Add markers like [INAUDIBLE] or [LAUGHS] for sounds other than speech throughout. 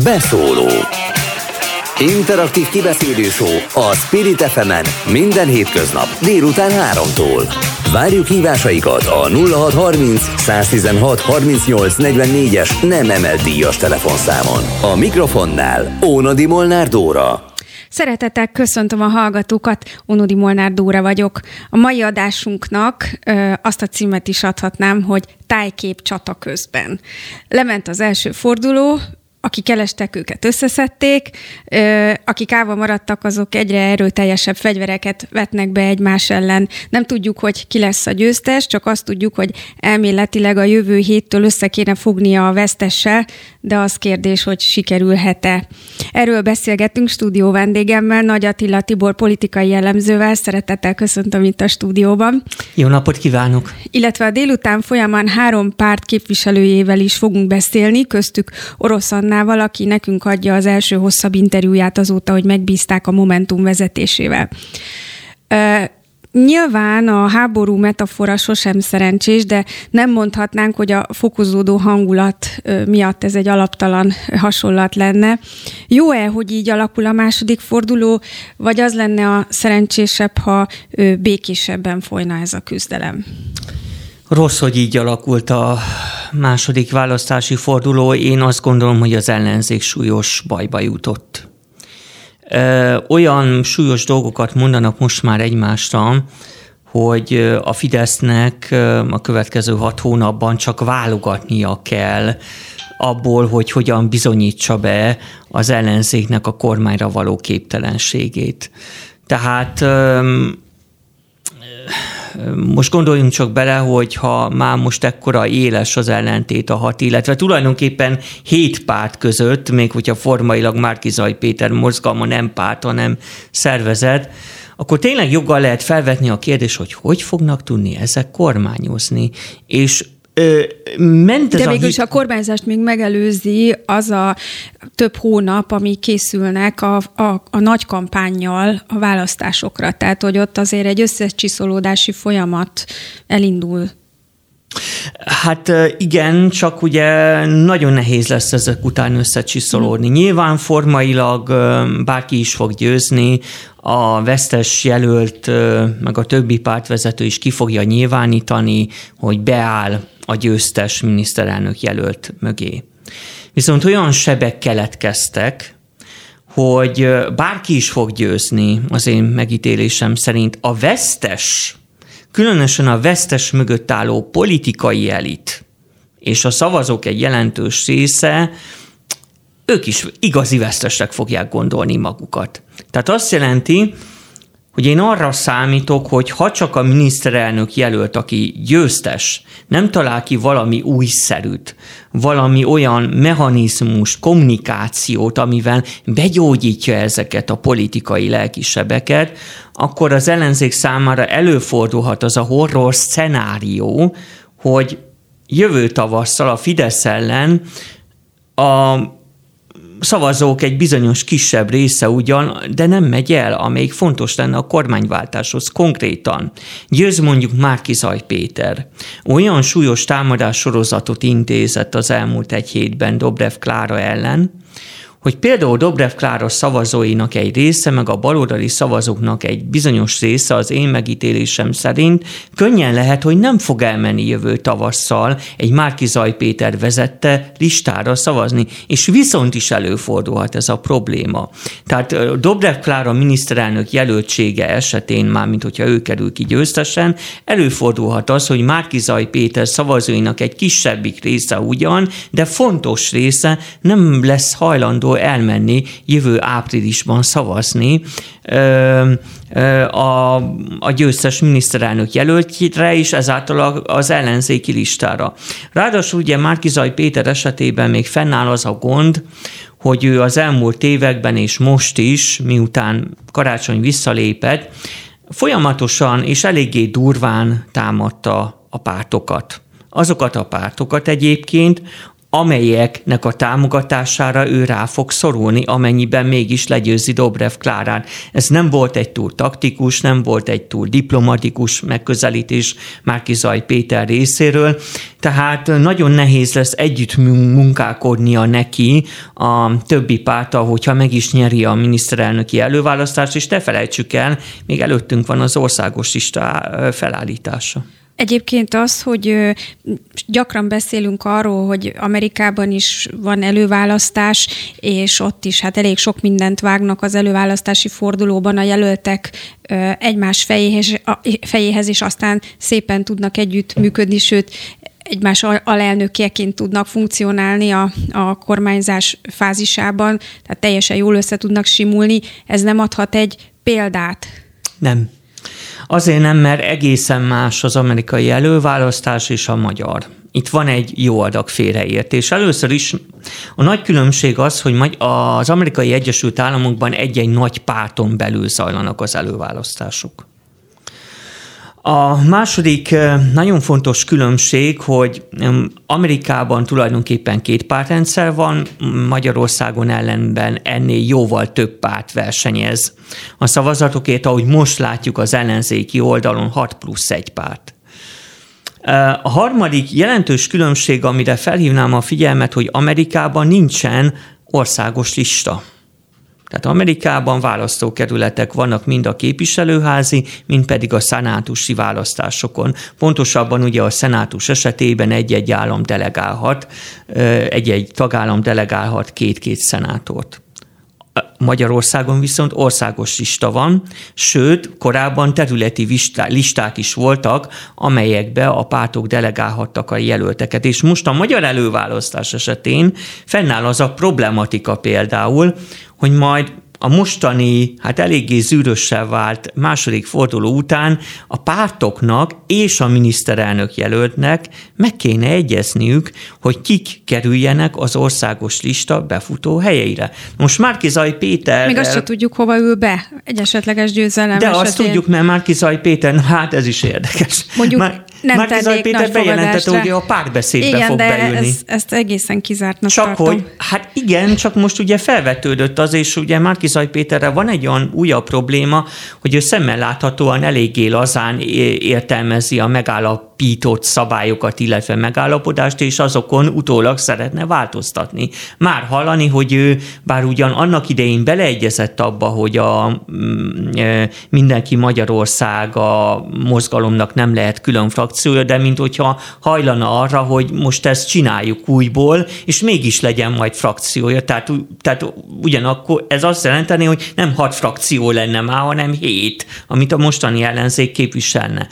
Beszóló Interaktív kibeszélő a Spirit fm minden hétköznap délután 3-tól. Várjuk hívásaikat a 0630 116 38 44-es nem emelt díjas telefonszámon. A mikrofonnál Ónadi Molnár Dóra. Szeretettel köszöntöm a hallgatókat, Onodi Molnár Dóra vagyok. A mai adásunknak ö, azt a címet is adhatnám, hogy tájkép csata közben. Lement az első forduló, akik kelestek őket összeszedték, akik állva maradtak, azok egyre erőteljesebb fegyvereket vetnek be egymás ellen. Nem tudjuk, hogy ki lesz a győztes, csak azt tudjuk, hogy elméletileg a jövő héttől össze kéne fognia a vesztessel, de az kérdés, hogy sikerülhet-e. Erről beszélgetünk stúdió vendégemmel, Nagy Attila Tibor politikai jellemzővel. Szeretettel köszöntöm itt a stúdióban. Jó napot kívánok! Illetve a délután folyamán három párt képviselőjével is fogunk beszélni, köztük Orosz Annával, aki nekünk adja az első hosszabb interjúját azóta, hogy megbízták a Momentum vezetésével. Nyilván a háború metafora sosem szerencsés, de nem mondhatnánk, hogy a fokozódó hangulat miatt ez egy alaptalan hasonlat lenne. Jó-e, hogy így alakul a második forduló, vagy az lenne a szerencsésebb, ha békésebben folyna ez a küzdelem? Rossz, hogy így alakult a második választási forduló. Én azt gondolom, hogy az ellenzék súlyos bajba jutott olyan súlyos dolgokat mondanak most már egymásra, hogy a Fidesznek a következő hat hónapban csak válogatnia kell abból, hogy hogyan bizonyítsa be az ellenzéknek a kormányra való képtelenségét. Tehát most gondoljunk csak bele, hogy ha már most ekkora éles az ellentét a hat, illetve tulajdonképpen hét párt között, még hogyha formailag Márkizaj Péter mozgalma nem párt, hanem szervezet, akkor tényleg joggal lehet felvetni a kérdést, hogy hogy fognak tudni ezek kormányozni, és ment ez De végül is a kormányzást még megelőzi az a több hónap, ami készülnek a, a, a nagy kampányjal a választásokra. Tehát, hogy ott azért egy összecsiszolódási folyamat elindul. Hát igen, csak ugye nagyon nehéz lesz ezek után összecsiszolódni. Mm. Nyilván formailag bárki is fog győzni, a vesztes jelölt, meg a többi pártvezető is ki fogja nyilvánítani, hogy beáll a győztes miniszterelnök jelölt mögé. Viszont olyan sebek keletkeztek, hogy bárki is fog győzni, az én megítélésem szerint a vesztes, különösen a vesztes mögött álló politikai elit és a szavazók egy jelentős része, ők is igazi vesztesek fogják gondolni magukat. Tehát azt jelenti, hogy én arra számítok, hogy ha csak a miniszterelnök jelölt, aki győztes, nem talál ki valami újszerűt, valami olyan mechanizmus, kommunikációt, amivel begyógyítja ezeket a politikai lelkisebeket, akkor az ellenzék számára előfordulhat az a horror szenárió, hogy jövő tavasszal a Fidesz ellen a szavazók egy bizonyos kisebb része ugyan, de nem megy el, amelyik fontos lenne a kormányváltáshoz konkrétan. Győz mondjuk Márki Zaj Péter. Olyan súlyos támadás sorozatot intézett az elmúlt egy hétben Dobrev Klára ellen, hogy például Dobrev Klára szavazóinak egy része, meg a baloldali szavazóknak egy bizonyos része az én megítélésem szerint könnyen lehet, hogy nem fog elmenni jövő tavasszal egy Márki Zaj Péter vezette listára szavazni, és viszont is előfordulhat ez a probléma. Tehát Dobrev Klára miniszterelnök jelöltsége esetén, már mint hogyha ő kerül ki győztesen, előfordulhat az, hogy Márki Zaj Péter szavazóinak egy kisebbik része ugyan, de fontos része nem lesz hajlandó elmenni jövő áprilisban szavazni a, a győztes miniszterelnök jelöltjére és ezáltal az ellenzéki listára. Ráadásul ugye Márkizaj Péter esetében még fennáll az a gond, hogy ő az elmúlt években és most is, miután karácsony visszalépett, folyamatosan és eléggé durván támadta a pártokat. Azokat a pártokat egyébként, amelyeknek a támogatására ő rá fog szorulni, amennyiben mégis legyőzi Dobrev Klárán. Ez nem volt egy túl taktikus, nem volt egy túl diplomatikus megközelítés Márkizaj Péter részéről, tehát nagyon nehéz lesz együtt munkálkodnia neki a többi párta, hogyha meg is nyeri a miniszterelnöki előválasztást, és ne felejtsük el, még előttünk van az országos lista felállítása. Egyébként az, hogy gyakran beszélünk arról, hogy Amerikában is van előválasztás, és ott is hát elég sok mindent vágnak az előválasztási fordulóban a jelöltek egymás fejéhez, fejéhez és aztán szépen tudnak együtt működni, sőt egymás alelnökjeként tudnak funkcionálni a, a kormányzás fázisában, tehát teljesen jól össze tudnak simulni. Ez nem adhat egy példát? Nem. Azért nem, mert egészen más az amerikai előválasztás és a magyar. Itt van egy jó adag félreértés. Először is a nagy különbség az, hogy az amerikai Egyesült Államokban egy-egy nagy párton belül zajlanak az előválasztások. A második nagyon fontos különbség, hogy Amerikában tulajdonképpen két pártrendszer van, Magyarországon ellenben ennél jóval több párt versenyez. A szavazatokért, ahogy most látjuk az ellenzéki oldalon, 6 plusz 1 párt. A harmadik jelentős különbség, amire felhívnám a figyelmet, hogy Amerikában nincsen országos lista. Tehát Amerikában választókerületek vannak mind a képviselőházi, mind pedig a szenátusi választásokon. Pontosabban ugye a szenátus esetében egy-egy állam delegálhat, egy-egy tagállam delegálhat két-két szenátort. Magyarországon viszont országos lista van, sőt, korábban területi listák is voltak, amelyekbe a pártok delegálhattak a jelölteket. És most a magyar előválasztás esetén fennáll az a problematika például, hogy majd a mostani, hát eléggé zűrössel vált második forduló után a pártoknak és a miniszterelnök jelöltnek meg kéne egyezniük, hogy kik kerüljenek az országos lista befutó helyeire. Most Márkizaj Péter... Még azt sem tudjuk, hova ül be egy esetleges győzelem De esetén. azt tudjuk, mert Márkizaj Péter, hát ez is érdekes. Mondjuk Már, nem Márkizaj Péter bejelentette, hogy a párbeszédbe igen, fog de beülni. Ez, ezt egészen kizártnak Csak tartom. hogy, hát igen, csak most ugye felvetődött az, és ugye Márkizaj Péterre van egy olyan újabb probléma, hogy ő szemmel láthatóan eléggé lazán értelmezi a megállapított szabályokat, illetve megállapodást, és azokon utólag szeretne változtatni. Már hallani, hogy ő bár ugyan annak idején beleegyezett abba, hogy a mm, e, mindenki Magyarország a mozgalomnak nem lehet külön frakciója, de mint hogyha hajlana arra, hogy most ezt csináljuk újból, és mégis legyen majd frakciója. Tehát, tehát ugyanakkor ez azt jelenteni, hogy nem hat frakció lenne már, hanem hét, amit a mostani ellenzék képviselne.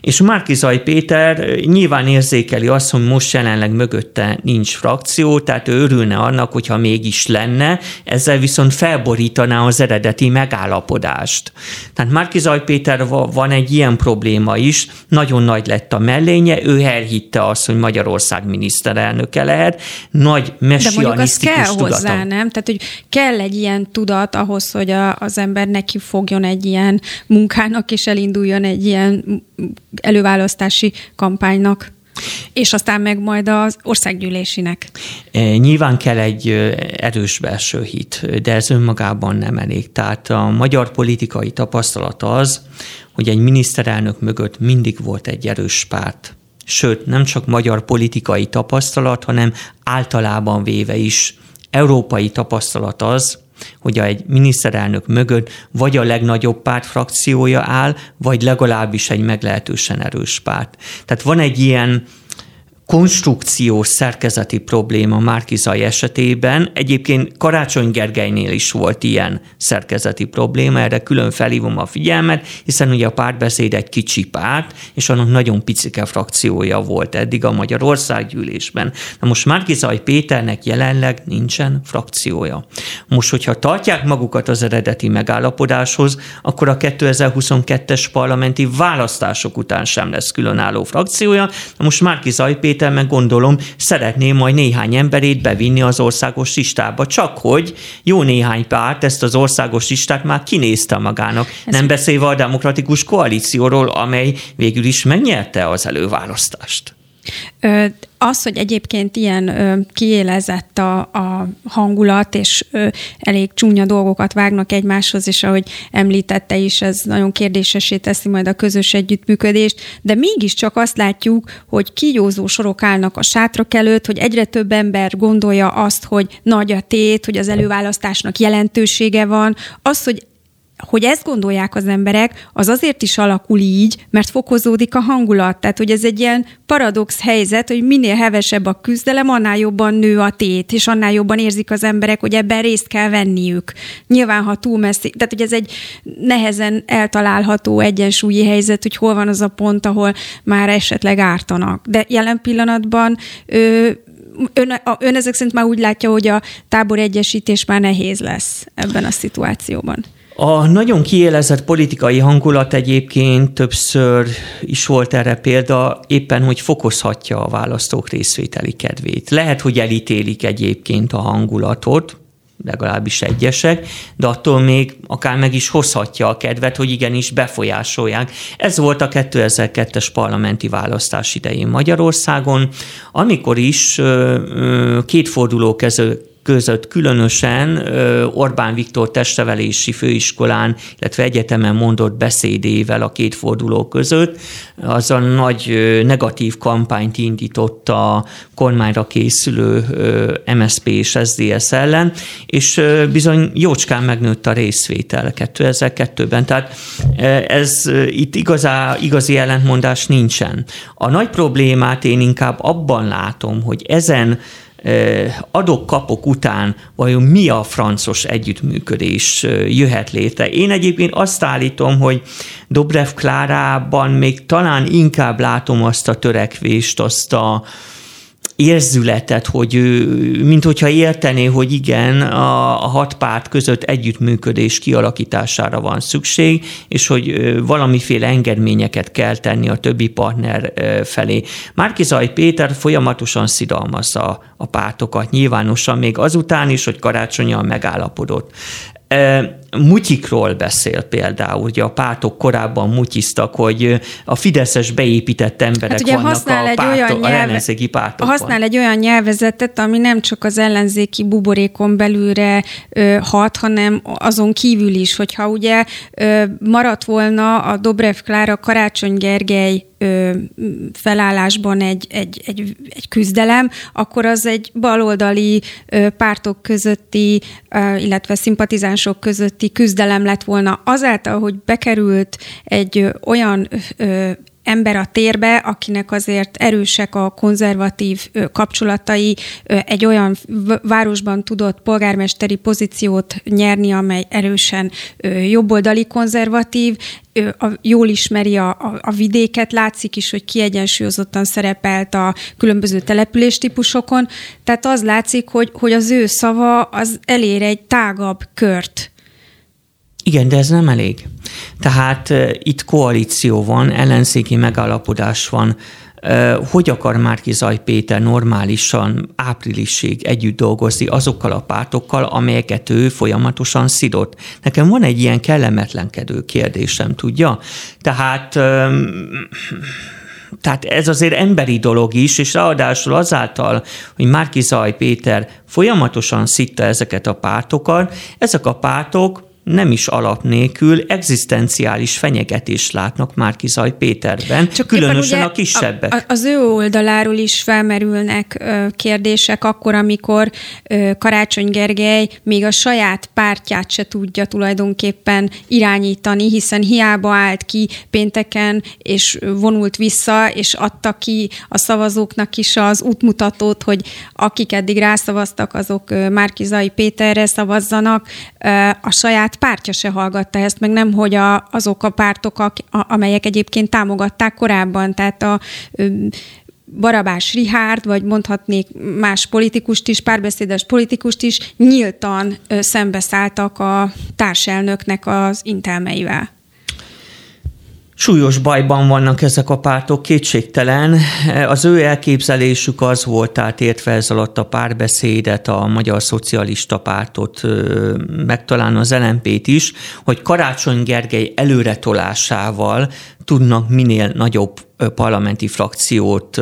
És Márkizaj Péter nyilván érzékeli azt, hogy most jelenleg mögötte nincs frakció, tehát ő örülne annak, hogyha mégis lenne, ezzel viszont felborítaná az eredeti megállapodást. Tehát Márkizaj Péter van egy ilyen probléma is, nagyon nagy lett a mellénye, ő elhitte azt, hogy Magyarország miniszterelnöke lehet, nagy messianisztikus De kell hozzá, nem? Tehát, hogy kell egy ilyen tudat ahhoz, hogy a, az ember neki fogjon egy ilyen munkának, és elinduljon egy ilyen előválasztási kampánynak. És aztán meg majd az országgyűlésinek. E, nyilván kell egy erős belső hit, de ez önmagában nem elég. Tehát a magyar politikai tapasztalat az, hogy egy miniszterelnök mögött mindig volt egy erős párt. Sőt, nem csak magyar politikai tapasztalat, hanem általában véve is európai tapasztalat az, hogy egy miniszterelnök mögött vagy a legnagyobb párt frakciója áll, vagy legalábbis egy meglehetősen erős párt. Tehát van egy ilyen konstrukciós szerkezeti probléma Márkizai esetében. Egyébként Karácsony Gergelynél is volt ilyen szerkezeti probléma, erre külön felhívom a figyelmet, hiszen ugye a pártbeszéd egy kicsi párt, és annak nagyon picike frakciója volt eddig a Magyarországgyűlésben. Na most Márkizaj Péternek jelenleg nincsen frakciója. Most, hogyha tartják magukat az eredeti megállapodáshoz, akkor a 2022-es parlamenti választások után sem lesz különálló frakciója. Na most Márkizaj Péter Meg gondolom szeretné majd néhány emberét bevinni az országos listába, csak hogy jó néhány párt ezt az országos listát már kinézte magának. Ez Nem beszélve a demokratikus koalícióról, amely végül is megnyerte az előválasztást. Az, hogy egyébként ilyen kiélezett a, a hangulat, és elég csúnya dolgokat vágnak egymáshoz, és ahogy említette is, ez nagyon kérdésesé teszi majd a közös együttműködést, de mégiscsak azt látjuk, hogy kígyózó sorok állnak a sátrak előtt, hogy egyre több ember gondolja azt, hogy nagy a tét, hogy az előválasztásnak jelentősége van, az, hogy hogy ezt gondolják az emberek, az azért is alakul így, mert fokozódik a hangulat. Tehát, hogy ez egy ilyen paradox helyzet, hogy minél hevesebb a küzdelem, annál jobban nő a tét, és annál jobban érzik az emberek, hogy ebben részt kell venniük. Nyilván, ha túl messzi, tehát, hogy ez egy nehezen eltalálható egyensúlyi helyzet, hogy hol van az a pont, ahol már esetleg ártanak. De jelen pillanatban ö, ön, ön ezek szerint már úgy látja, hogy a tábor egyesítés már nehéz lesz ebben a szituációban. A nagyon kiélezett politikai hangulat egyébként többször is volt erre példa, éppen hogy fokozhatja a választók részvételi kedvét. Lehet, hogy elítélik egyébként a hangulatot, legalábbis egyesek, de attól még akár meg is hozhatja a kedvet, hogy igenis befolyásolják. Ez volt a 2002-es parlamenti választás idején Magyarországon, amikor is két forduló között különösen Orbán Viktor testnevelési főiskolán, illetve egyetemen mondott beszédével a két forduló között, az a nagy negatív kampányt indított a kormányra készülő MSP és SZDSZ ellen, és bizony jócskán megnőtt a részvétel 2002-ben. Tehát ez itt igazá, igazi ellentmondás nincsen. A nagy problémát én inkább abban látom, hogy ezen adok-kapok után vajon mi a francos együttműködés jöhet létre. Én egyébként azt állítom, hogy Dobrev Klárában még talán inkább látom azt a törekvést, azt a, érzületet, hogy ő, mint hogyha értené, hogy igen, a, a hat párt között együttműködés kialakítására van szükség, és hogy valamiféle engedményeket kell tenni a többi partner felé. Márkizaj Péter folyamatosan szidalmazza a pártokat, nyilvánosan még azután is, hogy karácsonyan megállapodott. Mutyikról beszél például, ugye a pártok korábban mutyiztak, hogy a Fideszes beépített emberek hát ugye vannak használ a, egy pártok, olyan nyelve, a ellenzéki pártokban. Használ egy olyan nyelvezetet, ami nem csak az ellenzéki buborékon belülre ö, hat, hanem azon kívül is, hogyha ugye ö, maradt volna a Dobrev Klára Karácsony Gergely felállásban egy, egy, egy, egy küzdelem, akkor az egy baloldali pártok közötti, illetve szimpatizánsok közötti küzdelem lett volna. Azáltal, hogy bekerült egy olyan ember a térbe, akinek azért erősek a konzervatív kapcsolatai, egy olyan városban tudott polgármesteri pozíciót nyerni, amely erősen jobboldali konzervatív, jól ismeri a, a, a vidéket, látszik is, hogy kiegyensúlyozottan szerepelt a különböző településtípusokon, tehát az látszik, hogy, hogy az ő szava az elér egy tágabb kört igen, de ez nem elég. Tehát itt koalíció van, ellenzéki megállapodás van, hogy akar Márki Zaj Péter normálisan áprilisig együtt dolgozni azokkal a pártokkal, amelyeket ő folyamatosan szidott. Nekem van egy ilyen kellemetlenkedő kérdésem, tudja? Tehát tehát ez azért emberi dolog is, és ráadásul azáltal, hogy Márki Zaj Péter folyamatosan szitta ezeket a pártokat, ezek a pártok nem is alap nélkül egzisztenciális fenyegetést látnak Márkizaj Péterben, Csak különösen a kisebbek. A, az ő oldaláról is felmerülnek ö, kérdések akkor, amikor ö, Karácsony Gergely még a saját pártját se tudja tulajdonképpen irányítani, hiszen hiába állt ki pénteken, és vonult vissza, és adta ki a szavazóknak is az útmutatót, hogy akik eddig rászavaztak, azok Márkizai Péterre szavazzanak, a saját saját pártja se hallgatta ezt, meg nem, hogy a, azok a pártok, a, amelyek egyébként támogatták korábban, tehát a Barabás Rihárd, vagy mondhatnék más politikust is, párbeszédes politikust is, nyíltan szembeszálltak a társelnöknek az intelmeivel. Súlyos bajban vannak ezek a pártok, kétségtelen. Az ő elképzelésük az volt, tehát értve ez alatt a párbeszédet, a Magyar Szocialista Pártot, meg talán az LMP-t is, hogy Karácsony Gergely előretolásával tudnak minél nagyobb parlamenti frakciót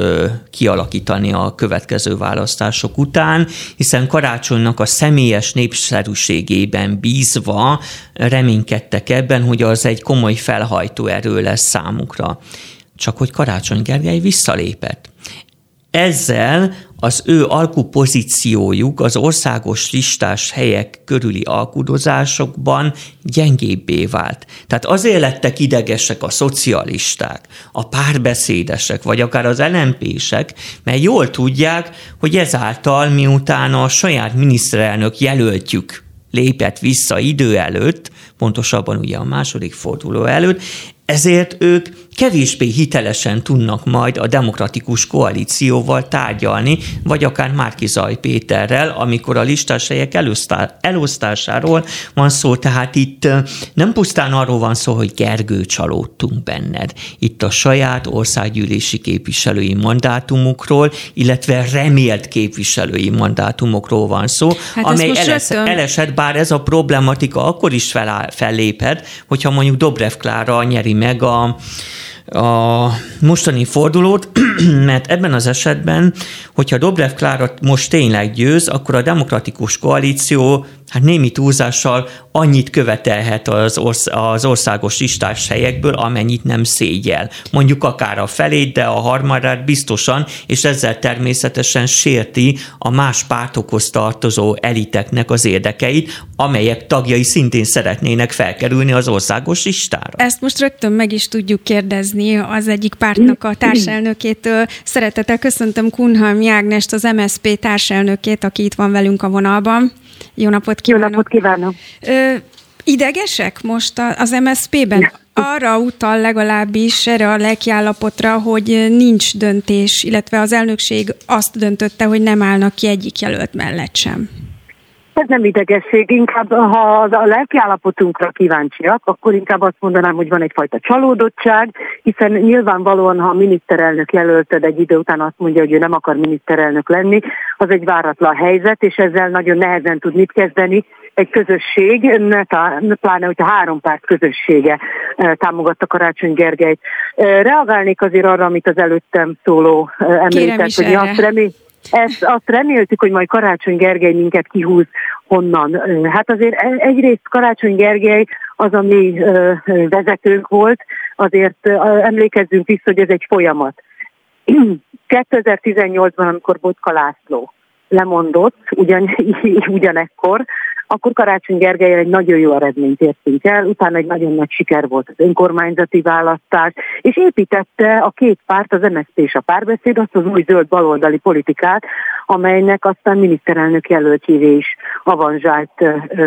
kialakítani a következő választások után, hiszen Karácsonynak a személyes népszerűségében bízva reménykedtek ebben, hogy az egy komoly felhajtó erő lesz számukra. Csak hogy Karácsony Gergely visszalépett. Ezzel az ő alkupozíciójuk az országos listás helyek körüli alkudozásokban gyengébbé vált. Tehát azért lettek idegesek a szocialisták, a párbeszédesek, vagy akár az LMP-sek, mert jól tudják, hogy ezáltal miután a saját miniszterelnök jelöltjük lépett vissza idő előtt, pontosabban ugye a második forduló előtt, ezért ők kevésbé hitelesen tudnak majd a demokratikus koalícióval tárgyalni, vagy akár Márkizaj Péterrel, amikor a listás helyek elosztásáról van szó. Tehát itt nem pusztán arról van szó, hogy Gergő csalódtunk benned. Itt a saját országgyűlési képviselői mandátumukról, illetve remélt képviselői mandátumokról van szó, hát amely elesz, elesett, bár ez a problematika akkor is feláll, felléphet, hogyha mondjuk Dobrev Klára nyeri meg a a mostani fordulót, [CLEARS THROAT] mert ebben az esetben, hogyha Dobrev Klára most tényleg győz, akkor a demokratikus koalíció hát némi túlzással annyit követelhet az, orsz- az országos listás helyekből, amennyit nem szégyel. Mondjuk akár a felét, de a harmadát biztosan, és ezzel természetesen sérti a más pártokhoz tartozó eliteknek az érdekeit, amelyek tagjai szintén szeretnének felkerülni az országos listára. Ezt most rögtön meg is tudjuk kérdezni az egyik pártnak a társelnökétől. Szeretettel köszöntöm Kunhalmi Ágnest, az MSZP társelnökét, aki itt van velünk a vonalban. Jó napot kívánok! Jó napot kívánok! Ö, idegesek most az MSZP-ben? Arra utal legalábbis erre a lelkiállapotra, hogy nincs döntés, illetve az elnökség azt döntötte, hogy nem állnak ki egyik jelölt mellett sem. Ez nem idegesség, inkább ha a lelki állapotunkra kíváncsiak, akkor inkább azt mondanám, hogy van egyfajta csalódottság, hiszen nyilvánvalóan, ha a miniszterelnök jelölted egy idő után azt mondja, hogy ő nem akar miniszterelnök lenni, az egy váratlan helyzet, és ezzel nagyon nehezen tud mit kezdeni egy közösség, pláne, hogyha három párt közössége eh, támogatta Karácsony Gergelyt. Eh, reagálnék azért arra, amit az előttem szóló eh, említett, hogy mi azt reméljük, ezt azt reméltük, hogy majd Karácsony Gergely minket kihúz honnan. Hát azért e, egyrészt Karácsony Gergely az, ami vezetőnk volt, azért emlékezzünk vissza, hogy ez egy folyamat. 2018-ban, amikor Botka László lemondott, ugyan, [LAUGHS] ugyanekkor, akkor Karácsony Gergely egy nagyon jó eredményt értünk el, utána egy nagyon nagy siker volt az önkormányzati választás, és építette a két párt, az MSZP és a párbeszéd azt az új zöld baloldali politikát, amelynek aztán miniszterelnök jelöltjévé is avanzsált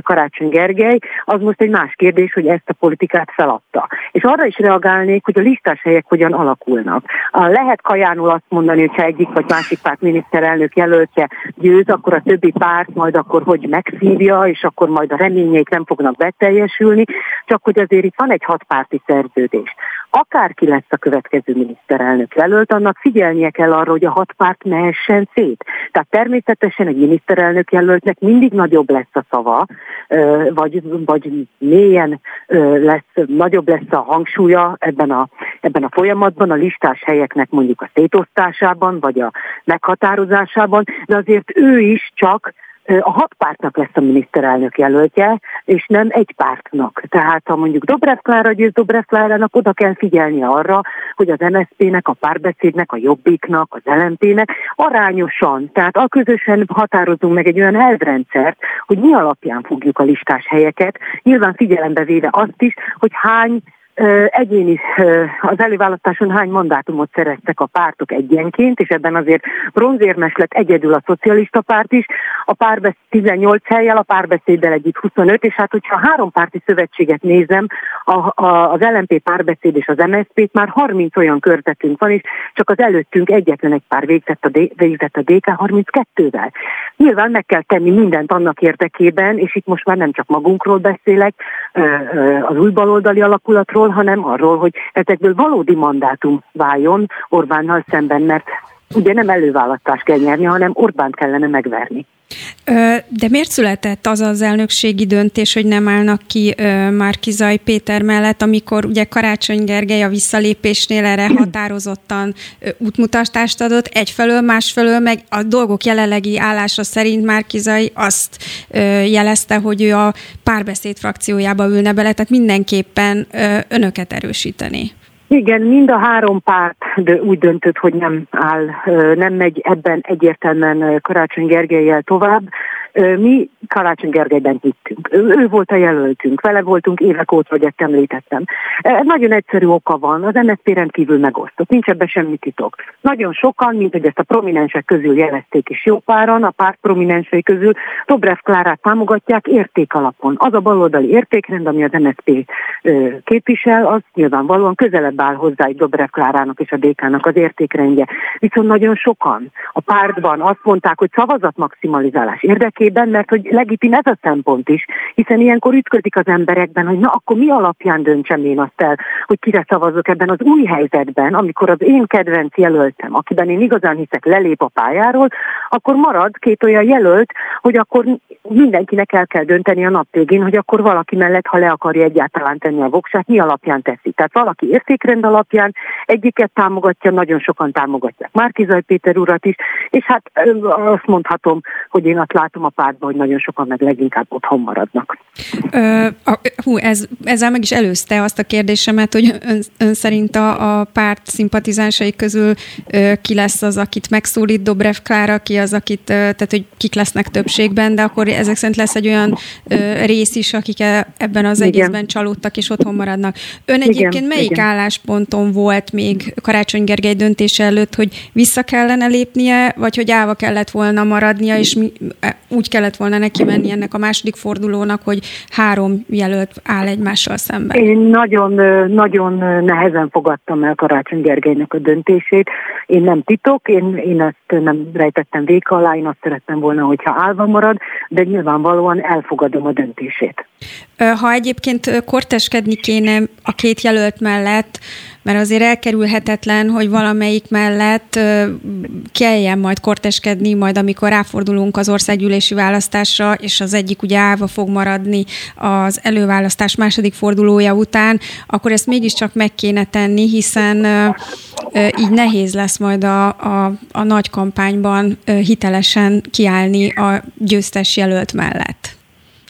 Karácsony Gergely. Az most egy más kérdés, hogy ezt a politikát feladta. És arra is reagálnék, hogy a listás helyek hogyan alakulnak. Lehet kajánul azt mondani, hogy ha egyik vagy másik párt miniszterelnök jelöltje győz, akkor a többi párt majd akkor hogy megszívja, és akkor majd a reményeik nem fognak beteljesülni, csak hogy azért itt van egy hatpárti szerződés. Akárki lesz a következő miniszterelnök jelölt, annak figyelnie kell arra, hogy a hat párt mehessen szét. Tehát természetesen egy miniszterelnök jelöltnek mindig nagyobb lesz a szava, vagy, vagy mélyen lesz, nagyobb lesz a hangsúlya ebben a, ebben a folyamatban, a listás helyeknek mondjuk a szétosztásában, vagy a meghatározásában, de azért ő is csak a hat pártnak lesz a miniszterelnök jelöltje, és nem egy pártnak. Tehát ha mondjuk Dobrev Klára győz Dobrev Klárának, oda kell figyelni arra, hogy az MSZP-nek, a párbeszédnek, a Jobbiknak, az LMP-nek arányosan, tehát a közösen határozunk meg egy olyan elvrendszert, hogy mi alapján fogjuk a listás helyeket, nyilván figyelembe véve azt is, hogy hány egyéni, az előválasztáson hány mandátumot szereztek a pártok egyenként, és ebben azért bronzérmes lett egyedül a szocialista párt is, a párbeszéd 18 helyjel, a párbeszéddel együtt 25, és hát hogyha a három párti szövetséget nézem, a, a, az LNP párbeszéd és az MSZP-t már 30 olyan körzetünk van, és csak az előttünk egyetlen egy pár végzett a, D, végzett a DK 32-vel. Nyilván meg kell tenni mindent annak érdekében, és itt most már nem csak magunkról beszélek, az új baloldali alakulatról, hanem arról, hogy ezekből valódi mandátum váljon Orbánnal szemben, mert ugye nem előválasztást kell nyerni, hanem Orbánt kellene megverni. De miért született az az elnökségi döntés, hogy nem állnak ki Márkizaj Péter mellett, amikor ugye Karácsony Gergely a visszalépésnél erre [CLEARS THROAT] határozottan útmutatást adott, egyfelől, másfelől meg a dolgok jelenlegi állása szerint Márkizaj azt jelezte, hogy ő a párbeszéd frakciójába ülne bele, tehát mindenképpen önöket erősíteni. Igen, mind a három párt úgy döntött, hogy nem áll, nem megy ebben egyértelműen Karácsony Gergelyel tovább. Mi Karácsony Gergelyben hittünk. Ő volt a jelöltünk, vele voltunk évek óta, hogy ezt említettem. Nagyon egyszerű oka van, az MSZP rendkívül megosztott, nincs ebben semmi titok. Nagyon sokan, mint hogy ezt a prominensek közül jelezték is jó páran, a párt prominensei közül Dobrev Klárát támogatják érték alapon. Az a baloldali értékrend, ami az MSZP képvisel, az nyilvánvalóan közelebb áll hozzá egy Dobrev Klárának és a DK-nak az értékrendje. Viszont nagyon sokan a pártban azt mondták, hogy szavazatmaximalizálás érdekében, mert hogy legitim ez a szempont is, hiszen ilyenkor ütközik az emberekben, hogy na akkor mi alapján döntsem én azt el, hogy kire szavazok ebben az új helyzetben, amikor az én kedvenc jelöltem, akiben én igazán hiszek, lelép a pályáról, akkor marad két olyan jelölt, hogy akkor mindenkinek el kell dönteni a nap végén, hogy akkor valaki mellett, ha le akarja egyáltalán tenni a voksát, mi alapján teszi. Tehát valaki értékrend alapján egyiket támogatja, nagyon sokan támogatják Márkizaj Péter urat is, és hát azt mondhatom, hogy én azt látom a pártban, hogy nagyon sokan meg leginkább otthon maradnak. Ö, a, hú, ez, ezzel meg is előzte azt a kérdésemet, hogy ön, ön szerint a, a párt szimpatizánsai közül ö, ki lesz az, akit megszólít Dobrev Klára, ki az, akit, ö, tehát hogy kik lesznek többségben, de akkor ezek szerint lesz egy olyan ö, rész is, akik e, ebben az Igen. egészben csalódtak és otthon maradnak. Ön Igen, egyébként melyik Igen. állásponton volt még Karácsony Gergely döntése előtt, hogy vissza kellene lépnie, vagy hogy állva kellett volna maradnia, és mi, e, úgy kellett volna neki menni ennek a második fordulónak, hogy három jelölt áll egymással szemben? Én nagyon, nagyon nehezen fogadtam el Karácsony Gergelynek a döntését. Én nem titok, én, én ezt nem rejtettem véka alá, én azt szerettem volna, hogyha állva marad, de nyilvánvalóan elfogadom a döntését. Ha egyébként korteskedni kéne a két jelölt mellett, mert azért elkerülhetetlen, hogy valamelyik mellett kelljen majd korteskedni, majd amikor ráfordulunk az országgyűlési választásra, és az egyik ugye állva fog maradni az előválasztás második fordulója után, akkor ezt mégiscsak meg kéne tenni, hiszen így nehéz lesz majd a, a, a nagy kampányban hitelesen kiállni a győztes jelölt mellett.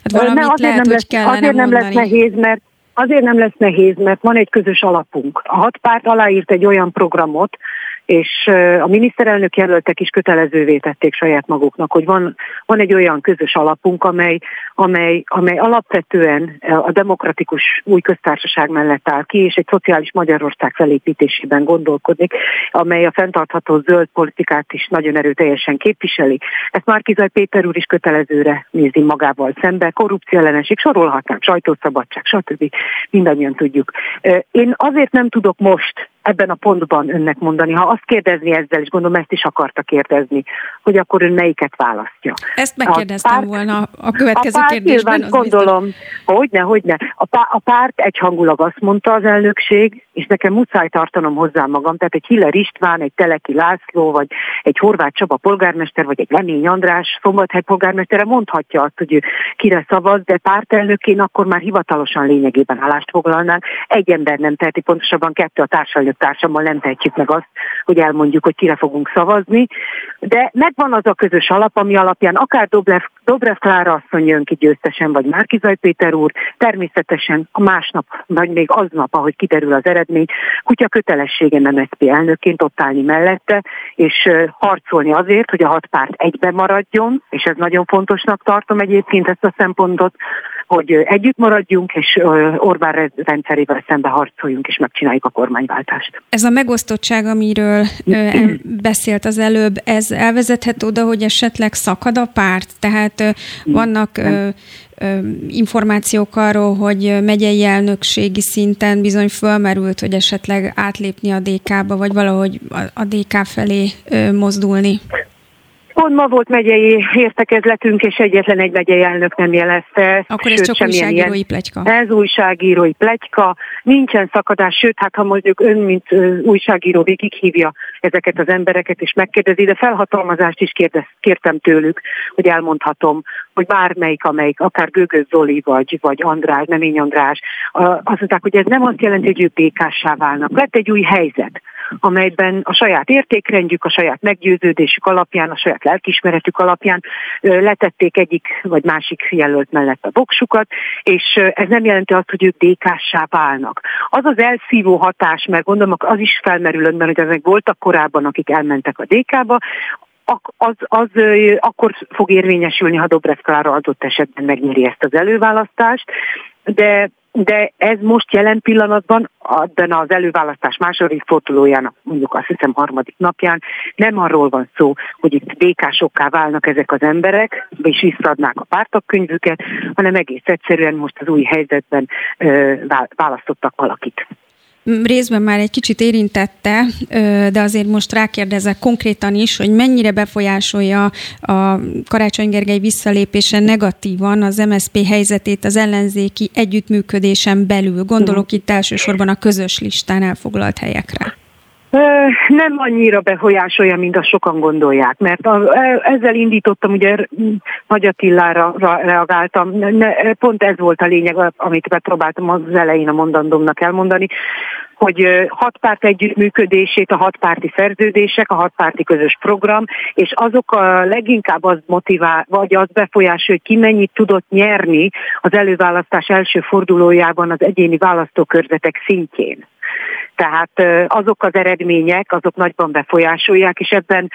Hát valamit ne, lehet, nem hogy lesz, kellene Azért nem mondani. lesz nehéz, mert Azért nem lesz nehéz, mert van egy közös alapunk. A hat párt aláírt egy olyan programot, és a miniszterelnök jelöltek is kötelezővé tették saját maguknak, hogy van, van egy olyan közös alapunk, amely, amely, amely alapvetően a demokratikus új köztársaság mellett áll ki, és egy szociális Magyarország felépítésében gondolkodik, amely a fenntartható zöld politikát is nagyon erőteljesen képviseli. Ezt Márkizaj Péter úr is kötelezőre nézi magával szembe, korrupció elleneség, sorolhatnám, sajtószabadság, stb. Mindannyian tudjuk. Én azért nem tudok most ebben a pontban önnek mondani. Ha azt kérdezni ezzel, és gondolom ezt is akarta kérdezni, hogy akkor ön melyiket választja. Ezt megkérdeztem a párt, volna a következő a párt kérdésben. Nyilván, gondolom, hogyne, hogyne. A, pá, a párt egyhangulag azt mondta az elnökség, és nekem muszáj tartanom hozzá magam, tehát egy Hiller István, egy Teleki László, vagy egy Horváth Csaba polgármester, vagy egy Lemény András Szombathely polgármestere mondhatja azt, hogy ő kire szavaz, de pártelnökén akkor már hivatalosan lényegében állást foglalnánk. Egy ember nem teheti, pontosabban kettő a társadalmi társammal nem tehetjük meg azt, hogy elmondjuk, hogy kire fogunk szavazni, de megvan az a közös alap, ami alapján akár Dobrev, Dobrev Klára asszony jön ki győztesen, vagy Márkizaj Péter úr, természetesen a másnap, vagy még aznap, ahogy kiderül az eredmény, kutya kötelessége MSZP elnökként ott állni mellette, és harcolni azért, hogy a hat párt egyben maradjon, és ez nagyon fontosnak tartom egyébként ezt a szempontot, hogy együtt maradjunk, és Orbán rendszerével szembe harcoljunk, és megcsináljuk a kormányváltást. Ez a megosztottság, amiről beszélt az előbb, ez elvezethet oda, hogy esetleg szakad a párt? Tehát vannak információk arról, hogy megyei elnökségi szinten bizony fölmerült, hogy esetleg átlépni a DK-ba, vagy valahogy a DK felé mozdulni? Pont ma volt megyei értekezletünk, és egyetlen egy megyei elnök nem jelezte. Akkor ez csak újságírói ilyen, plegyka. Ez újságírói plegyka, nincsen szakadás, sőt, hát ha mondjuk ön, mint újságíró végighívja ezeket az embereket, és megkérdezi, de felhatalmazást is kérdez, kértem tőlük, hogy elmondhatom, hogy bármelyik, amelyik, akár Gögöz Zoli, vagy, vagy András, Nemény András, azt mondták, hogy ez nem azt jelenti, hogy ők békássá válnak. Lett egy új helyzet amelyben a saját értékrendjük, a saját meggyőződésük alapján, a saját lelkismeretük alapján letették egyik vagy másik jelölt mellett a boksukat, és ez nem jelenti azt, hogy ők dékássá válnak. Az az elszívó hatás, mert gondolom az is felmerül önben, hogy ezek voltak korábban, akik elmentek a dékába, az, az akkor fog érvényesülni, ha Dobrev Klára adott esetben megnyeri ezt az előválasztást, de de ez most jelen pillanatban, abban az előválasztás második fordulójának, mondjuk azt hiszem harmadik napján, nem arról van szó, hogy itt békásokká válnak ezek az emberek, és visszaadnák a pártok könyvüket, hanem egész egyszerűen most az új helyzetben választottak valakit részben már egy kicsit érintette, de azért most rákérdezek konkrétan is, hogy mennyire befolyásolja a Karácsony Gergely visszalépése negatívan az MSZP helyzetét az ellenzéki együttműködésen belül. Gondolok itt elsősorban a közös listán elfoglalt helyekre. Nem annyira befolyásolja, mint azt sokan gondolják, mert a, e, ezzel indítottam, ugye Nagy Attilára reagáltam, ne, pont ez volt a lényeg, amit megpróbáltam az elején a mondandómnak elmondani, hogy hatpárt együttműködését, a hatpárti szerződések, a hatpárti közös program, és azok a leginkább az motivál, vagy az befolyásolja, hogy ki mennyit tudott nyerni az előválasztás első fordulójában az egyéni választókörzetek szintjén. Tehát azok az eredmények, azok nagyban befolyásolják, és ebben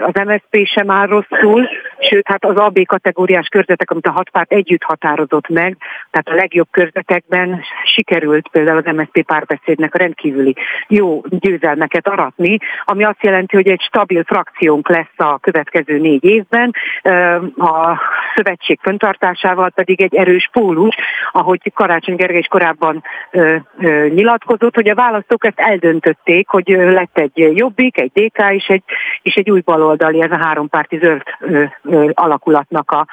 az MSZP sem áll rosszul, sőt, hát az AB kategóriás körzetek, amit a hat párt együtt határozott meg, tehát a legjobb körzetekben sikerült például az MSZP párbeszédnek a rendkívüli jó győzelmeket aratni, ami azt jelenti, hogy egy stabil frakciónk lesz a következő négy évben, a szövetség föntartásával pedig egy erős pólus, ahogy Karácsony Gergely is korábban nyilatkozott, hogy a választók ezt eldöntötték, hogy lett egy jobbik, egy DK és egy, és egy új baloldali, ez a hárompárti zöld alakulatnak a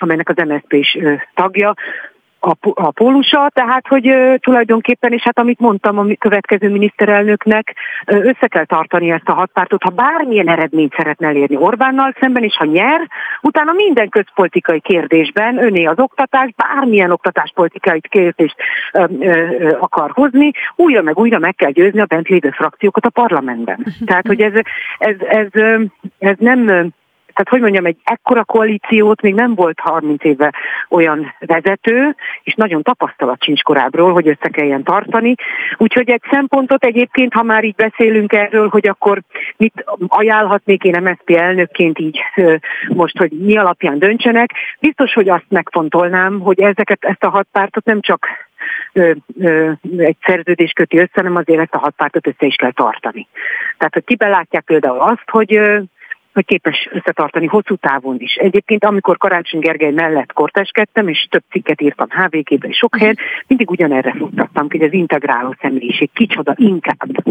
amelynek az MSZP is tagja, a, a pólusa, tehát hogy ö, tulajdonképpen, és hát amit mondtam a következő miniszterelnöknek, ö, össze kell tartani ezt a hatpártot, ha bármilyen eredményt szeretne elérni Orbánnal szemben, és ha nyer, utána minden közpolitikai kérdésben öné az oktatás, bármilyen oktatáspolitikai kérdést ö, ö, akar hozni, újra meg újra meg kell győzni a bent lévő frakciókat a parlamentben. Tehát, hogy ez, ez, ez, ez, ez nem tehát hogy mondjam, egy ekkora koalíciót még nem volt 30 éve olyan vezető, és nagyon tapasztalat sincs korábbról, hogy össze kelljen tartani. Úgyhogy egy szempontot egyébként, ha már így beszélünk erről, hogy akkor mit ajánlhatnék én MSZP elnökként így most, hogy mi alapján döntsenek, biztos, hogy azt megfontolnám, hogy ezeket, ezt a hat pártot nem csak ö, ö, egy szerződés köti össze, hanem azért ezt a hat pártot össze is kell tartani. Tehát, hogy kibelátják például azt, hogy hogy képes összetartani hosszú távon is. Egyébként, amikor Karácsony Gergely mellett korteskedtem, és több cikket írtam HVG-ben, sok helyen, mindig ugyanerre futtattam, hogy az integráló személyiség kicsoda inkább.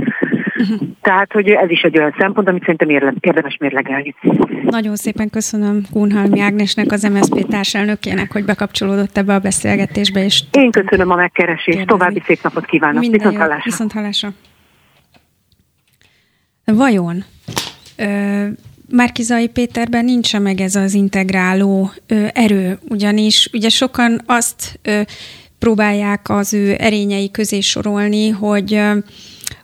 Tehát, hogy ez is egy olyan szempont, amit szerintem érdemes mérlegelni. Nagyon szépen köszönöm Kunhalmi Ágnesnek, az MSZP társelnökének, hogy bekapcsolódott ebbe a beszélgetésbe. És Én köszönöm a megkeresést, kérdezni. további szép napot kívánok. Minden viszont hallásra. Viszont hallásra. Vajon Márkizai Péterben nincs meg ez az integráló ö, erő, ugyanis ugye sokan azt ö, próbálják az ő erényei közé sorolni, hogy ö,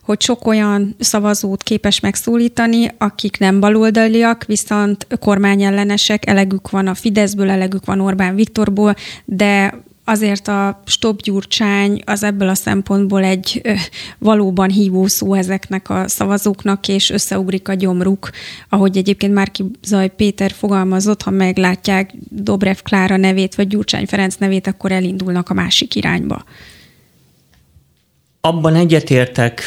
hogy sok olyan szavazót képes megszólítani, akik nem baloldaliak, viszont kormányellenesek, elegük van a Fideszből, elegük van Orbán Viktorból, de azért a stop gyurcsány az ebből a szempontból egy ö, valóban hívó szó ezeknek a szavazóknak, és összeugrik a gyomruk, ahogy egyébként Márki Zaj Péter fogalmazott, ha meglátják Dobrev Klára nevét, vagy Gyurcsány Ferenc nevét, akkor elindulnak a másik irányba. Abban egyetértek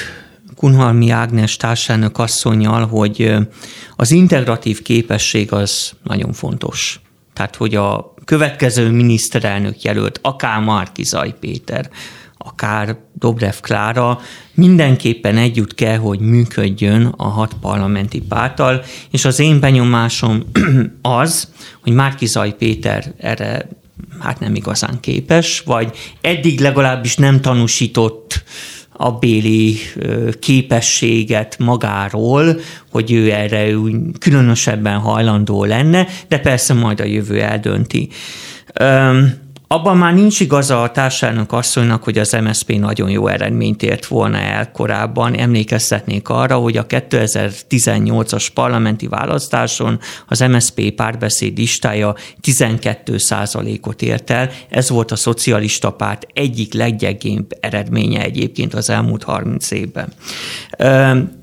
Kunhalmi Ágnes társelnök asszonyjal, hogy az integratív képesség az nagyon fontos. Tehát, hogy a következő miniszterelnök jelölt, akár Márki Zaj Péter, akár Dobrev Klára, mindenképpen együtt kell, hogy működjön a hat parlamenti pártal, és az én benyomásom [CLEARS THROAT] az, hogy Márkizaj Péter erre hát nem igazán képes, vagy eddig legalábbis nem tanúsított a béli képességet magáról, hogy ő erre különösebben hajlandó lenne, de persze majd a jövő eldönti. Abban már nincs igaza a társadalmak asszonynak, hogy az MSZP nagyon jó eredményt ért volna el korábban. Emlékeztetnék arra, hogy a 2018-as parlamenti választáson az MSZP párbeszéd listája 12 ot ért el. Ez volt a szocialista párt egyik leggyengébb eredménye egyébként az elmúlt 30 évben.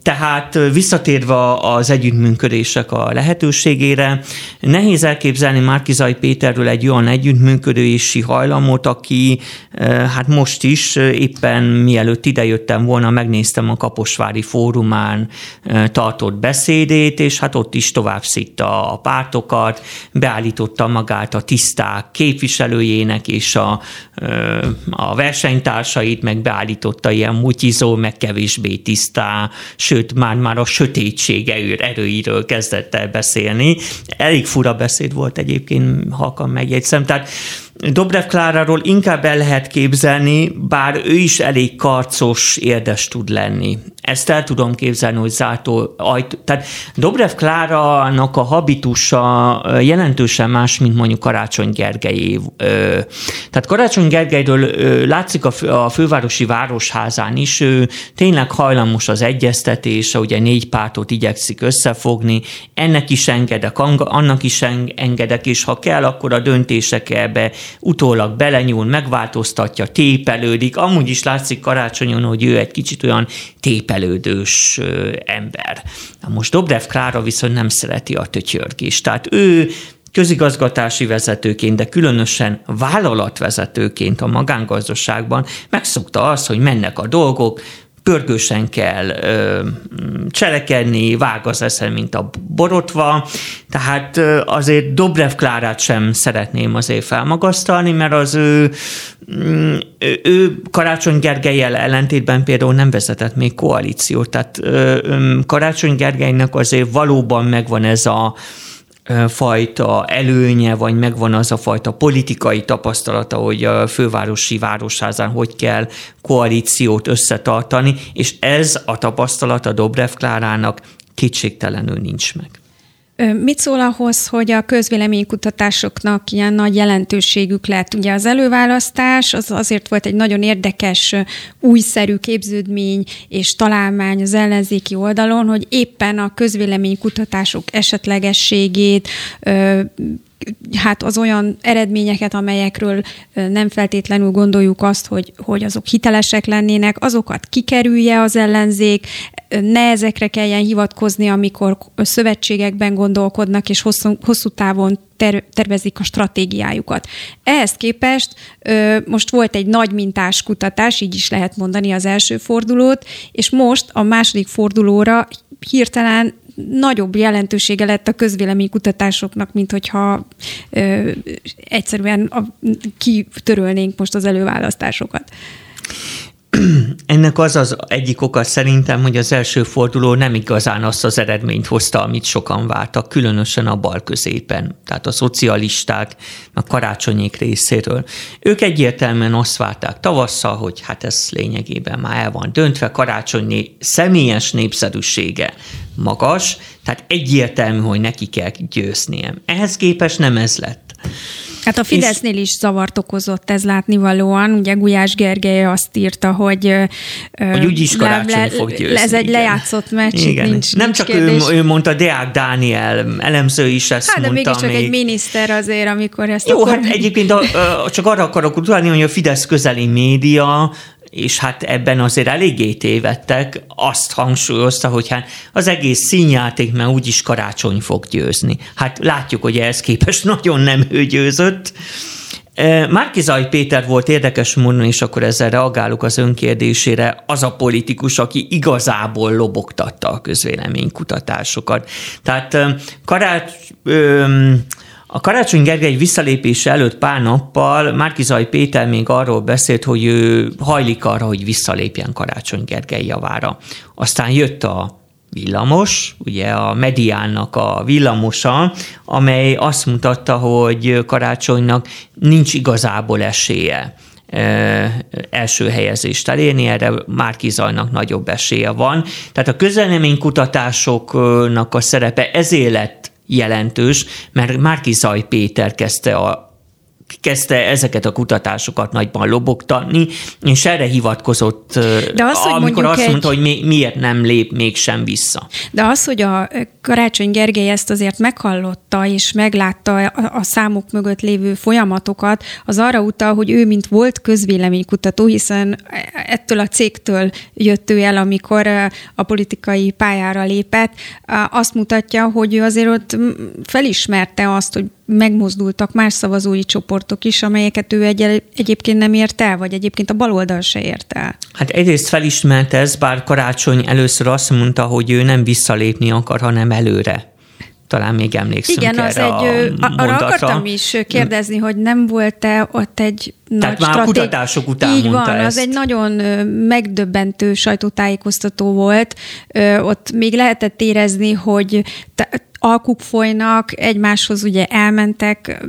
Tehát visszatérve az együttműködések a lehetőségére, nehéz elképzelni Márkizai Péterről egy olyan együttműködési hajlamot, aki hát most is éppen mielőtt idejöttem volna, megnéztem a Kaposvári Fórumán tartott beszédét, és hát ott is tovább szitta a pártokat, beállította magát a tiszták képviselőjének és a, a versenytársait, meg beállította ilyen mutizó, meg kevésbé tisztá, sőt, már-már a sötétség erőiről kezdett el beszélni. Elég fura beszéd volt egyébként, halkan megjegyzem. Tehát Dobrev Kláráról inkább el lehet képzelni, bár ő is elég karcos, érdes tud lenni. Ezt el tudom képzelni, hogy zártó ajtó. Tehát Dobrev Klárának a habitusa jelentősen más, mint mondjuk Karácsony Gergelyé. Tehát Karácsony Gergelyről látszik a fővárosi városházán is, ő tényleg hajlamos az egyeztetés, ugye négy pártot igyekszik összefogni, ennek is engedek, annak is engedek, és ha kell, akkor a döntések ebbe utólag belenyúl, megváltoztatja, tépelődik. Amúgy is látszik karácsonyon, hogy ő egy kicsit olyan tépelődős ember. Na most Dobrev Klára viszont nem szereti a tötyörgést. Tehát ő közigazgatási vezetőként, de különösen vállalatvezetőként a magángazdaságban megszokta azt, hogy mennek a dolgok, pörgősen kell ö, cselekedni, vág az eszem, mint a borotva, tehát ö, azért Dobrev Klárát sem szeretném azért felmagasztalni, mert az ő, mm, ő, ő Karácsony Gergelyel ellentétben például nem vezetett még koalíciót, tehát ö, Karácsony Gergelynek azért valóban megvan ez a fajta előnye, vagy megvan az a fajta politikai tapasztalata, hogy a fővárosi városházán hogy kell koalíciót összetartani, és ez a tapasztalata Dobrev Klárának kétségtelenül nincs meg. Mit szól ahhoz, hogy a közvéleménykutatásoknak ilyen nagy jelentőségük lett? Ugye az előválasztás az azért volt egy nagyon érdekes, újszerű képződmény és találmány az ellenzéki oldalon, hogy éppen a közvéleménykutatások esetlegességét, hát az olyan eredményeket, amelyekről nem feltétlenül gondoljuk azt, hogy, hogy azok hitelesek lennének, azokat kikerülje az ellenzék, ne ezekre kelljen hivatkozni, amikor szövetségekben gondolkodnak, és hosszú, hosszú távon ter- tervezik a stratégiájukat. Ehhez képest most volt egy nagy mintás kutatás, így is lehet mondani az első fordulót, és most a második fordulóra hirtelen nagyobb jelentősége lett a közvéleménykutatásoknak, mint hogyha ö, egyszerűen a, kitörölnénk most az előválasztásokat. Ennek az az egyik oka szerintem, hogy az első forduló nem igazán azt az eredményt hozta, amit sokan vártak, különösen a bal középen, tehát a szocialisták, a karácsonyék részéről. Ők egyértelműen azt várták tavasszal, hogy hát ez lényegében már el van döntve, karácsonyi személyes népszerűsége magas, tehát egyértelmű, hogy neki kell győznie. Ehhez képest nem ez lett. Hát a Fidesznél is zavart okozott ez látnivalóan. Ugye Gulyás Gergely azt írta, hogy... Hogy úgyis karácsony le, fog győzni. Ez egy igen. lejátszott meccs, igen. nincs Nem nincs csak ő, ő mondta, Deák Dániel, elemző is ezt hát, mondta. de mégiscsak még... egy miniszter azért, amikor ezt Jó, akkor... hát egyébként a, csak arra akarok utalni, hogy a Fidesz közeli média és hát ebben azért eléggé tévedtek, azt hangsúlyozta, hogy hát az egész színjáték, mert úgyis karácsony fog győzni. Hát látjuk, hogy ehhez képest [LAUGHS] nagyon nem ő győzött. E, Márkizaj Péter volt érdekes mondani, és akkor ezzel reagálok az önkérdésére, az a politikus, aki igazából lobogtatta a közvéleménykutatásokat. Tehát karács, A Karácsony Gergely visszalépése előtt pár nappal Márkizaj Péter még arról beszélt, hogy ő hajlik arra, hogy visszalépjen Karácsony Gergely javára. Aztán jött a villamos, ugye a mediánnak a villamosa, amely azt mutatta, hogy karácsonynak nincs igazából esélye első helyezést elérni, erre Márki Zajnak nagyobb esélye van. Tehát a kutatásoknak a szerepe ezért lett jelentős, mert Márki Zaj Péter kezdte a kezdte ezeket a kutatásokat nagyban lobogtatni, és erre hivatkozott, De az, amikor azt egy... mondta, hogy mi, miért nem lép mégsem vissza. De az, hogy a Karácsony Gergely ezt azért meghallotta, és meglátta a számok mögött lévő folyamatokat, az arra utal, hogy ő, mint volt közvéleménykutató, hiszen ettől a cégtől jött ő el, amikor a politikai pályára lépett, azt mutatja, hogy ő azért ott felismerte azt, hogy megmozdultak más szavazói csoportok is, amelyeket ő egy, egyébként nem ért el, vagy egyébként a baloldal se ért el. Hát egyrészt felismert ez, bár Karácsony először azt mondta, hogy ő nem visszalépni akar, hanem előre talán még emlékszünk Igen, az erre egy, a arra akartam is kérdezni, hogy nem volt-e ott egy Tehát nagy már stratég... kutatások után Így mondta van, ezt. az egy nagyon megdöbbentő sajtótájékoztató volt. Ott még lehetett érezni, hogy alkuk folynak, egymáshoz ugye elmentek,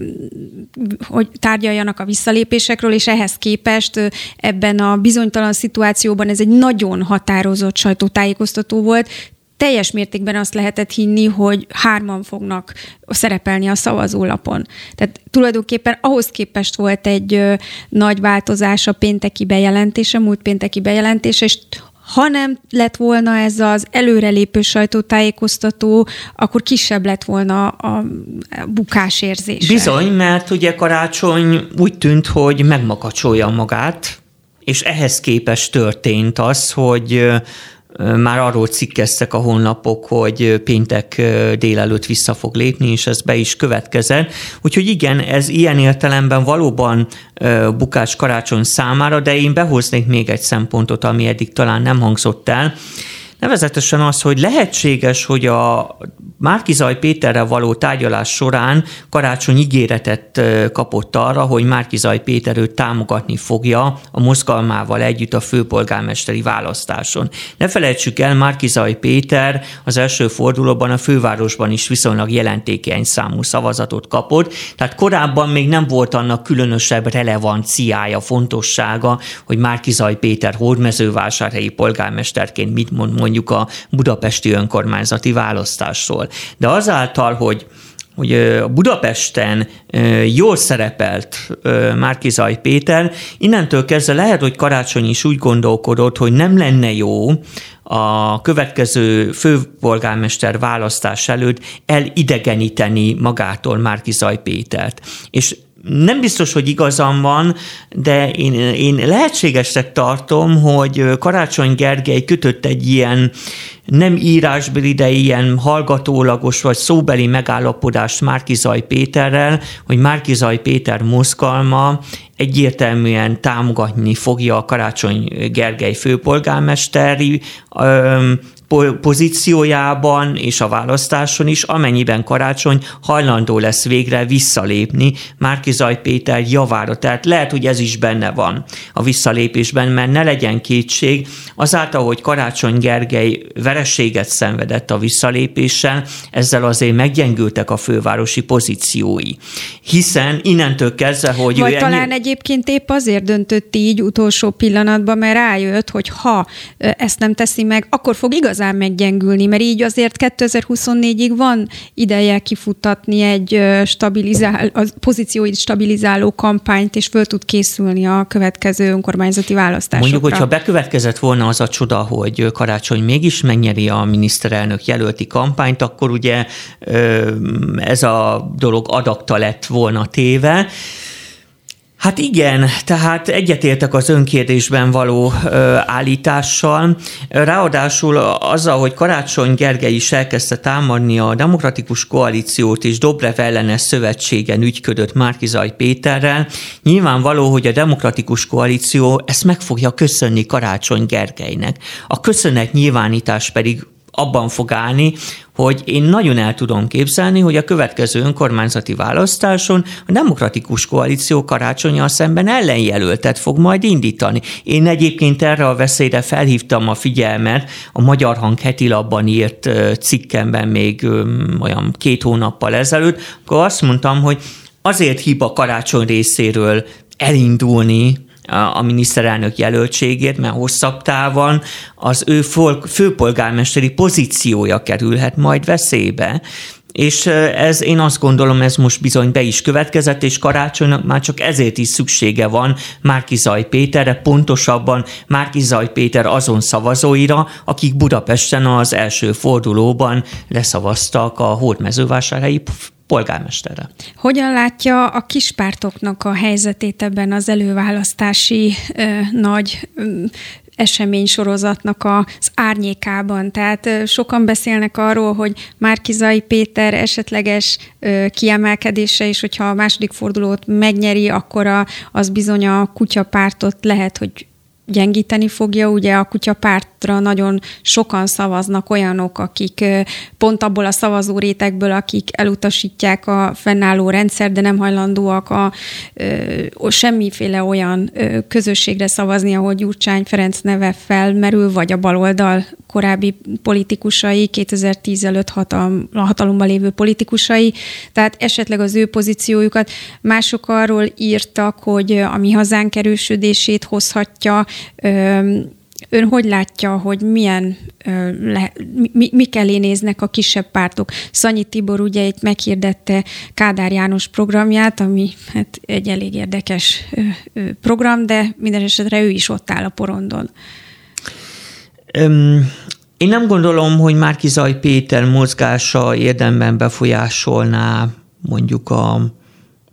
hogy tárgyaljanak a visszalépésekről, és ehhez képest ebben a bizonytalan szituációban ez egy nagyon határozott sajtótájékoztató volt, teljes mértékben azt lehetett hinni, hogy hárman fognak szerepelni a szavazólapon. Tehát tulajdonképpen ahhoz képest volt egy ö, nagy változás a pénteki bejelentése, múlt pénteki bejelentése, és ha nem lett volna ez az előrelépő sajtótájékoztató, akkor kisebb lett volna a bukás érzése. Bizony, mert ugye karácsony úgy tűnt, hogy megmakacsolja magát, és ehhez képest történt az, hogy már arról cikkeztek a honlapok, hogy péntek délelőtt vissza fog lépni, és ez be is következett. Úgyhogy igen, ez ilyen értelemben valóban bukás karácsony számára, de én behoznék még egy szempontot, ami eddig talán nem hangzott el. Nevezetesen az, hogy lehetséges, hogy a Márkizaj Péterrel való tárgyalás során Karácsony ígéretet kapott arra, hogy Márkizaj Péter őt támogatni fogja a mozgalmával együtt a főpolgármesteri választáson. Ne felejtsük el, Márkizaj Péter az első fordulóban a fővárosban is viszonylag jelentékeny számú szavazatot kapott, tehát korábban még nem volt annak különösebb relevanciája, fontossága, hogy Márkizaj Péter hódmezővásárhelyi polgármesterként mit mond mondjuk a budapesti önkormányzati választásról. De azáltal, hogy hogy Budapesten jól szerepelt Márkizaj Péter, innentől kezdve lehet, hogy Karácsony is úgy gondolkodott, hogy nem lenne jó a következő főpolgármester választás előtt elidegeníteni magától Márkizaj Pétert. És nem biztos, hogy igazam van, de én, én lehetségesnek tartom, hogy Karácsony Gergely kötött egy ilyen nem írásbeli, de ilyen hallgatólagos vagy szóbeli megállapodást Márkizaj Péterrel, hogy Márkizaj Péter mozgalma egyértelműen támogatni fogja a Karácsony Gergely főpolgármesteri pozíciójában és a választáson is, amennyiben karácsony hajlandó lesz végre visszalépni Márkizaj Péter javára. Tehát lehet, hogy ez is benne van a visszalépésben, mert ne legyen kétség, azáltal, hogy Karácsony Gergely vereséget szenvedett a visszalépéssel, ezzel azért meggyengültek a fővárosi pozíciói. Hiszen innentől kezdve, hogy Vagy ő talán ennyi... egyébként épp azért döntött így utolsó pillanatban, mert rájött, hogy ha ezt nem teszi meg, akkor fog igaz igazán meggyengülni, mert így azért 2024-ig van ideje kifutatni egy stabilizál, a pozícióit stabilizáló kampányt, és föl tud készülni a következő önkormányzati választásokra. Mondjuk, hogyha bekövetkezett volna az a csoda, hogy Karácsony mégis megnyeri a miniszterelnök jelölti kampányt, akkor ugye ez a dolog adakta lett volna téve. Hát igen, tehát egyetértek az önkérdésben való ö, állítással. Ráadásul azzal, hogy Karácsony Gergely is elkezdte támadni a Demokratikus Koalíciót és Dobrev ellenes szövetségen ügyködött Márkizaj Péterrel, nyilvánvaló, hogy a Demokratikus Koalíció ezt meg fogja köszönni Karácsony Gergelynek. A köszönet nyilvánítás pedig abban fog állni, hogy én nagyon el tudom képzelni, hogy a következő önkormányzati választáson a demokratikus koalíció karácsonyjal szemben ellenjelöltet fog majd indítani. Én egyébként erre a veszélyre felhívtam a figyelmet a Magyar Hang heti labban írt cikkemben még olyan két hónappal ezelőtt, akkor azt mondtam, hogy azért hiba karácsony részéről elindulni a miniszterelnök jelöltségét, mert hosszabb távon az ő főpolgármesteri pozíciója kerülhet majd veszélybe. És ez, én azt gondolom, ez most bizony be is következett, és karácsonynak már csak ezért is szüksége van Márkizaj Péterre, pontosabban Márkizaj Péter azon szavazóira, akik Budapesten az első fordulóban leszavaztak a hódmezővásárhelyi polgármesterre. Hogyan látja a kispártoknak a helyzetét ebben az előválasztási ö, nagy ö, eseménysorozatnak az árnyékában. Tehát sokan beszélnek arról, hogy Márkizai Péter esetleges kiemelkedése, és hogyha a második fordulót megnyeri, akkor a, az bizony a kutyapártot lehet, hogy gyengíteni fogja. Ugye a kutyapártra nagyon sokan szavaznak olyanok, akik pont abból a szavazó rétegből, akik elutasítják a fennálló rendszer, de nem hajlandóak a, a semmiféle olyan közösségre szavazni, ahol Gyurcsány Ferenc neve felmerül, vagy a baloldal korábbi politikusai, 2010 előtt hatalom, hatalomban lévő politikusai, tehát esetleg az ő pozíciójukat. Mások arról írtak, hogy a mi hazánk erősödését hozhatja Ön hogy látja, hogy milyen, le, mi, mi elé néznek a kisebb pártok? Szanyi Tibor ugye itt meghirdette Kádár János programját, ami hát egy elég érdekes program, de minden esetre ő is ott áll a porondon. Um, én nem gondolom, hogy Márkizaj Péter mozgása érdemben befolyásolná mondjuk a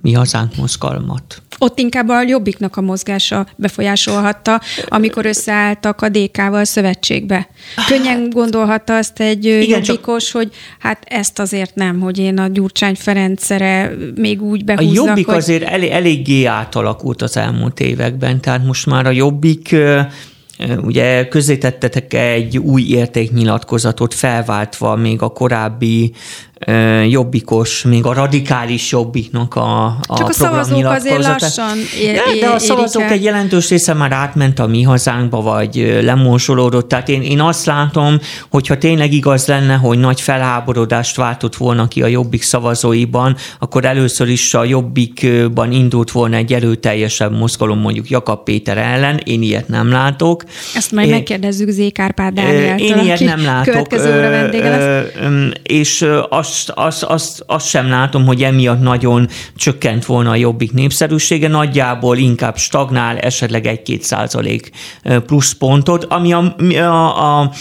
mi hazánk mozgalmat. Ott inkább a jobbiknak a mozgása befolyásolhatta, amikor összeálltak a DK-val szövetségbe. Könnyen gondolhatta azt egy Igen, jobbikos, csak... hogy hát ezt azért nem, hogy én a Gyurcsány Ferencre még úgy behúzzak. A jobbik hogy... azért elég, eléggé átalakult az elmúlt években, tehát most már a jobbik Ugye közzétettetek egy új értéknyilatkozatot felváltva még a korábbi jobbikos, még a radikális jobbiknak a, a Csak a szavazók azért lassan ér, de, de a szavazók egy jelentős része már átment a mi hazánkba, vagy lemonsolódott. Tehát én, én azt látom, hogyha tényleg igaz lenne, hogy nagy felháborodást váltott volna ki a jobbik szavazóiban, akkor először is a jobbikban indult volna egy erőteljesebb mozgalom mondjuk Jakab Péter ellen. Én ilyet nem látok. Ezt majd én, megkérdezzük Zé Kárpád Dánieltől, Én ilyet nem látok. Következő óra vendége lesz. És azt azt, azt, azt, azt sem látom, hogy emiatt nagyon csökkent volna a jobbik népszerűsége, nagyjából inkább stagnál, esetleg egy-két százalék plusz pontot, ami a, a, a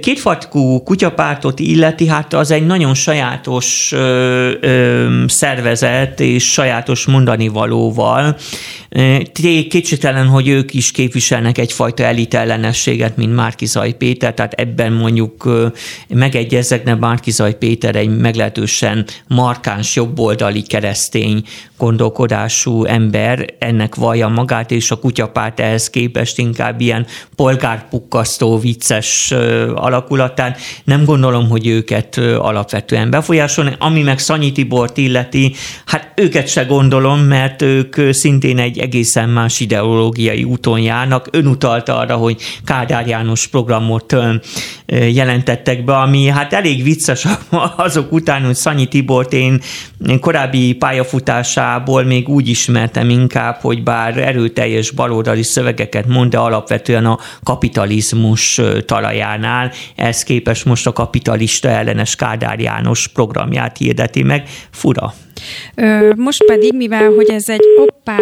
kétfarkú kutyapártot illeti, hát az egy nagyon sajátos ö, ö, szervezet és sajátos mondani valóval. Kétségtelen, hogy ők is képviselnek egyfajta elitellenességet, mint Márkizaj Péter, tehát ebben mondjuk megegyezekne Márkizaj Péter egy meglehetősen markáns jobboldali keresztény gondolkodású ember, ennek vallja magát, és a kutyapárt ehhez képest inkább ilyen polgárpukkasztó, vicces alakulatán. Nem gondolom, hogy őket alapvetően befolyásolni. Ami meg Szanyi Tibort illeti, hát őket se gondolom, mert ők szintén egy egészen más ideológiai úton járnak. Ön utalta arra, hogy Kádár János programot jelentettek be, ami hát elég vicces [LAUGHS] azok után, hogy Szanyi Tibort én korábbi pályafutásából még úgy ismertem inkább, hogy bár erőteljes baloldali szövegeket mond, de alapvetően a kapitalizmus talajánál, ez képes most a kapitalista ellenes Kádár János programját hirdeti meg. Fura. Most pedig, mivel hogy ez egy oppá,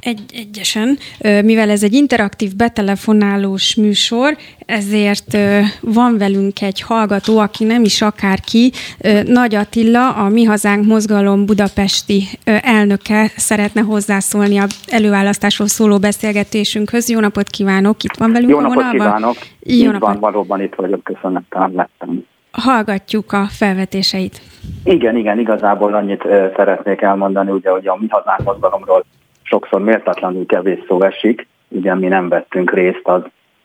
egy, egyesen, mivel ez egy interaktív betelefonálós műsor, ezért van velünk egy hallgató, aki nem is akárki, Nagy Attila, a Mi Hazánk Mozgalom budapesti elnöke szeretne hozzászólni a előválasztásról szóló beszélgetésünkhöz. Jó napot kívánok, itt van velünk Jó napot vonalban. kívánok, Jó napot. van, valóban itt vagyok, köszönettel lettem. Hallgatjuk a felvetéseit. Igen, igen, igazából annyit szeretnék elmondani, ugye, hogy a Mi Hazánk Mozgalomról sokszor méltatlanul kevés szó esik, ugye mi nem vettünk részt az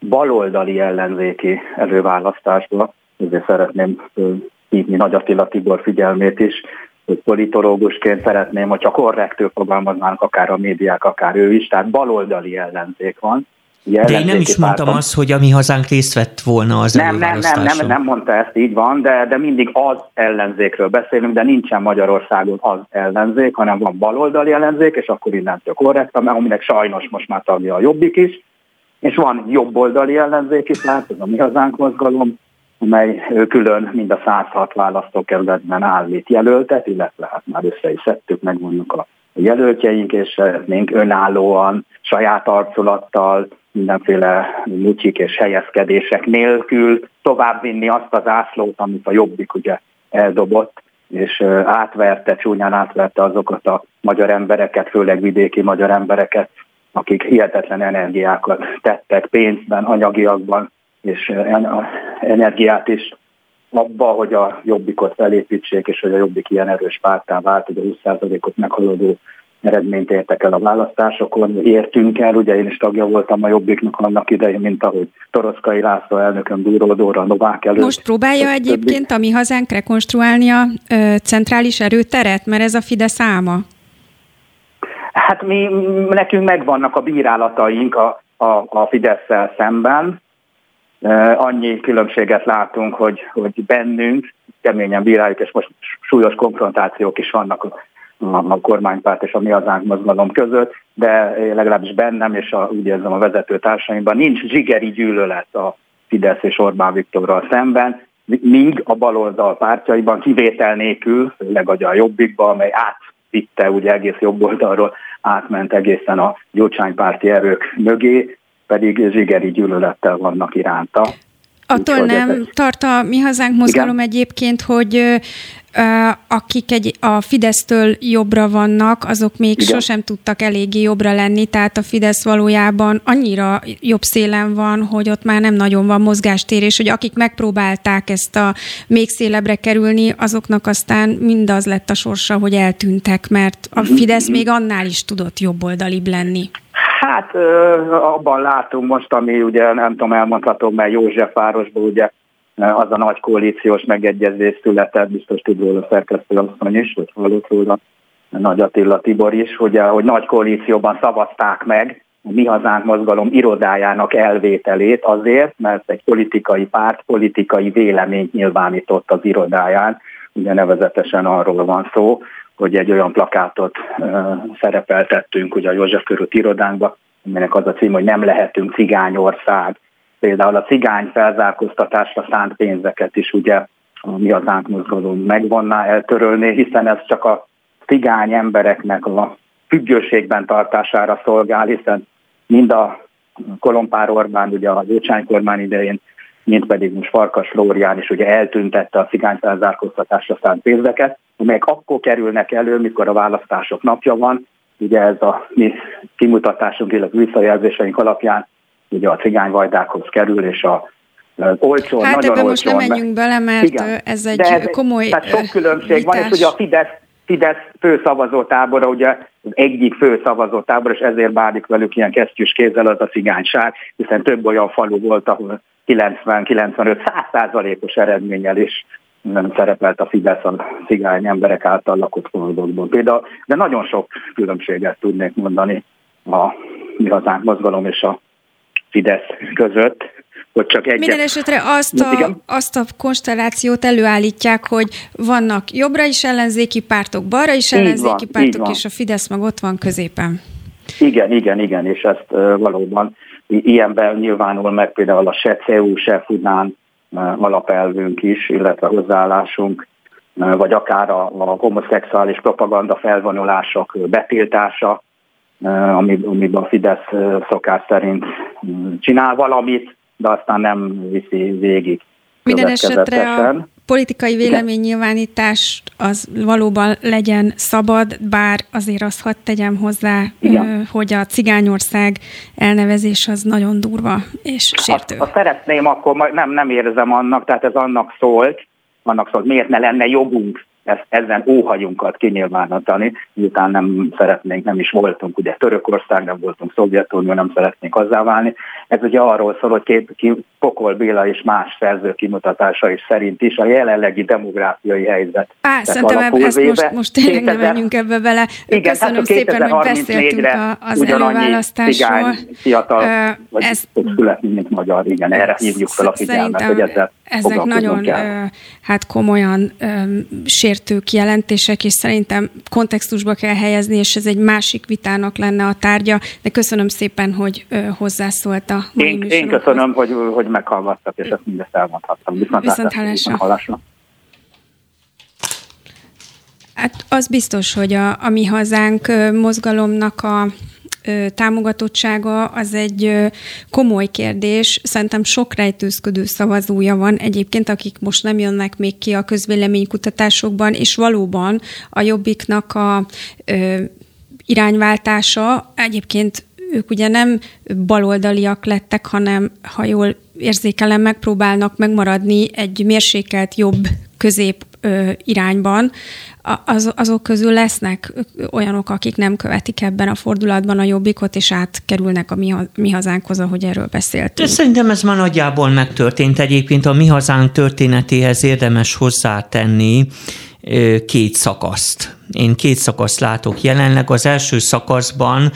baloldali ellenzéki előválasztásba, ezért szeretném hívni Nagy Attila Tibor figyelmét is, hogy politológusként szeretném, hogyha korrektül fogalmaznának akár a médiák, akár ő is, tehát baloldali ellenzék van, de én nem is mondtam azt, hogy a mi hazánk részt vett volna az nem, nem, nem, nem, nem mondta ezt, így van, de, de mindig az ellenzékről beszélünk, de nincsen Magyarországon az ellenzék, hanem van baloldali ellenzék, és akkor innentől korrekt, aminek sajnos most már tagja a Jobbik is, és van jobboldali ellenzék is, lát, ez a mi hazánk mozgalom, amely külön mind a 106 választókerületben állít jelöltet, illetve hát már össze is szedtük, megvannak a jelöltjeink, és szeretnénk önállóan, saját arculattal, mindenféle mucsik és helyezkedések nélkül továbbvinni azt az ászlót, amit a Jobbik ugye eldobott, és átverte, csúnyán átverte azokat a magyar embereket, főleg vidéki magyar embereket, akik hihetetlen energiákat tettek pénzben, anyagiakban, és energiát is abba, hogy a jobbikot felépítsék, és hogy a jobbik ilyen erős pártá vált, hogy a 20%-ot meghaladó eredményt értek el a választásokon, értünk el, ugye én is tagja voltam a Jobbiknak annak idején, mint ahogy Toroszkai László elnököm Dúró Dóra Novák előtt. Most próbálja egyébként a mi hazánk rekonstruálni a ö, centrális erőteret, mert ez a Fidesz álma? Hát mi, nekünk megvannak a bírálataink a, a, a fidesz szemben, annyi különbséget látunk, hogy, hogy bennünk keményen bíráljuk, és most súlyos konfrontációk is vannak a, kormánypárt és a mi hazánk mozgalom között, de legalábbis bennem és a, úgy érzem a vezető társaimban nincs zsigeri gyűlölet a Fidesz és Orbán Viktorral szemben, míg a baloldal pártjaiban kivétel nélkül, főleg a jobbikba, amely átvitte ugye egész jobb oldalról, átment egészen a gyurcsánypárti erők mögé, pedig zsigeri gyűlölettel vannak iránta. Attól Úgy, nem ez... tart a Mi Hazánk mozgalom Igen? egyébként, hogy akik egy, a Fidesztől jobbra vannak, azok még Igen. sosem tudtak eléggé jobbra lenni, tehát a Fidesz valójában annyira jobb szélen van, hogy ott már nem nagyon van mozgástér, és hogy akik megpróbálták ezt a még szélebbre kerülni, azoknak aztán mindaz lett a sorsa, hogy eltűntek, mert a mhm. Fidesz még annál is tudott jobboldalibb lenni. Hát abban látunk most, ami ugye nem tudom, elmondhatom, mert Józsefvárosban ugye az a nagy koalíciós megegyezés született, biztos tud róla szerkesztő asszony is, hogy hallott róla Nagy Attila Tibor is, hogy, hogy nagy koalícióban szavazták meg a Mi Hazánk mozgalom irodájának elvételét azért, mert egy politikai párt politikai véleményt nyilvánított az irodáján, ugye nevezetesen arról van szó, hogy egy olyan plakátot szerepeltettünk ugye a József körült irodánkba, aminek az a cím, hogy nem lehetünk cigányország. Például a cigány felzárkóztatásra szánt pénzeket is ugye a mi hazánk mozgalom megvonná, eltörölné, hiszen ez csak a cigány embereknek a függőségben tartására szolgál, hiszen mind a Kolompár Orbán, ugye a Gyurcsány kormány idején mint pedig most Farkas Flórián is ugye eltüntette a cigány felzárkóztatásra szánt pénzeket, amelyek akkor kerülnek elő, mikor a választások napja van. Ugye ez a mi kimutatásunk, illetve visszajelzéseink alapján ugye a cigányvajdákhoz kerül, és a olcsó, hát nagyon olcsó. most nem menjünk bele, mert Igen, ez egy ez, komoly Tehát sok különbség vitás. van, és ugye a Fidesz Fidesz fő szavazótábora, ugye az egyik fő szavazótábor, és ezért bánik velük ilyen kesztyűs kézzel az a cigányság, hiszen több olyan falu volt, ahol 90-95-100 százalékos eredménnyel is nem szerepelt a Fidesz a cigány emberek által lakott faludokban. Például, de nagyon sok különbséget tudnék mondani a mi hazánk mozgalom és a Fidesz között, hogy csak egyet. Minden esetre azt a, azt a konstellációt előállítják, hogy vannak jobbra is ellenzéki pártok, balra is így ellenzéki van, pártok, és a Fidesz meg ott van középen. Igen, igen, igen, és ezt uh, valóban ilyenben nyilvánul meg például a se CEU, se Fudnán uh, alapelvünk is, illetve hozzáállásunk, uh, vagy akár a, a homoszexuális propaganda felvonulások betiltása, amiben a Fidesz szokás szerint csinál valamit, de aztán nem viszi végig. Minden esetre a politikai véleménynyilvánítás az valóban legyen szabad, bár azért azt hadd tegyem hozzá, Igen. hogy a cigányország elnevezés az nagyon durva és sértő. Ha, ha szeretném, akkor nem, nem érzem annak, tehát ez annak szólt, annak szólt, miért ne lenne jogunk ezt, ezen óhajunkat kinyilvánítani, miután nem szeretnénk, nem is voltunk, ugye Törökország, nem voltunk Szovjetunió, nem szeretnénk azzá válni. Ez ugye arról szól, hogy két, ki, Pokol Béla és más szerző kimutatása is szerint is a jelenlegi demográfiai helyzet. Á, szerintem ezt most, most tényleg nem menjünk ebbe bele. Igen, Köszönöm szépen, hogy beszéltünk az előválasztásról. fiatal, uh, vagy ez, születni, mint magyar, igen, erre hívjuk fel a figyelmet, hogy ezzel ezek nagyon kell. hát komolyan sértő kijelentések, és szerintem kontextusba kell helyezni, és ez egy másik vitának lenne a tárgya, de köszönöm szépen, hogy hozzászólt a mai én, én köszönöm, hogy, hogy meghallgattak, és ezt mindezt elmondhattam. Viszont, Viszont hallásra. Hát az biztos, hogy a, a mi hazánk mozgalomnak a támogatottsága az egy komoly kérdés. Szerintem sok rejtőzködő szavazója van egyébként, akik most nem jönnek még ki a közvéleménykutatásokban, és valóban a jobbiknak a irányváltása egyébként ők ugye nem baloldaliak lettek, hanem, ha jól érzékelem, megpróbálnak megmaradni egy mérsékelt jobb közép irányban, az, azok közül lesznek olyanok, akik nem követik ebben a fordulatban a jobbikot, és átkerülnek a mi, mi hazánkhoz, ahogy erről beszéltünk. De szerintem ez már nagyjából megtörtént. Egyébként a mi hazánk történetéhez érdemes hozzátenni két szakaszt. Én két szakaszt látok jelenleg. Az első szakaszban,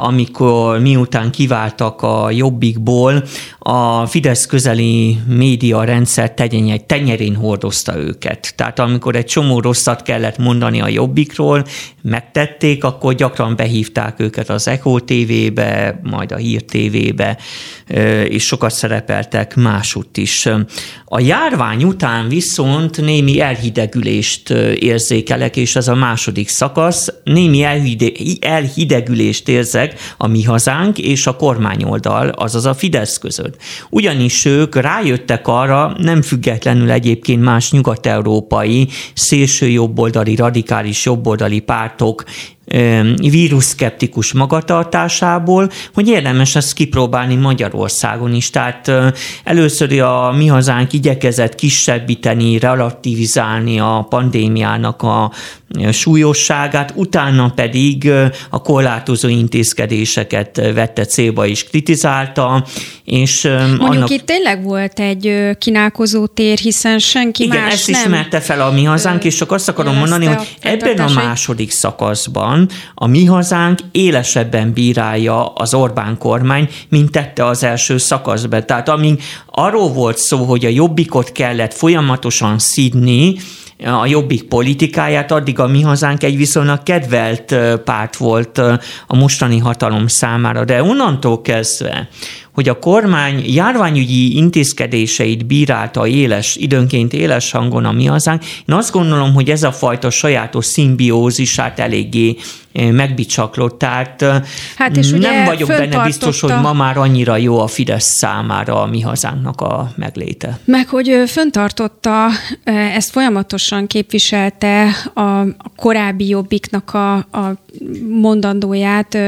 amikor miután kiváltak a Jobbikból, a Fidesz közeli média rendszer tegyenye, tenyerén hordozta őket. Tehát amikor egy csomó rosszat kellett mondani a Jobbikról, megtették, akkor gyakran behívták őket az Echo TV-be, majd a Hír TV-be, és sokat szerepeltek másutt is. A járvány után viszont némi elhidegülést érzékelek, és ez a második szakasz, némi elhide, elhidegülést érzek a mi hazánk és a kormányoldal, azaz a Fidesz között. Ugyanis ők rájöttek arra, nem függetlenül egyébként más nyugat-európai szélső jobboldali, radikális jobboldali pártok vírusszkeptikus magatartásából, hogy érdemes ezt kipróbálni Magyarországon is. Tehát először a mi hazánk igyekezett kisebbíteni, relativizálni a pandémiának a súlyosságát, utána pedig a korlátozó intézkedéseket vette célba és kritizálta. És Mondjuk annak... itt tényleg volt egy kínálkozó tér, hiszen senki Igen, más ezt nem ismerte fel a mi hazánk, és csak azt akarom mondani, hogy ebben a második szakaszban a mi hazánk élesebben bírálja az Orbán kormány, mint tette az első szakaszban. Tehát amíg arról volt szó, hogy a jobbikot kellett folyamatosan szidni, a jobbik politikáját, addig a mi hazánk egy viszonylag kedvelt párt volt a mostani hatalom számára. De onnantól kezdve, hogy a kormány járványügyi intézkedéseit bírálta éles, időnként éles hangon a mi hazánk, én azt gondolom, hogy ez a fajta sajátos szimbiózisát eléggé megbicsaklott, tehát hát és nem vagyok benne biztos, hogy ma már annyira jó a Fidesz számára a mi hazánknak a megléte. Meg, hogy föntartotta, ezt folyamatosan képviselte a korábbi jobbiknak a, a mondandóját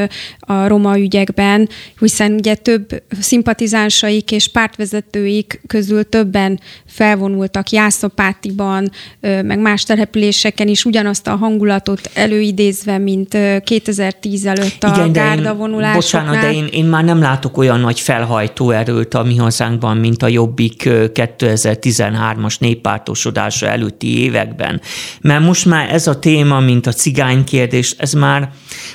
a roma ügyekben, hiszen ugye több szimpatizánsaik és pártvezetőik közül többen felvonultak Jászapátiban, meg más településeken is ugyanazt a hangulatot előidézve, mint 2010 előtt a Igen, gárda vonulásoknál. Bocsánat, de én, én már nem látok olyan nagy felhajtó erőt a mi hazánkban, mint a Jobbik 2013-as néppártosodása előtti években. Mert most már ez a téma, mint a cigány kérdés, ez már,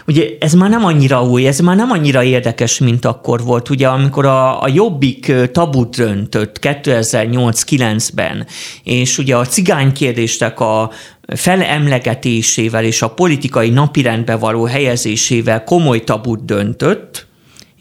ugye ez már nem annyira új, ez már nem annyira érdekes, mint akkor volt. Ugye amikor a, a Jobbik tabut döntött 2008-9-ben, és ugye a cigány kérdéstek a felemlegetésével és a politikai napirendbe való helyezésével komoly tabut döntött,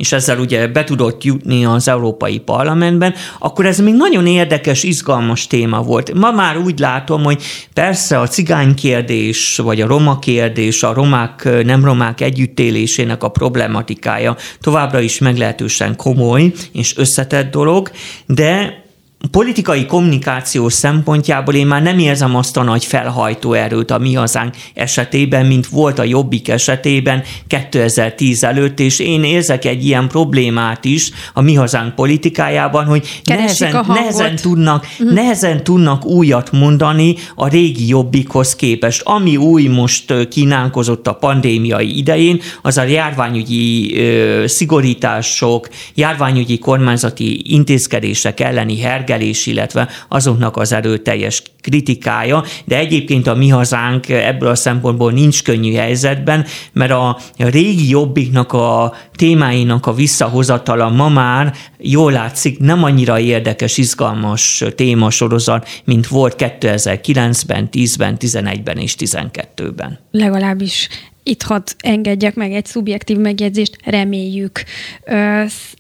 és ezzel ugye be tudott jutni az Európai Parlamentben, akkor ez még nagyon érdekes, izgalmas téma volt. Ma már úgy látom, hogy persze a cigány kérdés, vagy a roma kérdés, a romák, nem romák együttélésének a problematikája továbbra is meglehetősen komoly és összetett dolog, de politikai kommunikáció szempontjából én már nem érzem azt a nagy felhajtó erőt a mi hazánk esetében, mint volt a Jobbik esetében 2010 előtt, és én érzek egy ilyen problémát is a mi hazánk politikájában, hogy nehezen, nehezen, tudnak, uh-huh. nehezen tudnak újat mondani a régi Jobbikhoz képest. Ami új most kínálkozott a pandémiai idején, az a járványügyi ö, szigorítások, járványügyi kormányzati intézkedések elleni herge értékelés, illetve azoknak az erőteljes kritikája, de egyébként a mi hazánk ebből a szempontból nincs könnyű helyzetben, mert a régi jobbiknak a témáinak a visszahozatala ma már jól látszik, nem annyira érdekes, izgalmas témasorozat, mint volt 2009-ben, 10-ben, 11-ben és 12-ben. Legalábbis itt hadd engedjek meg egy szubjektív megjegyzést, reméljük.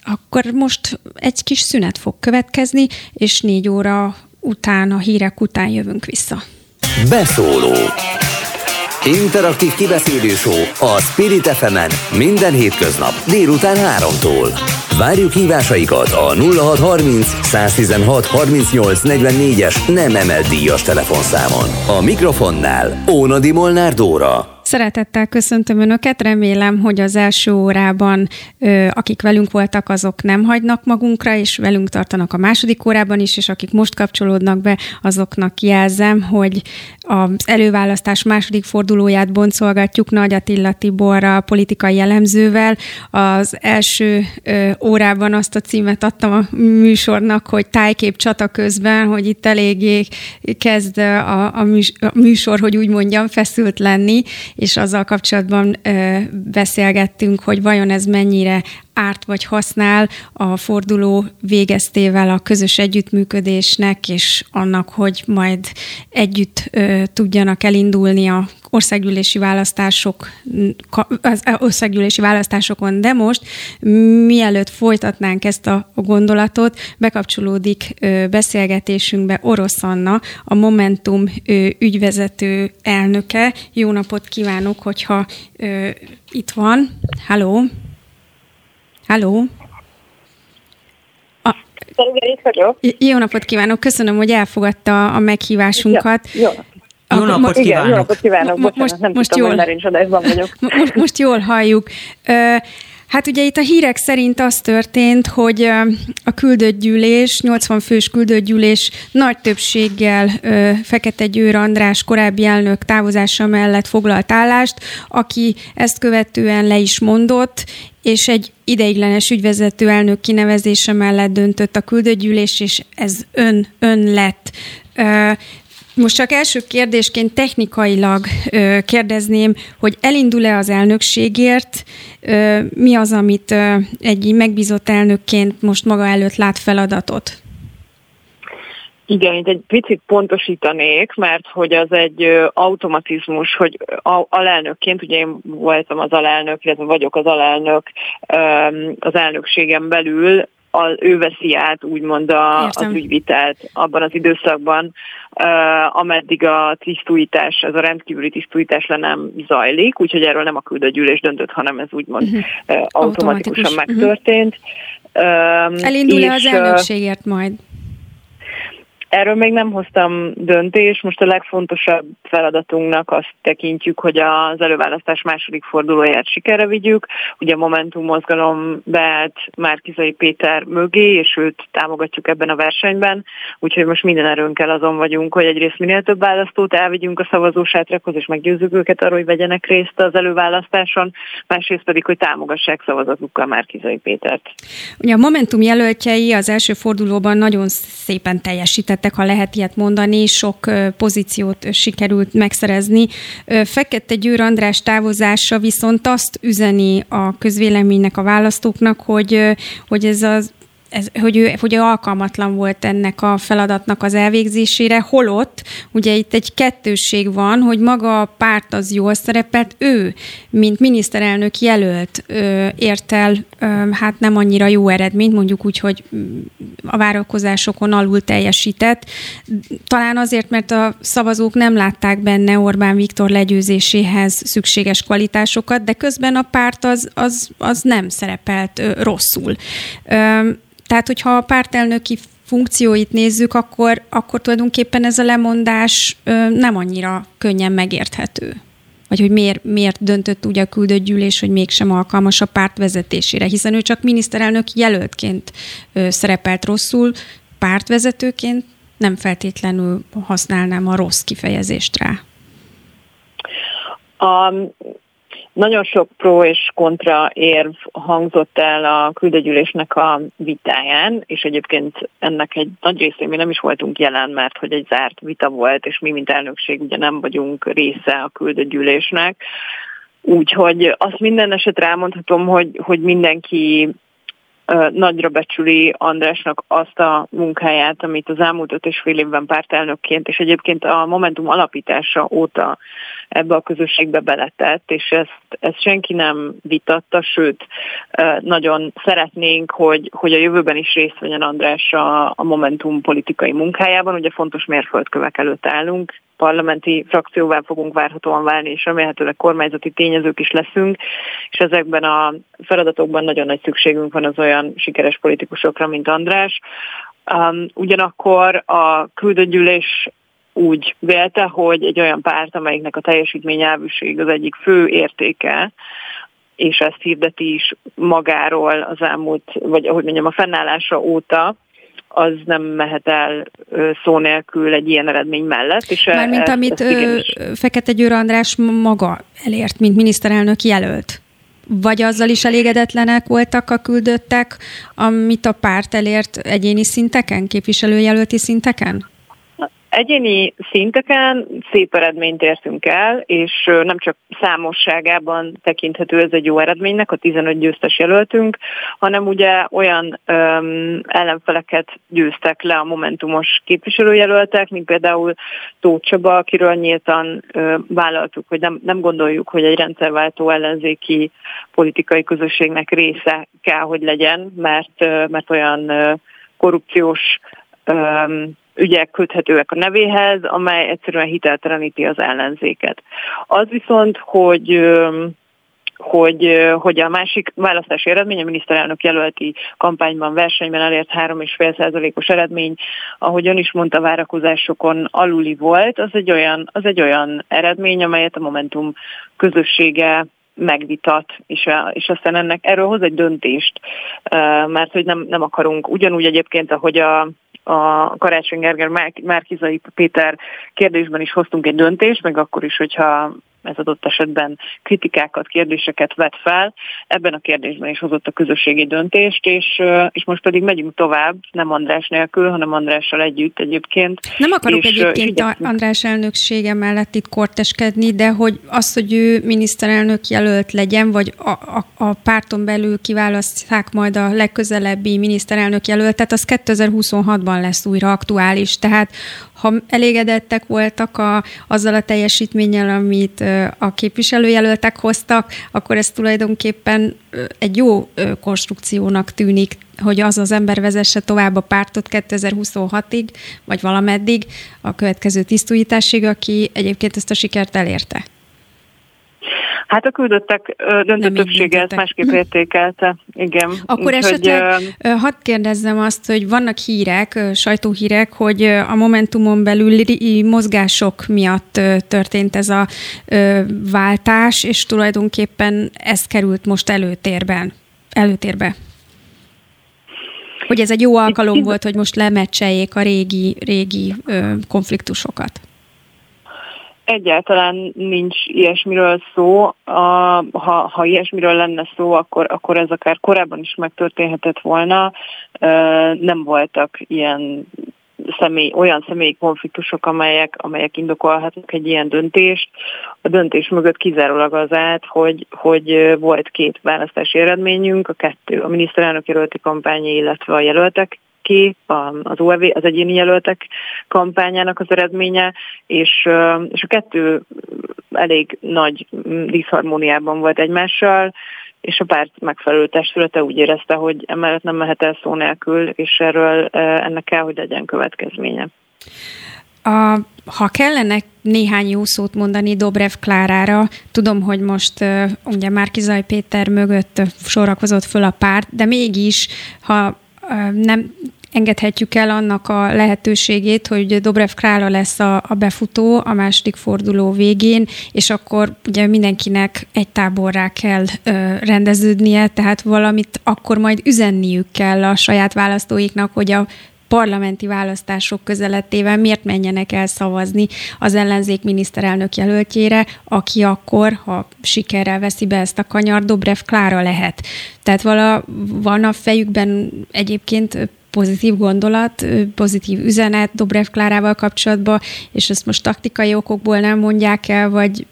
Akkor most egy kis szünet fog következni, és négy óra után, a hírek után jövünk vissza. Beszóló Interaktív kibeszélő a Spirit fm minden hétköznap délután 3-tól. Várjuk hívásaikat a 0630 116 38 44-es nem emelt díjas telefonszámon. A mikrofonnál Ónadi Molnár Dóra. Szeretettel köszöntöm Önöket, remélem, hogy az első órában, akik velünk voltak, azok nem hagynak magunkra, és velünk tartanak a második órában is, és akik most kapcsolódnak be, azoknak jelzem, hogy az előválasztás második fordulóját boncolgatjuk Nagy Attila Tiborra, politikai jellemzővel. Az első órában azt a címet adtam a műsornak, hogy tájkép csata közben, hogy itt eléggé kezd a, a műsor, hogy úgy mondjam, feszült lenni, és azzal kapcsolatban beszélgettünk, hogy vajon ez mennyire árt vagy használ a forduló végeztével a közös együttműködésnek, és annak, hogy majd együtt ö, tudjanak elindulni a országgyűlési választások, az országgyűlési választásokon, de most mielőtt folytatnánk ezt a gondolatot, bekapcsolódik beszélgetésünkbe Orosz Anna, a Momentum ügyvezető elnöke. Jó napot kívánok, hogyha itt van. Halló! Halló! Jó napot kívánok, köszönöm, hogy elfogadta a meghívásunkat. Ja, jó jó napot igen, kívánok! Jó napot kívánok, bocsánat, most, nem most tudtam, jól, hogy vagyok. Most, most jól halljuk. Hát ugye itt a hírek szerint az történt, hogy a küldöttgyűlés, 80 fős küldöttgyűlés nagy többséggel Fekete Győr András korábbi elnök távozása mellett foglalt állást, aki ezt követően le is mondott, és egy ideiglenes ügyvezető elnök kinevezése mellett döntött a küldöttgyűlés, és ez ön, ön lett. Most csak első kérdésként technikailag ö, kérdezném, hogy elindul-e az elnökségért, ö, mi az, amit ö, egy megbízott elnökként most maga előtt lát feladatot? Igen, itt egy picit pontosítanék, mert hogy az egy automatizmus, hogy alelnökként, ugye én voltam az alelnök, illetve vagyok az alelnök az elnökségen belül, az, ő veszi át úgymond a, az ügyvitelt abban az időszakban, uh, ameddig a tisztújítás, ez a rendkívüli tisztújítás le nem zajlik, úgyhogy erről nem a küldőgyűlés döntött, hanem ez úgymond uh-huh. uh, automatikusan Automatikus. megtörtént. Uh-huh. Elindul-e az elnökségért majd? Erről még nem hoztam döntést, most a legfontosabb feladatunknak azt tekintjük, hogy az előválasztás második fordulóját sikerre vigyük. Ugye a Momentum mozgalom beállt Márkizai Péter mögé, és őt támogatjuk ebben a versenyben, úgyhogy most minden erőnkkel azon vagyunk, hogy egyrészt minél több választót elvigyünk a szavazósátrakhoz, és meggyőzzük őket arról, hogy vegyenek részt az előválasztáson, másrészt pedig, hogy támogassák szavazatukkal Márkizai Pétert. Ugye a Momentum jelöltjei az első fordulóban nagyon szépen teljesített lettek, ha lehet ilyet mondani, sok pozíciót sikerült megszerezni. Fekete Győr András távozása viszont azt üzeni a közvéleménynek, a választóknak, hogy, hogy ez az ez, hogy, ő, hogy ő alkalmatlan volt ennek a feladatnak az elvégzésére, holott ugye itt egy kettősség van, hogy maga a párt az jól szerepelt, ő, mint miniszterelnök jelölt ért el hát nem annyira jó eredményt, mondjuk úgy, hogy a várakozásokon alul teljesített. Talán azért, mert a szavazók nem látták benne Orbán Viktor legyőzéséhez szükséges kvalitásokat, de közben a párt az, az, az nem szerepelt rosszul. Ö, tehát, hogyha a pártelnöki funkcióit nézzük, akkor, akkor tulajdonképpen ez a lemondás nem annyira könnyen megérthető vagy hogy miért, miért döntött úgy a küldött gyűlés, hogy mégsem alkalmas a párt vezetésére, hiszen ő csak miniszterelnök jelöltként ö, szerepelt rosszul, pártvezetőként nem feltétlenül használnám a rossz kifejezést rá. A, nagyon sok pro és kontra érv hangzott el a küldegyűlésnek a vitáján, és egyébként ennek egy nagy részén mi nem is voltunk jelen, mert hogy egy zárt vita volt, és mi, mint elnökség, ugye nem vagyunk része a küldegyűlésnek. Úgyhogy azt minden esetre elmondhatom, hogy, hogy mindenki nagyra becsüli Andrásnak azt a munkáját, amit az elmúlt öt és fél évben pártelnökként, és egyébként a Momentum alapítása óta ebbe a közösségbe beletett, és ezt, ezt senki nem vitatta, sőt, nagyon szeretnénk, hogy, hogy a jövőben is részt vegyen András a, a Momentum politikai munkájában. Ugye fontos mérföldkövek előtt állunk, parlamenti frakcióvá fogunk várhatóan válni, és remélhetőleg kormányzati tényezők is leszünk, és ezekben a feladatokban nagyon nagy szükségünk van az olyan sikeres politikusokra, mint András. Um, ugyanakkor a küldőgyűlés úgy vélte, hogy egy olyan párt, amelyiknek a teljesítményelvűség az egyik fő értéke, és ezt hirdeti is magáról az elmúlt, vagy ahogy mondjam, a fennállása óta, az nem mehet el szó nélkül egy ilyen eredmény mellett. És Mármint ezt, amit ezt Fekete Győr András maga elért, mint miniszterelnök jelölt. Vagy azzal is elégedetlenek voltak a küldöttek, amit a párt elért egyéni szinteken, képviselőjelölti szinteken? Egyéni szinteken szép eredményt értünk el, és nem csak számosságában tekinthető ez egy jó eredménynek, a 15 győztes jelöltünk, hanem ugye olyan öm, ellenfeleket győztek le a momentumos képviselőjelöltek, mint például Tóth Csaba, akiről nyíltan ö, vállaltuk, hogy nem, nem gondoljuk, hogy egy rendszerváltó ellenzéki politikai közösségnek része kell, hogy legyen, mert, ö, mert olyan ö, korrupciós ügyek köthetőek a nevéhez, amely egyszerűen hitelteleníti az ellenzéket. Az viszont, hogy hogy, hogy a másik választási eredmény, a miniszterelnök jelölti kampányban, versenyben elért 3,5%-os eredmény, ahogy ön is mondta, várakozásokon aluli volt, az egy olyan, az egy olyan eredmény, amelyet a Momentum közössége megvitat, és, és aztán ennek erről hoz egy döntést, mert hogy nem, nem akarunk, ugyanúgy egyébként, ahogy a a Karácsony Gerger Márkizai Péter kérdésben is hoztunk egy döntést, meg akkor is, hogyha ez adott esetben kritikákat, kérdéseket vet fel. Ebben a kérdésben is hozott a közösségi döntést, és, és most pedig megyünk tovább, nem András nélkül, hanem Andrással együtt egyébként. Nem akarok és, egyébként és András elnöksége mellett itt korteskedni, de hogy az, hogy ő miniszterelnök jelölt legyen, vagy a, a, a párton belül kiválasztják majd a legközelebbi miniszterelnök jelöltet, az 2026-ban lesz újra aktuális. Tehát ha elégedettek voltak a, azzal a teljesítménnyel, amit a képviselőjelöltek hoztak, akkor ez tulajdonképpen egy jó konstrukciónak tűnik, hogy az az ember vezesse tovább a pártot 2026-ig, vagy valameddig a következő tisztújításig, aki egyébként ezt a sikert elérte. Hát a küldöttek döntő többsége ezt másképp értékelte. Igen. Akkor Úgy, esetleg hogy, hadd kérdezzem azt, hogy vannak hírek, sajtóhírek, hogy a Momentumon belüli mozgások miatt történt ez a váltás, és tulajdonképpen ez került most előtérben, előtérbe. Hogy ez egy jó alkalom volt, hogy most lemecseljék a régi, régi konfliktusokat. Egyáltalán nincs ilyesmiről szó. Ha, ha ilyesmiről lenne szó, akkor, akkor ez akár korábban is megtörténhetett volna. Nem voltak ilyen személy, olyan személyi konfliktusok, amelyek, amelyek indokolhatnak egy ilyen döntést. A döntés mögött kizárólag az állt, hogy, hogy volt két választási eredményünk, a kettő, a miniszterelnök jelölti kampány, illetve a jelöltek ki az OEV, az egyéni jelöltek kampányának az eredménye, és, és a kettő elég nagy diszharmóniában volt egymással, és a párt megfelelő testülete úgy érezte, hogy emellett nem mehet el szó nélkül, és erről ennek kell, hogy legyen következménye. A, ha kellene néhány jó szót mondani Dobrev Klárára, tudom, hogy most ugye Márkizaj Péter mögött sorakozott föl a párt, de mégis, ha nem engedhetjük el annak a lehetőségét, hogy Dobrev Krála lesz a, a befutó a második forduló végén, és akkor ugye mindenkinek egy táborrá kell ö, rendeződnie, tehát valamit akkor majd üzenniük kell a saját választóiknak, hogy a parlamenti választások közelettével miért menjenek el szavazni az ellenzék miniszterelnök jelöltjére, aki akkor, ha sikerrel veszi be ezt a kanyar, Dobrev Klára lehet. Tehát vala, van a fejükben egyébként pozitív gondolat, pozitív üzenet Dobrev Klárával kapcsolatban, és ezt most taktikai okokból nem mondják el, vagy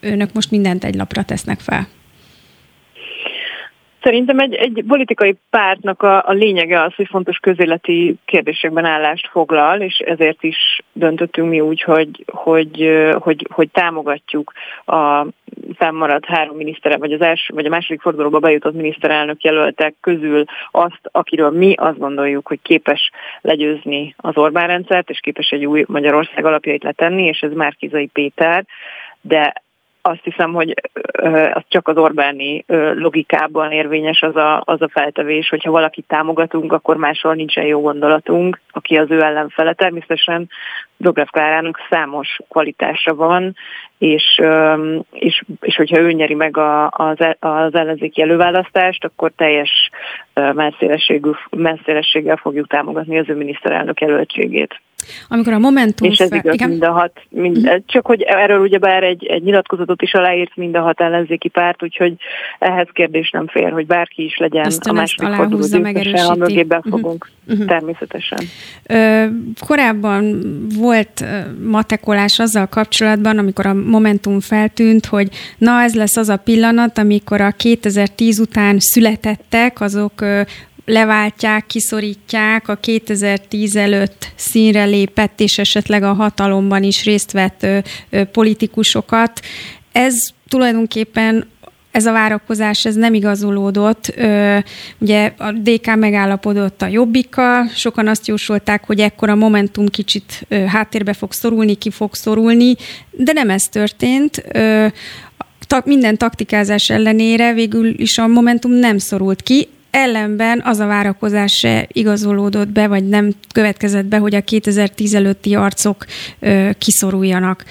önök most mindent egy lapra tesznek fel? Szerintem egy, egy politikai pártnak a, a lényege az, hogy fontos közéleti kérdésekben állást foglal, és ezért is döntöttünk mi úgy, hogy, hogy, hogy, hogy támogatjuk a számmaradt három minisztere, vagy az első, vagy a második fordulóba bejutott miniszterelnök jelöltek közül azt, akiről mi azt gondoljuk, hogy képes legyőzni az Orbán rendszert, és képes egy új Magyarország alapjait letenni, és ez Márkizai Péter, de azt hiszem, hogy az csak az Orbáni logikában érvényes az a, az a feltevés, hogyha valakit támogatunk, akkor máshol nincsen jó gondolatunk, aki az ő ellenfele. Természetesen Dobrev Klárának számos kvalitása van, és, és, és hogyha ő nyeri meg a, az, e, az ellenzéki előválasztást, akkor teljes messzélességgel fogjuk támogatni az ő miniszterelnök jelöltségét. Amikor a Momentum... És ez fel... igaz igen? mind a hat, mind, uh-huh. csak hogy erről ugyebár egy, egy nyilatkozatot is aláírt mind a hat ellenzéki párt, úgyhogy ehhez kérdés nem fér, hogy bárki is legyen Aztán a második forduló győztese, a mögé befogunk. Uh-huh. Uh-huh. Természetesen. Ö, korábban volt matekolás azzal kapcsolatban, amikor a Momentum feltűnt, hogy na ez lesz az a pillanat, amikor a 2010 után születettek, azok leváltják, kiszorítják a 2010 előtt színre lépett és esetleg a hatalomban is részt vett ö, ö, politikusokat. Ez tulajdonképpen ez a várakozás ez nem igazolódott. Ö, ugye a DK megállapodott a jobbikkal, sokan azt jósolták, hogy ekkor a Momentum kicsit ö, háttérbe fog szorulni, ki fog szorulni, de nem ez történt. Ö, minden taktikázás ellenére végül is a Momentum nem szorult ki ellenben az a várakozás se igazolódott be, vagy nem következett be, hogy a 2010 előtti arcok ö, kiszoruljanak.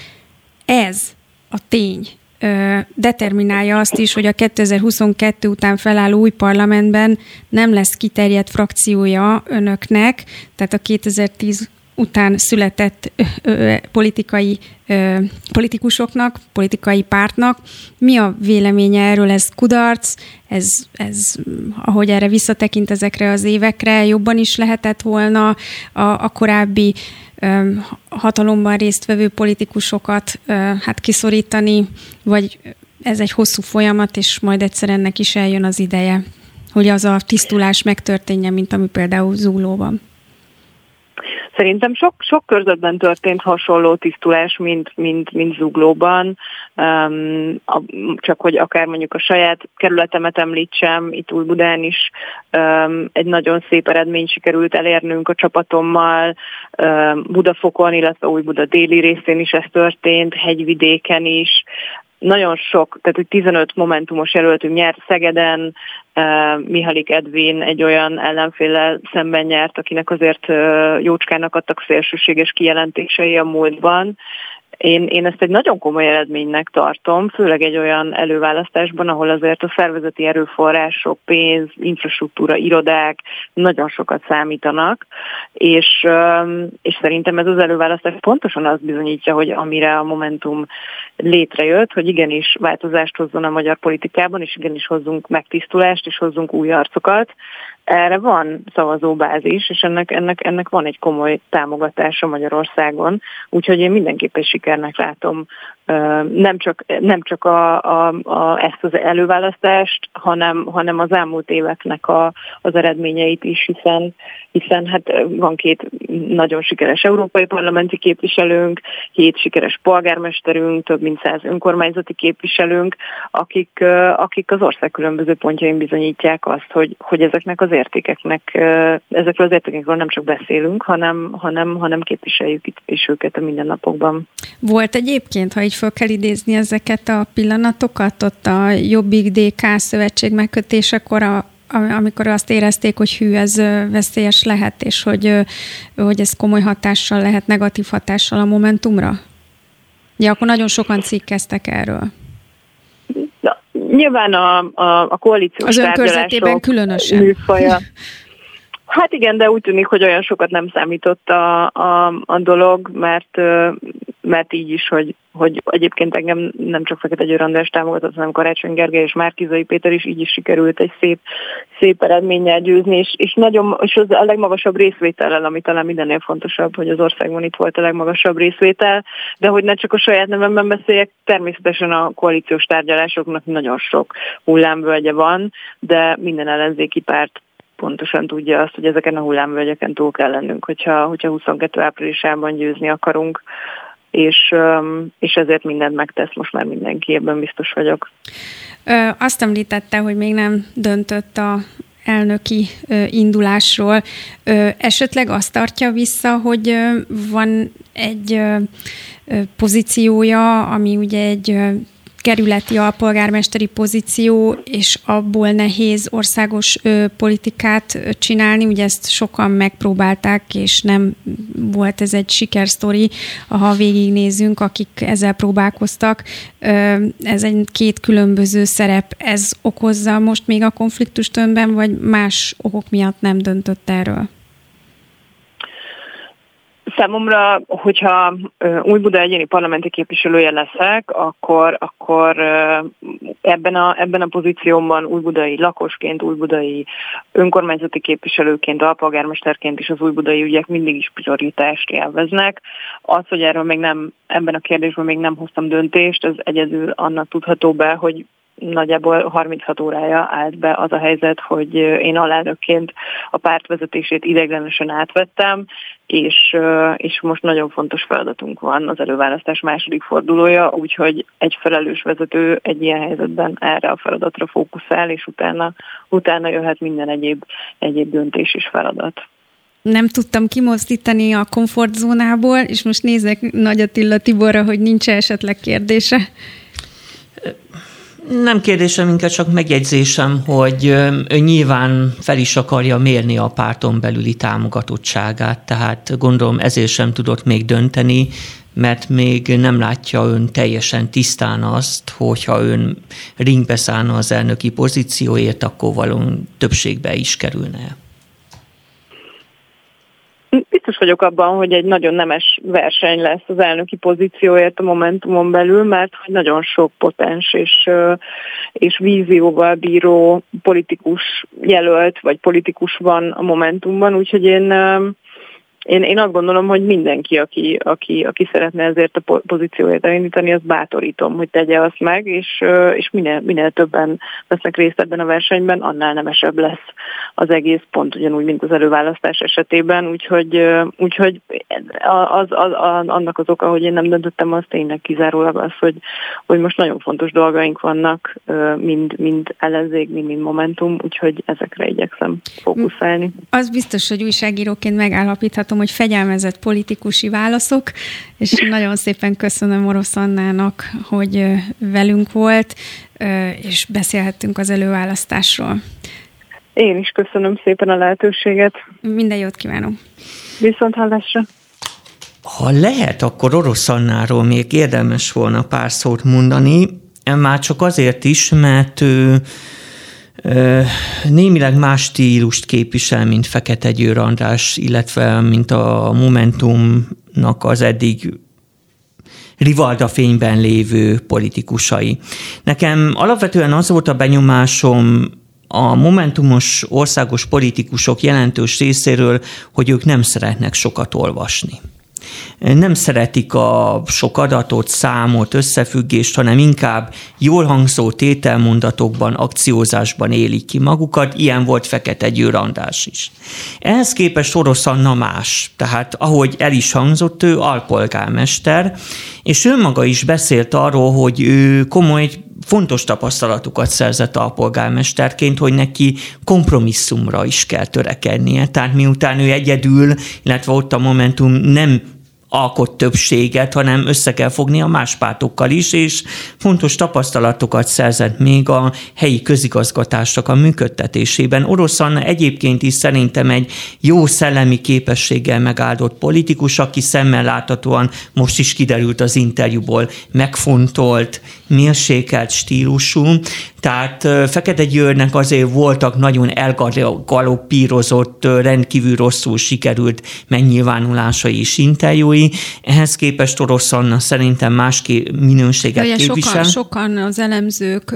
Ez a tény ö, determinálja azt is, hogy a 2022 után felálló új parlamentben nem lesz kiterjedt frakciója önöknek, tehát a 2010 után született ö, ö, politikai ö, politikusoknak, politikai pártnak. Mi a véleménye erről? Ez kudarc, ez, ez, ahogy erre visszatekint ezekre az évekre, jobban is lehetett volna a, a korábbi ö, hatalomban résztvevő politikusokat ö, hát kiszorítani, vagy ez egy hosszú folyamat, és majd egyszer ennek is eljön az ideje, hogy az a tisztulás megtörténjen, mint ami például Zúlóban. Szerintem sok, sok körzetben történt hasonló tisztulás, mint, mint, mint Zuglóban, um, a, csak hogy akár mondjuk a saját kerületemet említsem, itt Új-Budán is um, egy nagyon szép eredményt sikerült elérnünk a csapatommal, um, Budafokon, illetve Új-Buda déli részén is ez történt, hegyvidéken is, nagyon sok, tehát hogy 15 momentumos jelöltünk nyert Szegeden, Mihalik Edvin egy olyan ellenféle szemben nyert, akinek azért jócskának adtak szélsőséges kijelentései a múltban, én, én ezt egy nagyon komoly eredménynek tartom, főleg egy olyan előválasztásban, ahol azért a szervezeti erőforrások, pénz, infrastruktúra, irodák nagyon sokat számítanak, és, és szerintem ez az előválasztás pontosan azt bizonyítja, hogy amire a Momentum létrejött, hogy igenis változást hozzon a magyar politikában, és igenis hozzunk megtisztulást, és hozzunk új arcokat, erre van szavazóbázis, és ennek, ennek, ennek van egy komoly támogatása Magyarországon, úgyhogy én mindenképpen sikernek látom nem csak, nem csak a, a, a, ezt az előválasztást, hanem, hanem az elmúlt éveknek a, az eredményeit is, hiszen, hiszen hát van két nagyon sikeres európai parlamenti képviselőnk, hét sikeres polgármesterünk, több mint száz önkormányzati képviselőnk, akik, akik az ország különböző pontjain bizonyítják azt, hogy, hogy ezeknek az értékeknek, ezekről az értékekről nem csak beszélünk, hanem, hanem, hanem képviseljük itt is őket a mindennapokban. Volt egyébként, ha így föl kell idézni ezeket a pillanatokat, ott a Jobbik DK szövetség megkötésekor a amikor azt érezték, hogy hű, ez veszélyes lehet, és hogy, hogy ez komoly hatással lehet, negatív hatással a Momentumra? Ja, akkor nagyon sokan cikkeztek erről. Na, nyilván a, a, a koalíciós Az önkörzetében különösen. Műfaja. [LAUGHS] Hát igen, de úgy tűnik, hogy olyan sokat nem számított a, a, a dolog, mert mert így is, hogy, hogy egyébként engem nem csak Fekete Győr András támogatott, hanem Karácsony Gergely és Márkizai Péter is így is sikerült egy szép, szép eredménnyel győzni, és, és, nagyon, és az a legmagasabb részvétellel, ami talán mindennél fontosabb, hogy az országban itt volt a legmagasabb részvétel, de hogy ne csak a saját nevemben beszéljek, természetesen a koalíciós tárgyalásoknak nagyon sok hullámvölgye van, de minden ellenzéki párt pontosan tudja azt, hogy ezeken a hullámvölgyeken túl kell lennünk, hogyha, hogyha 22 áprilisában győzni akarunk, és, és ezért mindent megtesz most már mindenki, ebben biztos vagyok. Ö, azt említette, hogy még nem döntött a elnöki ö, indulásról. Ö, esetleg azt tartja vissza, hogy ö, van egy ö, pozíciója, ami ugye egy kerületi alpolgármesteri pozíció, és abból nehéz országos ö, politikát csinálni. Ugye ezt sokan megpróbálták, és nem volt ez egy sikersztori, ha végignézünk, akik ezzel próbálkoztak. Ö, ez egy két különböző szerep. Ez okozza most még a konfliktust önben, vagy más okok miatt nem döntött erről? Számomra, hogyha új Buda egyéni parlamenti képviselője leszek, akkor, akkor ebben, a, ebben a pozíciómban újbudai lakosként, újbudai önkormányzati képviselőként, alpolgármesterként is az újbudai ügyek mindig is prioritást élveznek. Az, hogy erről még nem, ebben a kérdésben még nem hoztam döntést, ez egyedül annak tudható be, hogy nagyjából 36 órája állt be az a helyzet, hogy én alelnökként a pártvezetését ideiglenesen átvettem, és, és most nagyon fontos feladatunk van az előválasztás második fordulója, úgyhogy egy felelős vezető egy ilyen helyzetben erre a feladatra fókuszál, és utána, utána jöhet minden egyéb, egyéb döntés és feladat nem tudtam kimozdítani a komfortzónából, és most nézek Nagy Attila Tiborra, hogy nincs esetleg kérdése. Nem kérdésem, inkább csak megjegyzésem, hogy ő nyilván fel is akarja mérni a párton belüli támogatottságát, tehát gondolom ezért sem tudott még dönteni, mert még nem látja ön teljesen tisztán azt, hogyha ön ringbe szállna az elnöki pozícióért, akkor valóan többségbe is kerülne. Biztos vagyok abban, hogy egy nagyon nemes verseny lesz az elnöki pozícióért a Momentumon belül, mert hogy nagyon sok potens és, és vízióval bíró politikus jelölt, vagy politikus van a Momentumban, úgyhogy én én, én azt gondolom, hogy mindenki, aki, aki, aki szeretne ezért a pozícióját elindítani, azt bátorítom, hogy tegye azt meg, és, és minél, minél többen vesznek részt ebben a versenyben, annál nemesebb lesz az egész pont ugyanúgy, mint az előválasztás esetében, úgyhogy, úgyhogy az, az, az, annak az oka, hogy én nem döntöttem, az tényleg kizárólag az, hogy, hogy most nagyon fontos dolgaink vannak, mind, mind ellenzék, mind, mind momentum, úgyhogy ezekre igyekszem fókuszálni. Az biztos, hogy újságíróként megállapíthatom, látom, hogy fegyelmezett politikusi válaszok, és nagyon szépen köszönöm Orosz Annának, hogy velünk volt, és beszélhettünk az előválasztásról. Én is köszönöm szépen a lehetőséget. Minden jót kívánok. Viszont hallásra. Ha lehet, akkor Orosz Annáról még érdemes volna pár szót mondani, már csak azért is, mert ő némileg más stílust képvisel, mint Fekete Győr András, illetve mint a Momentumnak az eddig rivalda fényben lévő politikusai. Nekem alapvetően az volt a benyomásom a momentumos országos politikusok jelentős részéről, hogy ők nem szeretnek sokat olvasni nem szeretik a sok adatot, számot, összefüggést, hanem inkább jól hangzó tételmondatokban, akciózásban élik ki magukat. Ilyen volt Fekete Győr András is. Ehhez képest Orosz Anna más. Tehát ahogy el is hangzott, ő alpolgármester, és ő maga is beszélt arról, hogy ő komoly fontos tapasztalatukat szerzett a polgármesterként, hogy neki kompromisszumra is kell törekednie. Tehát miután ő egyedül, illetve ott a Momentum nem alkot többséget, hanem össze kell fogni a más pártokkal is, és fontos tapasztalatokat szerzett még a helyi közigazgatásnak a működtetésében. Orosz Anna egyébként is szerintem egy jó szellemi képességgel megáldott politikus, aki szemmel láthatóan most is kiderült az interjúból megfontolt, mérsékelt stílusú, tehát Fekete Győrnek azért voltak nagyon elgaloppírozott, rendkívül rosszul sikerült megnyilvánulásai és interjúi. Ehhez képest Orosz Anna szerintem más minőséget Ugye képvisel. Sokan, sokan az elemzők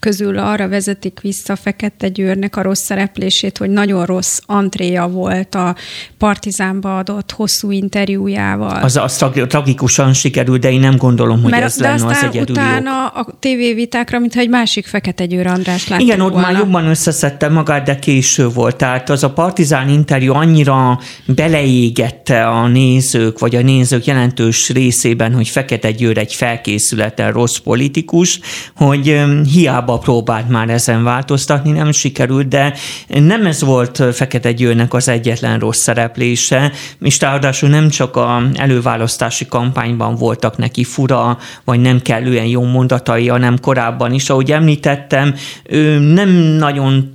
közül arra vezetik vissza Fekete Győrnek a rossz szereplését, hogy nagyon rossz antréja volt a Partizánba adott hosszú interjújával. Az, az tragikusan sikerült, de én nem gondolom, hogy Mert ez lenne az egyedül utána a tévévitákra, mintha egy másik Fekete Győr András láttuk Igen, ott volna. már jobban összeszedte magát, de késő volt. Tehát az a partizán interjú annyira beleégette a nézők, vagy a nézők jelentős részében, hogy Fekete Győr egy felkészületen rossz politikus, hogy hiába próbált már ezen változtatni, nem sikerült, de nem ez volt Fekete Győrnek az egyetlen rossz szereplése, és ráadásul nem csak a előválasztási kampányban voltak neki fura, vagy nem kellően jó mondatai, hanem korábban is, ahogy említettem, ő nem nagyon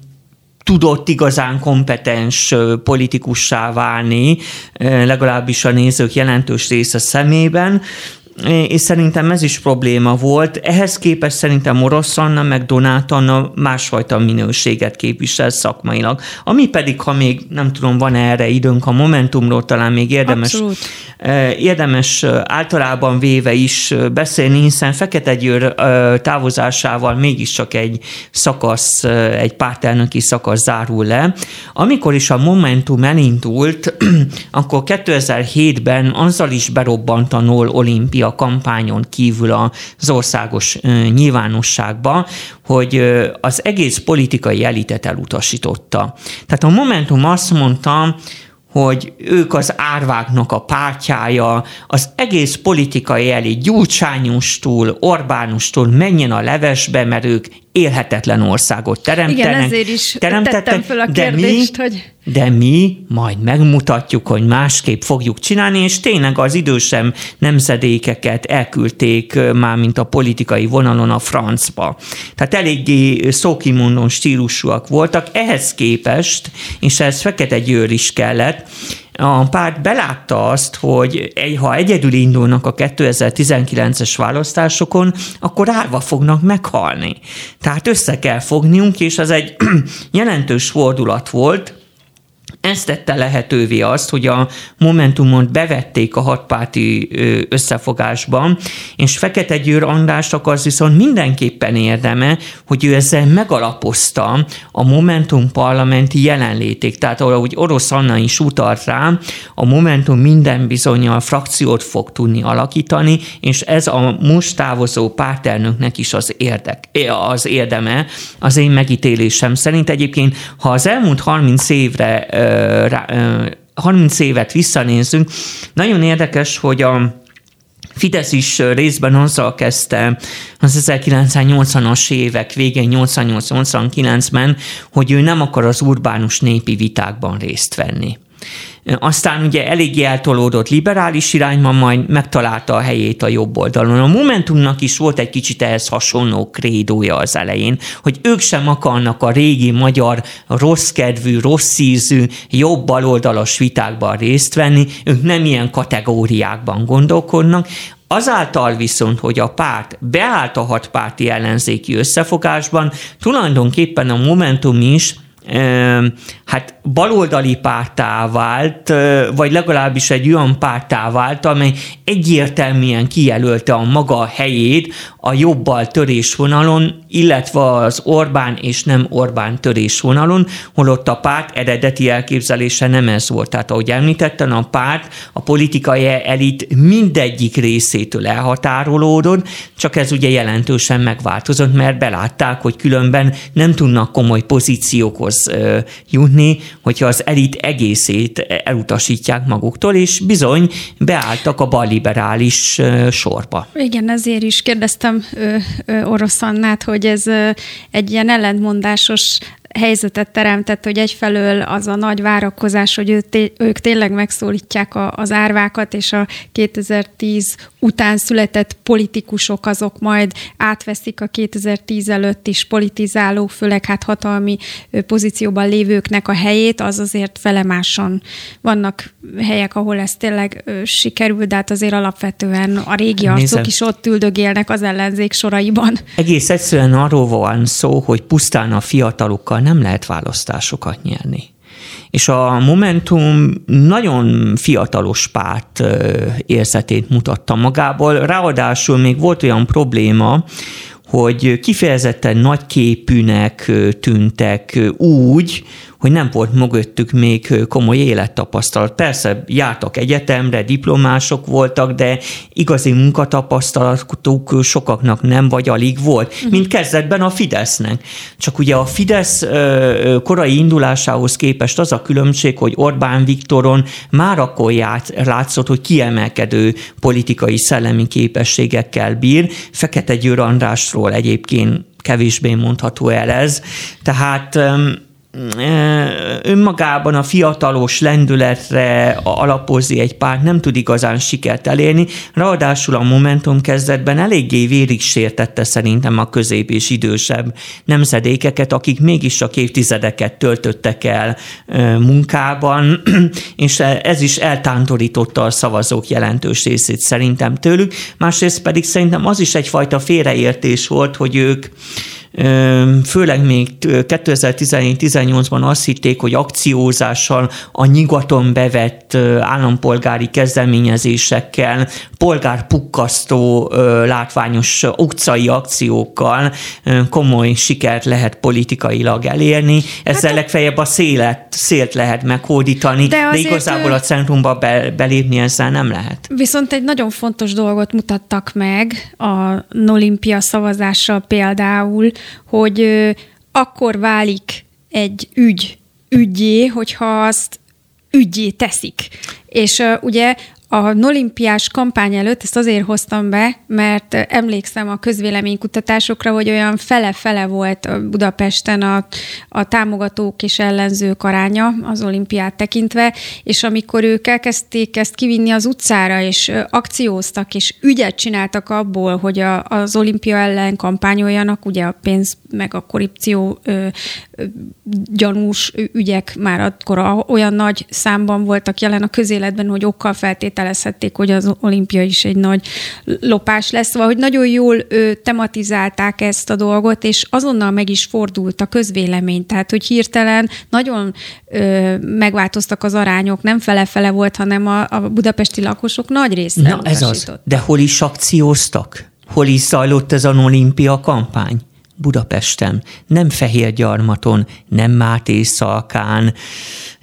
tudott igazán kompetens politikussá válni, legalábbis a nézők jelentős része szemében, és szerintem ez is probléma volt. Ehhez képest szerintem Orosz Anna meg Donát Anna másfajta minőséget képvisel szakmailag. Ami pedig, ha még nem tudom, van erre időnk a Momentumról, talán még érdemes, Abszolút. érdemes általában véve is beszélni, hiszen Fekete Győr távozásával mégiscsak egy szakasz, egy pártelnöki szakasz zárul le. Amikor is a Momentum elindult, [CLEARS THROAT] akkor 2007-ben azzal is berobbant a NOL olimpia kampányon kívül az országos nyilvánosságba, hogy az egész politikai elitet elutasította. Tehát a Momentum azt mondta, hogy ők az árváknak a pártjája, az egész politikai elit Gyurcsányustól, Orbánustól menjen a levesbe, mert ők élhetetlen országot teremtenek. Igen, ezért is tettem föl a kérdést, de mi, hogy... De mi majd megmutatjuk, hogy másképp fogjuk csinálni, és tényleg az idősem nemzedékeket elküldték már, mint a politikai vonalon a francba. Tehát eléggé szókimondón stílusúak voltak. Ehhez képest, és ez Fekete Győr is kellett, a párt belátta azt, hogy ha egyedül indulnak a 2019-es választásokon, akkor árva fognak meghalni. Tehát össze kell fogniunk, és az egy [CLEARS THROAT] jelentős fordulat volt, ez tette lehetővé azt, hogy a Momentumot bevették a hatpárti összefogásban, és Fekete Győr Andrásnak az viszont mindenképpen érdeme, hogy ő ezzel megalapozta a Momentum parlamenti jelenléték. Tehát ahogy Orosz Anna is utalt rá, a Momentum minden bizonyal frakciót fog tudni alakítani, és ez a most távozó pártelnöknek is az, érdek, az érdeme, az én megítélésem szerint. Egyébként, ha az elmúlt 30 évre 30 évet visszanézünk, nagyon érdekes, hogy a Fidesz is részben azzal kezdte az 1980-as évek végén, 88-89-ben, hogy ő nem akar az urbánus népi vitákban részt venni. Aztán ugye eléggé eltolódott liberális irányban, majd megtalálta a helyét a jobb oldalon. A Momentumnak is volt egy kicsit ehhez hasonló krédója az elején, hogy ők sem akarnak a régi magyar rossz kedvű, rossz ízű, jobb baloldalas vitákban részt venni, ők nem ilyen kategóriákban gondolkodnak, Azáltal viszont, hogy a párt beállt a hatpárti ellenzéki összefogásban, tulajdonképpen a Momentum is hát baloldali pártá vált, vagy legalábbis egy olyan pártá vált, amely egyértelműen kijelölte a maga helyét a jobbal törésvonalon, illetve az Orbán és nem Orbán törésvonalon, holott a párt eredeti elképzelése nem ez volt. Tehát ahogy említettem, a párt a politikai elit mindegyik részétől elhatárolódott, csak ez ugye jelentősen megváltozott, mert belátták, hogy különben nem tudnak komoly pozíciókhoz jutni, hogyha az elit egészét elutasítják maguktól, és bizony beálltak a balliberális sorba. Igen, ezért is kérdeztem Orosz Annát, hogy ez egy ilyen ellentmondásos helyzetet teremtett, hogy egyfelől az a nagy várakozás, hogy ők tényleg megszólítják a, az árvákat, és a 2010 után született politikusok azok majd átveszik a 2010 előtt is politizáló, főleg hát hatalmi pozícióban lévőknek a helyét, az azért felemáson vannak helyek, ahol ez tényleg sikerül, de hát azért alapvetően a régi arcok Nézem. is ott üldögélnek az ellenzék soraiban. Egész egyszerűen arról van szó, hogy pusztán a fiatalokkal nem lehet választásokat nyerni. És a Momentum nagyon fiatalos párt érzetét mutatta magából, ráadásul még volt olyan probléma, hogy kifejezetten nagyképűnek tűntek úgy, hogy nem volt mögöttük még komoly élettapasztalat. Persze jártak egyetemre, diplomások voltak, de igazi munkatapasztalatuk sokaknak nem, vagy alig volt, uh-huh. mint kezdetben a Fidesznek. Csak ugye a Fidesz korai indulásához képest az a különbség, hogy Orbán Viktoron már akkor ját, látszott, hogy kiemelkedő politikai szellemi képességekkel bír. Fekete Győr Andrásról egyébként kevésbé mondható el ez. Tehát önmagában a fiatalos lendületre alapozni egy párt nem tud igazán sikert elérni, ráadásul a Momentum kezdetben eléggé vérig sértette szerintem a közép és idősebb nemzedékeket, akik mégis a évtizedeket töltöttek el munkában, [CLEARS THROAT] és ez is eltántorította a szavazók jelentős részét szerintem tőlük, másrészt pedig szerintem az is egyfajta félreértés volt, hogy ők főleg még 2017-18-ban azt hitték, hogy akciózással a nyugaton bevett állampolgári kezdeményezésekkel, polgárpukkasztó látványos utcai akciókkal komoly sikert lehet politikailag elérni. Ezzel hát, legfeljebb a szélet, szélt lehet meghódítani, de, de igazából a centrumba be, belépni ezzel nem lehet. Viszont egy nagyon fontos dolgot mutattak meg a Olimpia szavazással például, hogy akkor válik egy ügy ügyé, hogyha azt ügyé teszik. És ugye a nolimpiás kampány előtt ezt azért hoztam be, mert emlékszem a közvéleménykutatásokra, hogy olyan fele-fele volt Budapesten a, a támogatók és ellenzők aránya az olimpiát tekintve, és amikor ők elkezdték ezt kivinni az utcára, és akcióztak, és ügyet csináltak abból, hogy a, az olimpia ellen kampányoljanak, ugye a pénz meg a korrupció ö, ö, gyanús ügyek már akkor olyan nagy számban voltak jelen a közéletben, hogy okkal feltétel feltételezhették, hogy az olimpia is egy nagy lopás lesz, szóval, hogy nagyon jól ö, tematizálták ezt a dolgot, és azonnal meg is fordult a közvélemény, tehát, hogy hirtelen nagyon ö, megváltoztak az arányok, nem fele-fele volt, hanem a, a budapesti lakosok nagy része Na ez az, de hol is akcióztak? Hol is zajlott ez az olimpia kampány? Budapesten, nem Fehérgyarmaton, nem Máté Szalkán,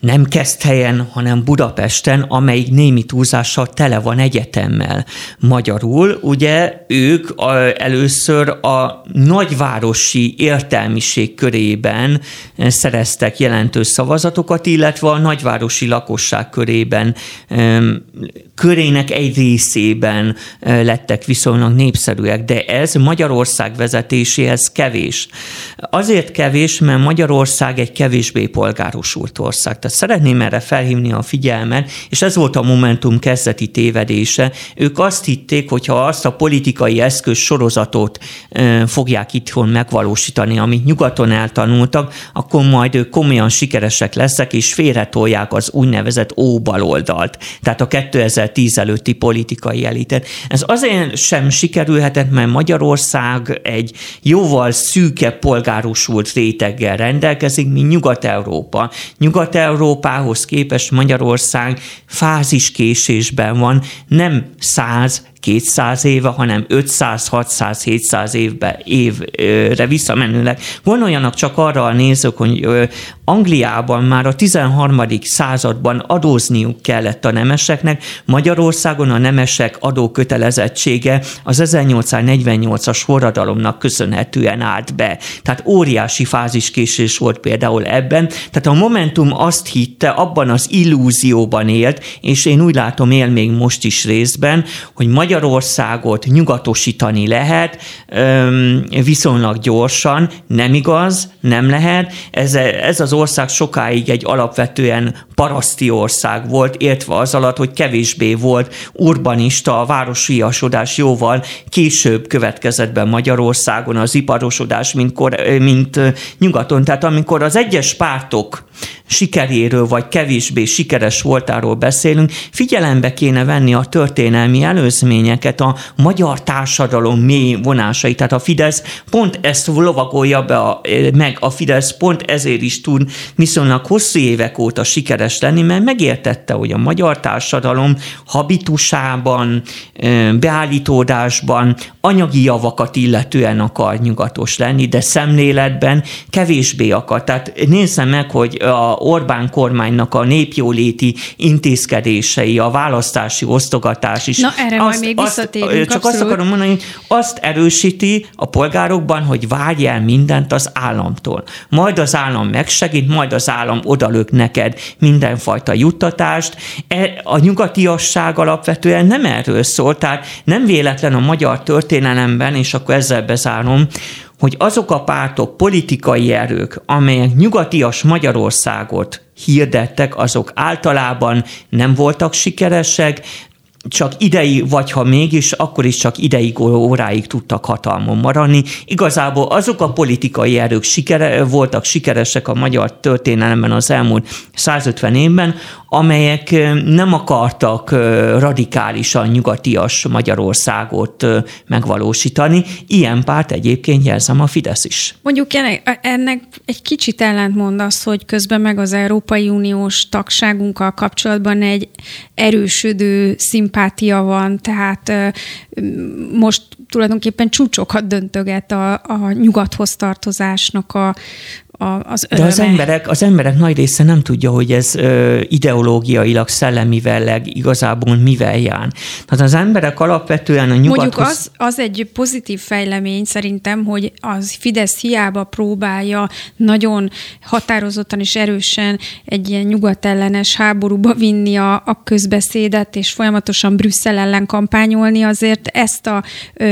nem helyen, hanem Budapesten, amelyik némi túlzással tele van egyetemmel. Magyarul ugye ők a, először a nagyvárosi értelmiség körében szereztek jelentős szavazatokat, illetve a nagyvárosi lakosság körében, körének egy részében lettek viszonylag népszerűek, de ez Magyarország vezetéséhez kevés. Azért kevés, mert Magyarország egy kevésbé polgárosult ország. Tehát szeretném erre felhívni a figyelmet, és ez volt a Momentum kezdeti tévedése. Ők azt hitték, hogy ha azt a politikai eszköz sorozatot fogják itthon megvalósítani, amit nyugaton eltanultak, akkor majd ők komolyan sikeresek leszek, és félretolják az úgynevezett óbaloldalt, tehát a 2010 előtti politikai elitet. Ez azért sem sikerülhetett, mert Magyarország egy jóval szűkebb polgárosult réteggel rendelkezik, mint Nyugat-Európa. Nyugat-Európához képest Magyarország fáziskésésben van, nem 100, 200 éve, hanem 500, 600, 700 évbe, évre visszamenőleg. Gondoljanak csak arra a nézők, hogy Angliában már a 13. században adózniuk kellett a nemeseknek, Magyarországon a nemesek adókötelezettsége az 1848-as forradalomnak köszönhetően állt be. Tehát óriási fáziskésés volt például ebben. Tehát a Momentum azt hitte, abban az illúzióban élt, és én úgy látom él még most is részben, hogy Magyar Magyarországot nyugatosítani lehet viszonylag gyorsan, nem igaz, nem lehet. Ez, ez az ország sokáig egy alapvetően paraszti ország volt, értve az alatt, hogy kevésbé volt urbanista, a városiasodás jóval később következett be Magyarországon az iparosodás, mint, kor, mint nyugaton. Tehát amikor az egyes pártok sikeréről vagy kevésbé sikeres voltáról beszélünk, figyelembe kéne venni a történelmi előzményeket, a magyar társadalom mély vonásait. Tehát a Fidesz pont ezt lovagolja be a, meg, a Fidesz pont ezért is tud viszonylag hosszú évek óta sikeres lenni, mert megértette, hogy a magyar társadalom habitusában, beállítódásban anyagi javakat illetően akar nyugatos lenni, de szemléletben kevésbé akar. Tehát nézze meg, hogy a Orbán kormánynak a népjóléti intézkedései, a választási osztogatás is. Na erre azt, majd még visszatérünk. Csak abszolút. azt akarom mondani, hogy azt erősíti a polgárokban, hogy várj el mindent az államtól. Majd az állam megsegít, majd az állam odalök neked mindenfajta juttatást. E, a nyugatiasság alapvetően nem erről szól, tehát nem véletlen a magyar történelemben, és akkor ezzel bezárom, hogy azok a pártok, politikai erők, amelyek nyugatias Magyarországot hirdettek, azok általában nem voltak sikeresek, csak idei, vagy ha mégis, akkor is csak ideig óráig tudtak hatalmon maradni. Igazából azok a politikai erők sikere, voltak sikeresek a magyar történelemben az elmúlt 150 évben, amelyek nem akartak radikálisan nyugatias Magyarországot megvalósítani. Ilyen párt egyébként jelzem a Fidesz is. Mondjuk ennek, egy kicsit ellentmond az, hogy közben meg az Európai Uniós tagságunkkal kapcsolatban egy erősödő szimpátia van, tehát most tulajdonképpen csúcsokat döntöget a, a nyugathoz tartozásnak a, a, az öröme. De az emberek, az emberek nagy része nem tudja, hogy ez ö, ideológiailag, szellemivelleg igazából mivel jár. Tehát az emberek alapvetően a nyugathoz... Mondjuk az, az egy pozitív fejlemény szerintem, hogy az Fidesz hiába próbálja nagyon határozottan és erősen egy ilyen nyugatellenes háborúba vinni a, a közbeszédet, és folyamatosan Brüsszel ellen kampányolni, azért ezt a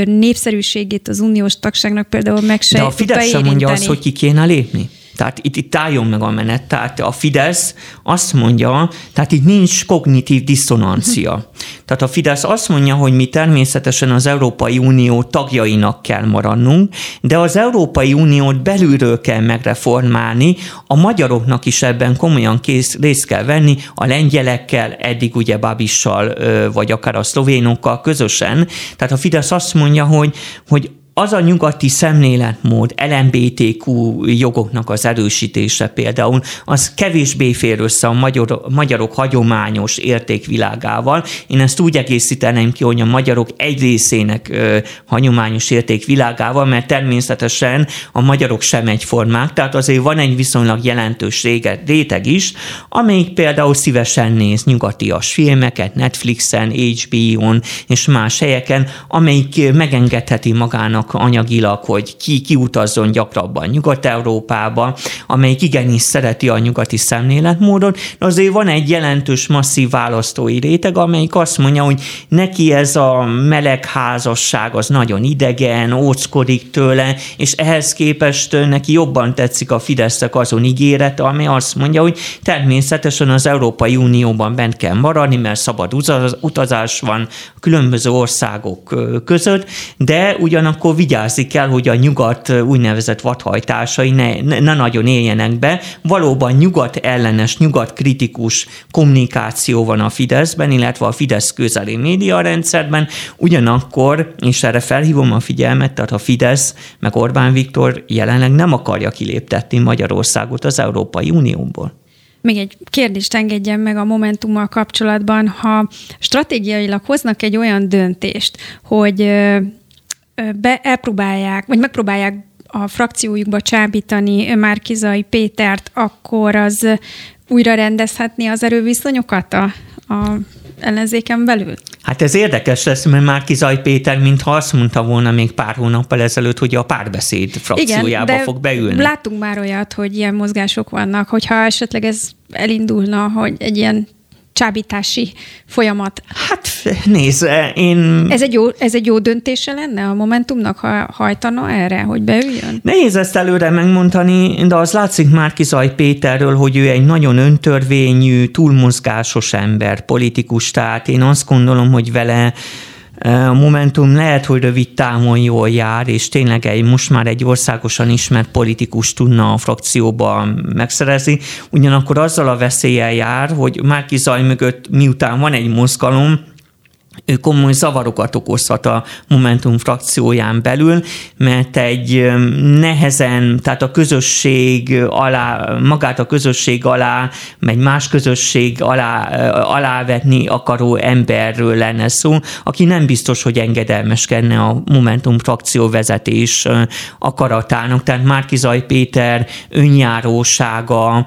népszerűségét az uniós tagságnak például meg se De a Fidesz sem mondja azt, hogy ki kéne lépni. Tehát itt, itt álljon meg a menet. Tehát a Fidesz azt mondja, tehát itt nincs kognitív diszonancia. Tehát a Fidesz azt mondja, hogy mi természetesen az Európai Unió tagjainak kell maradnunk, de az Európai Uniót belülről kell megreformálni, a magyaroknak is ebben komolyan kész, részt kell venni, a lengyelekkel, eddig ugye Babissal, vagy akár a szlovénokkal közösen. Tehát a Fidesz azt mondja, hogy, hogy az a nyugati szemléletmód, LMBTQ jogoknak az erősítése például, az kevésbé fér össze a magyar, magyarok hagyományos értékvilágával. Én ezt úgy egészíteném ki, hogy a magyarok egy részének ö, hagyományos értékvilágával, mert természetesen a magyarok sem egyformák, tehát azért van egy viszonylag jelentős réteg is, amelyik például szívesen néz nyugatias filmeket, Netflixen, HBO-n és más helyeken, amelyik megengedheti magának annak anyagilag, hogy ki kiutazzon gyakrabban Nyugat-Európába, amelyik igenis szereti a nyugati szemléletmódot, de azért van egy jelentős masszív választói réteg, amelyik azt mondja, hogy neki ez a meleg házasság az nagyon idegen, óckodik tőle, és ehhez képest neki jobban tetszik a Fidesznek azon ígérete, ami azt mondja, hogy természetesen az Európai Unióban bent kell maradni, mert szabad utazás van különböző országok között, de ugyanakkor vigyázni kell, hogy a nyugat úgynevezett vadhajtásai ne, ne, ne nagyon éljenek be. Valóban nyugat ellenes, nyugat kritikus kommunikáció van a Fideszben, illetve a Fidesz közeli médiarendszerben, ugyanakkor, és erre felhívom a figyelmet, tehát a Fidesz meg Orbán Viktor jelenleg nem akarja kiléptetni Magyarországot az Európai Unióból. Még egy kérdést engedjen meg a Momentummal kapcsolatban, ha stratégiailag hoznak egy olyan döntést, hogy be, elpróbálják, vagy megpróbálják a frakciójukba csábítani Márkizai Pétert, akkor az újra rendezhetni az erőviszonyokat a, a ellenzéken belül? Hát ez érdekes lesz, mert már Kizaj Péter, mintha azt mondta volna még pár hónappal ezelőtt, hogy a párbeszéd frakciójába Igen, fog beülni. láttunk már olyat, hogy ilyen mozgások vannak, hogyha esetleg ez elindulna, hogy egy ilyen csábítási folyamat. Hát nézd, én... Ez egy, jó, ez egy jó döntése lenne a Momentumnak, ha hajtana erre, hogy beüljön? Nehéz ezt előre megmondani, de az látszik Márkizaj Péterről, hogy ő egy nagyon öntörvényű, túlmozgásos ember, politikus, tehát én azt gondolom, hogy vele a Momentum lehet, hogy rövid távon jól jár, és tényleg egy, most már egy országosan ismert politikus tudna a frakcióba megszerezni, ugyanakkor azzal a veszéllyel jár, hogy Márki Zaj mögött miután van egy mozgalom, komoly zavarokat okozhat a Momentum frakcióján belül, mert egy nehezen, tehát a közösség alá, magát a közösség alá, egy más közösség alá, alávetni akaró emberről lenne szó, aki nem biztos, hogy engedelmeskedne a Momentum frakció vezetés akaratának, tehát Márkizaj Péter önjárósága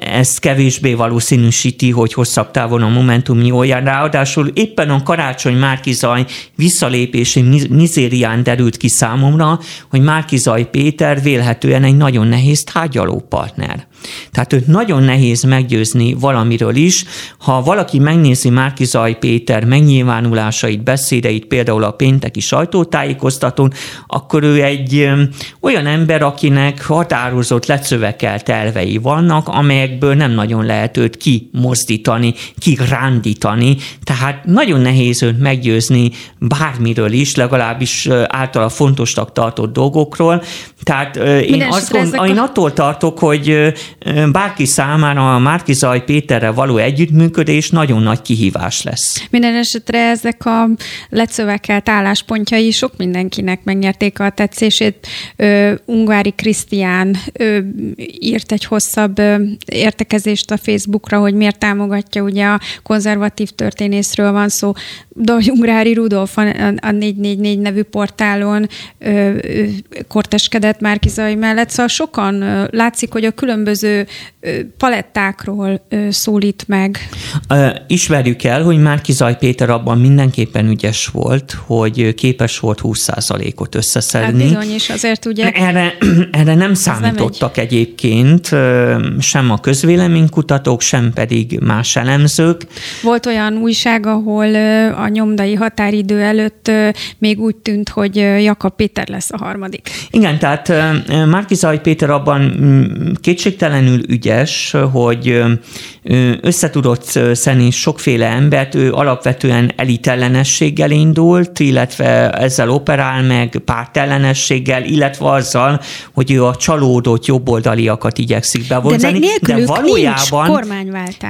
ezt kevésbé valószínűsíti, hogy hosszabb távon a Momentum jól jár. Ráadásul éppen a Karácsony Márkizaj visszalépési mizérián derült ki számomra, hogy Márkizaj Péter vélhetően egy nagyon nehéz tárgyalópartner. Tehát őt nagyon nehéz meggyőzni valamiről is. Ha valaki megnézi Márkizaj Péter megnyilvánulásait, beszédeit, például a pénteki sajtótájékoztatón, akkor ő egy olyan ember, akinek határozott lecövekelt elvei vannak, amelyekből nem nagyon lehet őt kimozdítani, kirándítani. Tehát nagyon nehéz őt meggyőzni bármiről is, legalábbis általa fontosnak tartott dolgokról. Tehát én, azt gond, én attól tartok, hogy bárki számára a Márkizaj Péterrel való együttműködés nagyon nagy kihívás lesz. Minden esetre ezek a lecövekelt álláspontjai sok mindenkinek megnyerték a tetszését. Ö, Ungvári Krisztián írt egy hosszabb értekezést a Facebookra, hogy miért támogatja, ugye a konzervatív történészről van szó. Ungvári Rudolf a, a 444 nevű portálon ö, ö, korteskedett Márkizai mellett, szóval sokan ö, látszik, hogy a különböző palettákról szólít meg. Ismerjük el, hogy Márki Zaj Péter abban mindenképpen ügyes volt, hogy képes volt 20%-ot összeszedni. Hát bizony, és azért ugye... Erre, [CLEARS THROAT] erre nem számítottak nem egy... egyébként sem a közvéleménykutatók, sem pedig más elemzők. Volt olyan újság, ahol a nyomdai határidő előtt még úgy tűnt, hogy Jakab Péter lesz a harmadik. Igen, tehát Márki Zaj Péter abban mm, feltétlenül ügyes, hogy összetudott szedni sokféle embert, ő alapvetően elitellenességgel indult, illetve ezzel operál meg pártellenességgel, illetve azzal, hogy ő a csalódott jobboldaliakat igyekszik bevonzani. De, de valójában,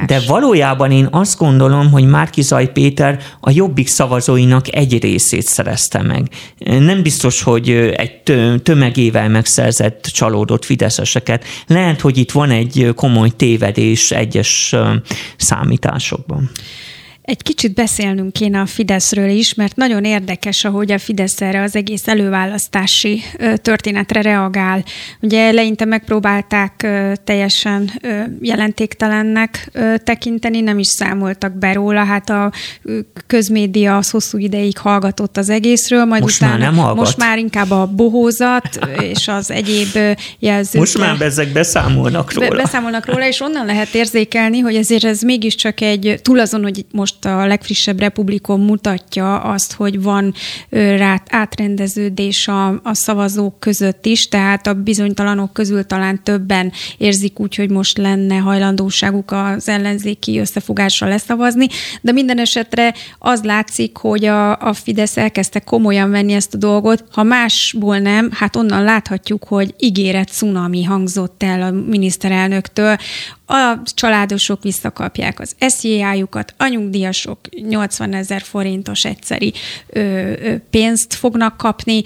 de valójában én azt gondolom, hogy Márkizaj Péter a jobbik szavazóinak egy részét szerezte meg. Nem biztos, hogy egy tömegével megszerzett csalódott fideszeseket. Lehet, hogy itt van egy komoly tévedés egyes számításokban. Egy kicsit beszélnünk kéne a Fideszről is, mert nagyon érdekes, ahogy a Fidesz erre az egész előválasztási történetre reagál. Ugye eleinte megpróbálták teljesen jelentéktelennek tekinteni, nem is számoltak be róla, hát a közmédia az hosszú ideig hallgatott az egészről, majd most utána már nem hallgat. most már inkább a bohózat és az egyéb jelzők. Most már ezek beszámolnak róla. Be, beszámolnak róla, és onnan lehet érzékelni, hogy ezért ez mégiscsak egy, túl azon, hogy most a legfrissebb Republikon mutatja azt, hogy van rá átrendeződés a, a szavazók között is, tehát a bizonytalanok közül talán többen érzik úgy, hogy most lenne hajlandóságuk az ellenzéki összefogásra leszavazni, de minden esetre az látszik, hogy a, a Fidesz elkezdte komolyan venni ezt a dolgot, ha másból nem, hát onnan láthatjuk, hogy ígéret cunami hangzott el a miniszterelnöktől, a családosok visszakapják az SZJA-jukat, a nyugdíjasok 80 ezer forintos egyszeri ö, ö, pénzt fognak kapni,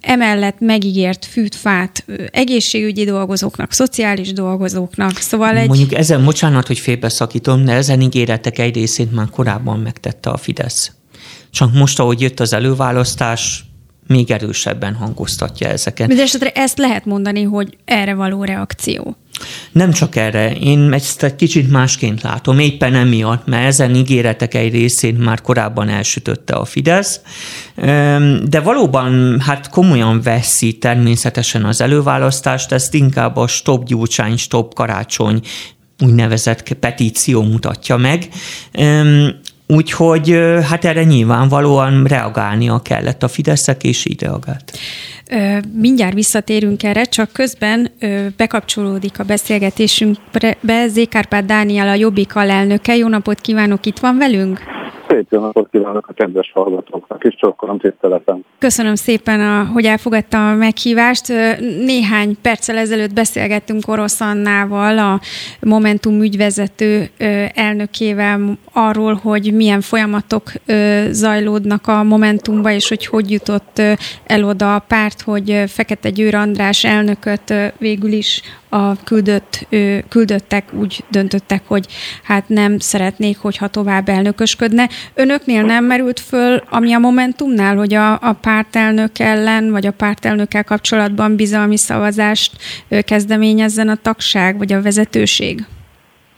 emellett megígért fűtfát egészségügyi dolgozóknak, szociális dolgozóknak, szóval egy... Mondjuk ezen, bocsánat, hogy félbeszakítom, de ezen ígéretek egy részét már korábban megtette a Fidesz. Csak most, ahogy jött az előválasztás, még erősebben hangoztatja ezeket. Mindenesetre ezt lehet mondani, hogy erre való reakció. Nem csak erre, én ezt egy kicsit másként látom, éppen emiatt, mert ezen ígéretek egy részét már korábban elsütötte a Fidesz, de valóban hát komolyan veszi természetesen az előválasztást, ezt inkább a stop Gyurcsány, stop Karácsony úgynevezett petíció mutatja meg. Úgyhogy hát erre nyilvánvalóan reagálnia kellett a Fideszek, és így reagált. Mindjárt visszatérünk erre, csak közben bekapcsolódik a beszélgetésünkbe Zékárpát Dániel, a Jobbik alelnöke. Jó napot kívánok, itt van velünk? Szép jó napot kívánok a kedves hallgatóknak, és csokkolom tiszteletem. Köszönöm szépen, hogy elfogadta a meghívást. Néhány perccel ezelőtt beszélgettünk Orosz Annával, a Momentum ügyvezető elnökével arról, hogy milyen folyamatok zajlódnak a Momentumba, és hogy hogy jutott el oda a párt, hogy Fekete Győr András elnököt végül is a küldött, küldöttek úgy döntöttek, hogy hát nem szeretnék, hogyha tovább elnökösködne. Önöknél nem merült föl, ami a Momentumnál, hogy a, a pártelnök ellen, vagy a pártelnökkel kapcsolatban bizalmi szavazást kezdeményezzen a tagság, vagy a vezetőség?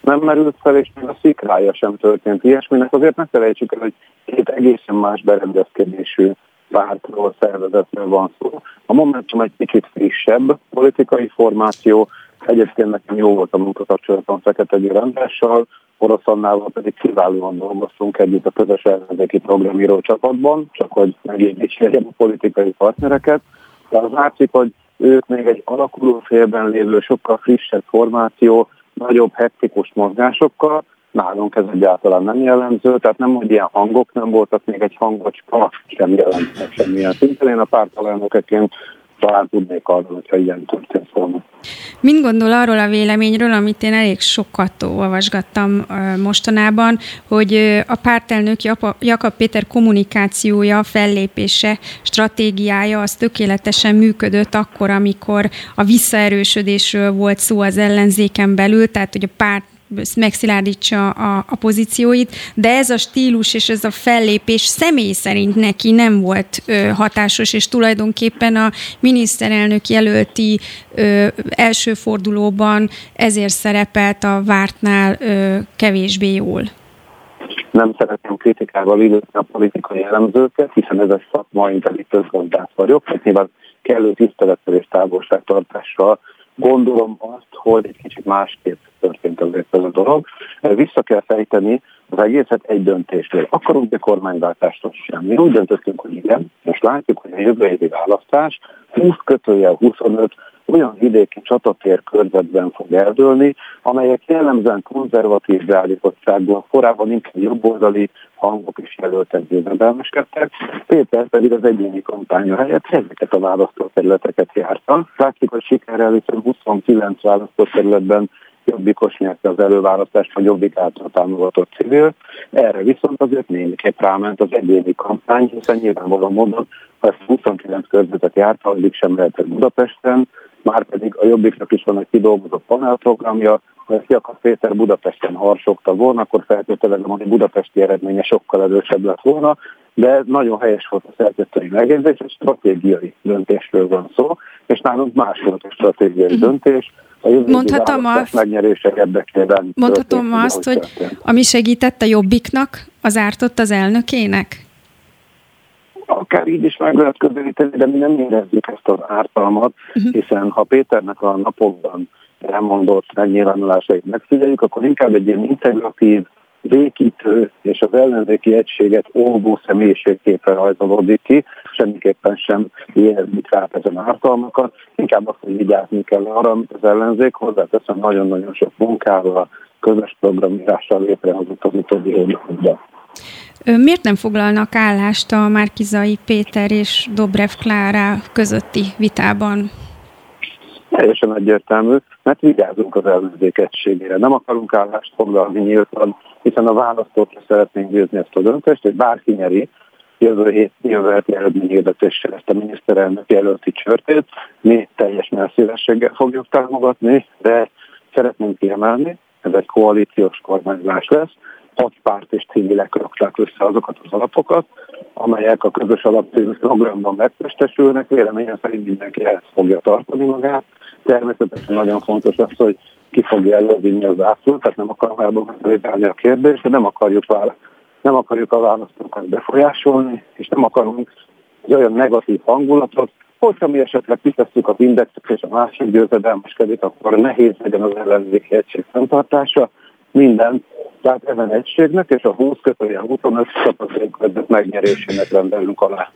Nem merült fel, és még a szikrája sem történt ilyesminek. Azért ne felejtsük el, hogy két egészen más berendezkedésű pártról, szervezetről van szó. A Momentum egy kicsit frissebb politikai formáció, egyébként nekem jó volt a munkakapcsolatom Fekete Győr Andrással, Orosz Annával pedig kiválóan dolgoztunk együtt a közös ellenzéki programíró csapatban, csak hogy megérdítségem a politikai partnereket. De az látszik, hogy ők még egy alakuló félben lévő, sokkal frissebb formáció, nagyobb hektikus mozgásokkal, nálunk ez egyáltalán nem jellemző, tehát nem, hogy ilyen hangok nem voltak, még egy hangocska sem jelent semmilyen szinten. Én a pártalelnökeként talán tudnék arról, hogyha ilyen történt volna. Mind gondol arról a véleményről, amit én elég sokat olvasgattam mostanában, hogy a pártelnök Jakab Péter kommunikációja, fellépése, stratégiája az tökéletesen működött akkor, amikor a visszaerősödésről volt szó az ellenzéken belül, tehát hogy a párt megszilárdítsa a, a pozícióit, de ez a stílus és ez a fellépés személy szerint neki nem volt ö, hatásos, és tulajdonképpen a miniszterelnök jelölti ö, első fordulóban ezért szerepelt a vártnál ö, kevésbé jól. Nem szeretném kritikával illetni a politikai elemzőket, hiszen ez egy szakma, én pedig közgazdász vagyok, tehát nyilván kellő tisztelettel és távolságtartással gondolom azt, hogy egy kicsit másképp történt azért ez a dolog. Vissza kell fejteni az egészet egy döntésről. Akarunk-e kormányváltást sem? Mi úgy döntöttünk, hogy igen, és látjuk, hogy a jövő évi választás 20 kötőjel 25 olyan vidéki csatatér körzetben fog eldőlni, amelyek jellemzően konzervatív beállítottságból korábban inkább jobboldali hangok is jelöltek győzedelmeskedtek. Péter pedig az egyéni kampánya helyett ezeket a választóterületeket járta. Látszik, hogy sikerrel hiszen 29 választóterületben jobbikos nyerte az előválasztást, vagy jobbik által támogatott civil. Erre viszont azért némiképp ráment az egyéni kampány, hiszen nyilvánvalóan módon, ha ezt 29 körzetet járta, addig sem lehetett Budapesten, már pedig a Jobbiknak is van egy kidolgozott panelprogramja, ha ezt Jakab Péter Budapesten harsogta volna, akkor feltételezem, hogy budapesti eredménye sokkal erősebb lett volna, de nagyon helyes volt a szerkesztői megjegyzés, egy stratégiai döntésről van szó, és nálunk más volt a stratégiai uh-huh. döntés, a mondhatom azt, megnyerések érdekében. Mondhatom történt, azt, hogy ami segített a Jobbiknak, az ártott az elnökének? Akár így is meg lehet közelíteni, de mi nem érezzük ezt az ártalmat, uh-huh. hiszen ha Péternek a napokban elmondott megnyilvánulásait megfigyeljük, akkor inkább egy ilyen integratív, vékítő és az ellenzéki egységet óvó személyiségképpen rajzolódik ki, semmiképpen sem érezni rá ezen ártalmakat, inkább azt, hogy vigyázni kell arra, amit az ellenzék hozzáteszem nagyon-nagyon sok munkával, közös programírással létrehozott az utóbbi hónapokban. Miért nem foglalnak állást a Márkizai Péter és Dobrev Klára közötti vitában? Teljesen egyértelmű, mert vigyázunk az ellenzék egységére. Nem akarunk állást foglalni nyíltan, hiszen a választókra szeretnénk győzni ezt a döntést, hogy bárki nyeri, jövő hét, heti eredményhirdetéssel ezt a miniszterelnök jelölti csörtét. Mi teljes melszélességgel fogjuk támogatni, de szeretnénk kiemelni, ez egy koalíciós kormányzás lesz, hat párt és civilek rakták össze azokat az alapokat, amelyek a közös alapcímű programban megtestesülnek. Véleményem szerint mindenki ezt fogja tartani magát. Természetesen nagyon fontos az, hogy ki fogja elővinni az ászlót, tehát nem akarom elbogatni a kérdést, de nem akarjuk, vála- nem akarjuk a választókat befolyásolni, és nem akarunk egy olyan negatív hangulatot, Hogyha mi esetleg kitesszük az indexet és a másik győzedelmeskedik, akkor nehéz legyen az ellenzéki egység fenntartása. Minden, tehát ezen egységnek és a 20 kötője 25 szakaszénk megnyerésének rendelünk alá.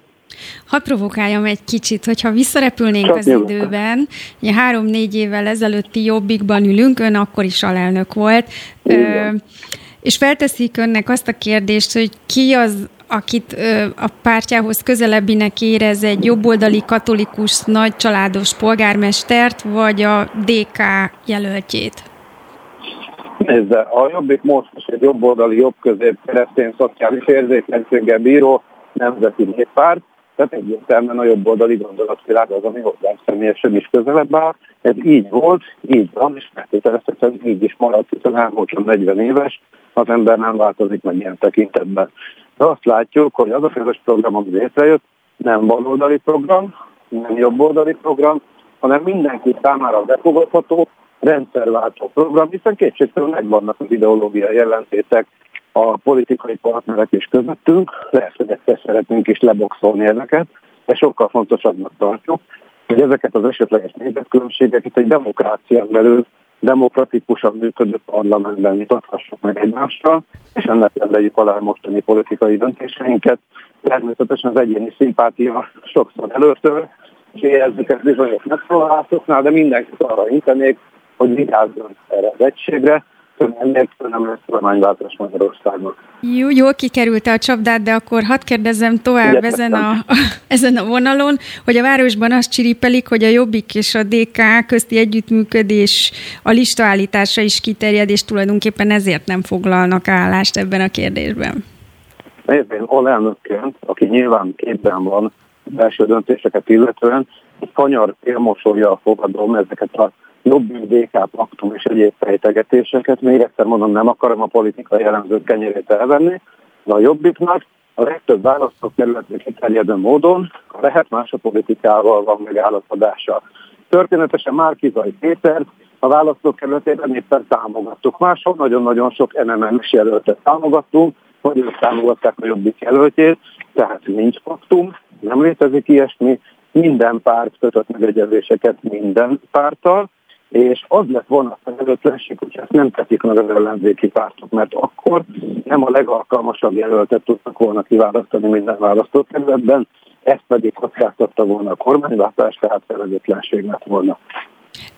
Hadd provokáljam egy kicsit, hogyha visszarepülnénk Csak az nyilván. időben, ugye három-négy évvel ezelőtti jobbikban ülünk, ön akkor is alelnök volt, ö, és felteszik önnek azt a kérdést, hogy ki az, akit ö, a pártjához közelebbinek érez egy jobboldali katolikus nagy családos polgármestert, vagy a DK jelöltjét? Nézze, a Jobbik most egy jobboldali, jobbközép keresztény szociális érzékenységgel bíró nemzeti néppárt, tehát egyértelműen a jobb oldali gondolatvilág az, ami hozzám személyesen is közelebb áll. Ez így volt, így van, és feltételezhetően így is maradt, hiszen elmúlt 40 éves, az ember nem változik meg ilyen tekintetben. De azt látjuk, hogy az a közös program, ami létrejött, nem baloldali program, nem jobboldali program, hanem mindenki számára befogadható, rendszerváltó program, hiszen kétségtelen megvannak az ideológiai jelentétek, a politikai partnerek is közöttünk. Lehet, hogy egyszer szeretnénk is leboxolni ezeket, de sokkal fontosabbnak tartjuk, hogy ezeket az esetleges nézetkülönbségeket egy demokrácián belül demokratikusan működő parlamentben vitathassuk meg egymással, és ennek rendeljük alá mostani politikai döntéseinket. Természetesen az egyéni szimpátia sokszor előtől, és érezzük ezt bizonyos megszólalásoknál, de mindenkit arra intenék, hogy vigyázzon erre az egységre, nélkül nem lesz kormányváltás Magyarországon. Jó, jól kikerülte a csapdát, de akkor hadd kérdezzem tovább ezen a, [LAUGHS] ezen a vonalon, hogy a városban azt csiripelik, hogy a Jobbik és a DK közti együttműködés a listaállítása is kiterjed, és tulajdonképpen ezért nem foglalnak állást ebben a kérdésben. Nézd, én alelnökként, aki nyilván képben van belső döntéseket illetően, kanyar élmosolja fogadom ezeket a jobb DK paktum és egyéb fejtegetéseket. Még egyszer mondom, nem akarom a politikai jellemzőt kenyerét elvenni, de a jobbiknak a legtöbb választókerületre kiterjedő módon lehet más a politikával van megállapodása. Történetesen Márkizai Péter a választókerületében éppen támogattuk. Máshol nagyon-nagyon sok NMM-es jelöltet támogattunk, vagy ők támogatták a jobbik jelöltjét, tehát nincs paktum, nem létezik ilyesmi, minden párt kötött megegyezéseket minden párttal, és az lett volna a felelőtlenség, hogy ezt nem teszik meg az ellenzéki pártok, mert akkor nem a legalkalmasabb jelöltet tudtak volna kiválasztani minden választókerületben, ezt pedig kockáztatta volna a kormányváltás, tehát felelőtlenség lett volna.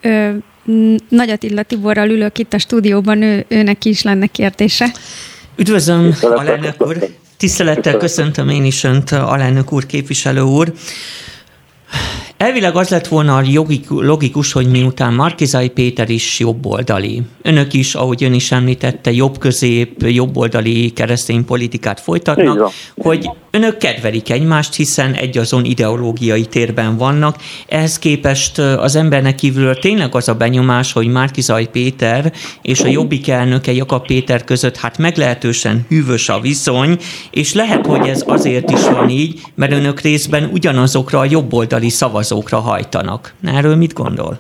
Ö, Nagy Attila Tiborral ülök itt a stúdióban, ő, őnek is lenne kérdése. Üdvözlöm, alelnök úr! Tisztelettel köszöntöm én is Önt, alelnök úr, képviselő úr. Elvileg az lett volna logikus, hogy miután Markizai Péter is jobboldali, önök is, ahogy ön is említette, jobb-közép, jobboldali keresztény politikát folytatnak, hogy önök kedvelik egymást, hiszen egy azon ideológiai térben vannak. Ehhez képest az embernek kívülről tényleg az a benyomás, hogy Márkizaj Péter és a Jobbik elnöke Jakab Péter között hát meglehetősen hűvös a viszony, és lehet, hogy ez azért is van így, mert önök részben ugyanazokra a jobboldali szavazókra hajtanak. Erről mit gondol?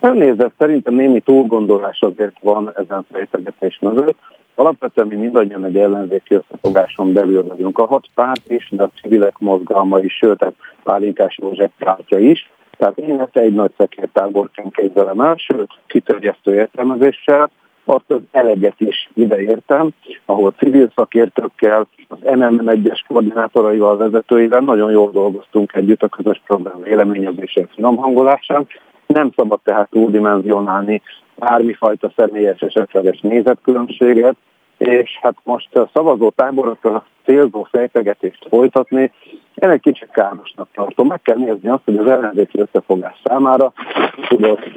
Nézd, szerintem némi túlgondolás azért van ezen fejtegetés mögött. Alapvetően mi mindannyian egy ellenzéki összefogáson belül vagyunk. A hat párt is, de a civilek mozgalma is, sőt, a Pálinkás József pártja is. Tehát én ezt egy nagy szekértáborként képzelem el, sőt, kitörjesztő értelmezéssel, azt az eleget is ideértem, ahol civil szakértőkkel, az MMM egyes koordinátoraival, vezetőivel nagyon jól dolgoztunk együtt a közös program véleményezésen, finomhangolásán. Nem szabad tehát túldimenzionálni bármifajta személyes esetleges nézetkülönbséget, és hát most a szavazó táborokra célzó fejtegetést folytatni, én egy kicsit károsnak tartom. Meg kell nézni azt, hogy az ellenzéki összefogás számára tudott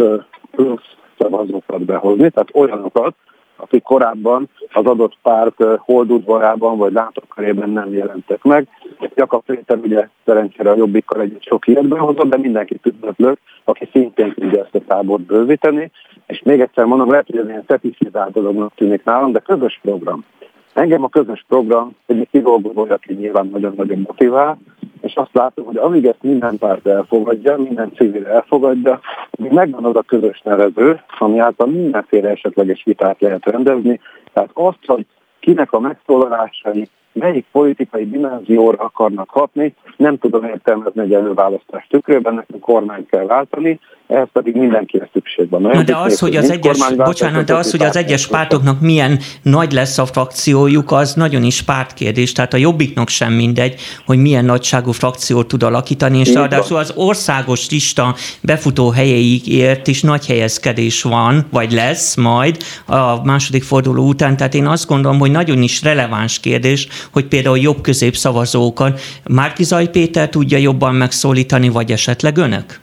plusz szavazókat behozni, tehát olyanokat, akik korábban az adott párt holdudvarában vagy látókörében nem jelentek meg. Jakab Péter ugye szerencsére a jobbikkal együtt sok ilyet behozott, de mindenkit üdvözlök, aki szintén tudja ezt a tábort bővíteni. És még egyszer mondom, lehet, hogy ez ilyen szetifizált dolognak tűnik nálam, de közös program. Engem a közös program egyik kidolgozója, aki nyilván nagyon-nagyon motivál, és azt látom, hogy amíg ezt minden párt elfogadja, minden civil elfogadja, még megvan az a közös nevező, ami által mindenféle esetleges vitát lehet rendezni. Tehát azt, hogy kinek a megszólalásai melyik politikai dimenzióra akarnak hatni, nem tudom értelmezni egy előválasztás tükrében, nekünk kormányt kell váltani, ehhez pedig mindenkire szükség van. Na de az, hogy az egyes, bocsánat, de az, hogy az egyes pártoknak milyen nagy lesz a frakciójuk, az nagyon is pártkérdés. Tehát a jobbiknak sem mindegy, hogy milyen nagyságú frakciót tud alakítani, és ráadásul az országos lista befutó helyeig ért is nagy helyezkedés van, vagy lesz majd a második forduló után. Tehát én azt gondolom, hogy nagyon is releváns kérdés, hogy például jobb-közép szavazókat Márkizaj Péter tudja jobban megszólítani, vagy esetleg önök?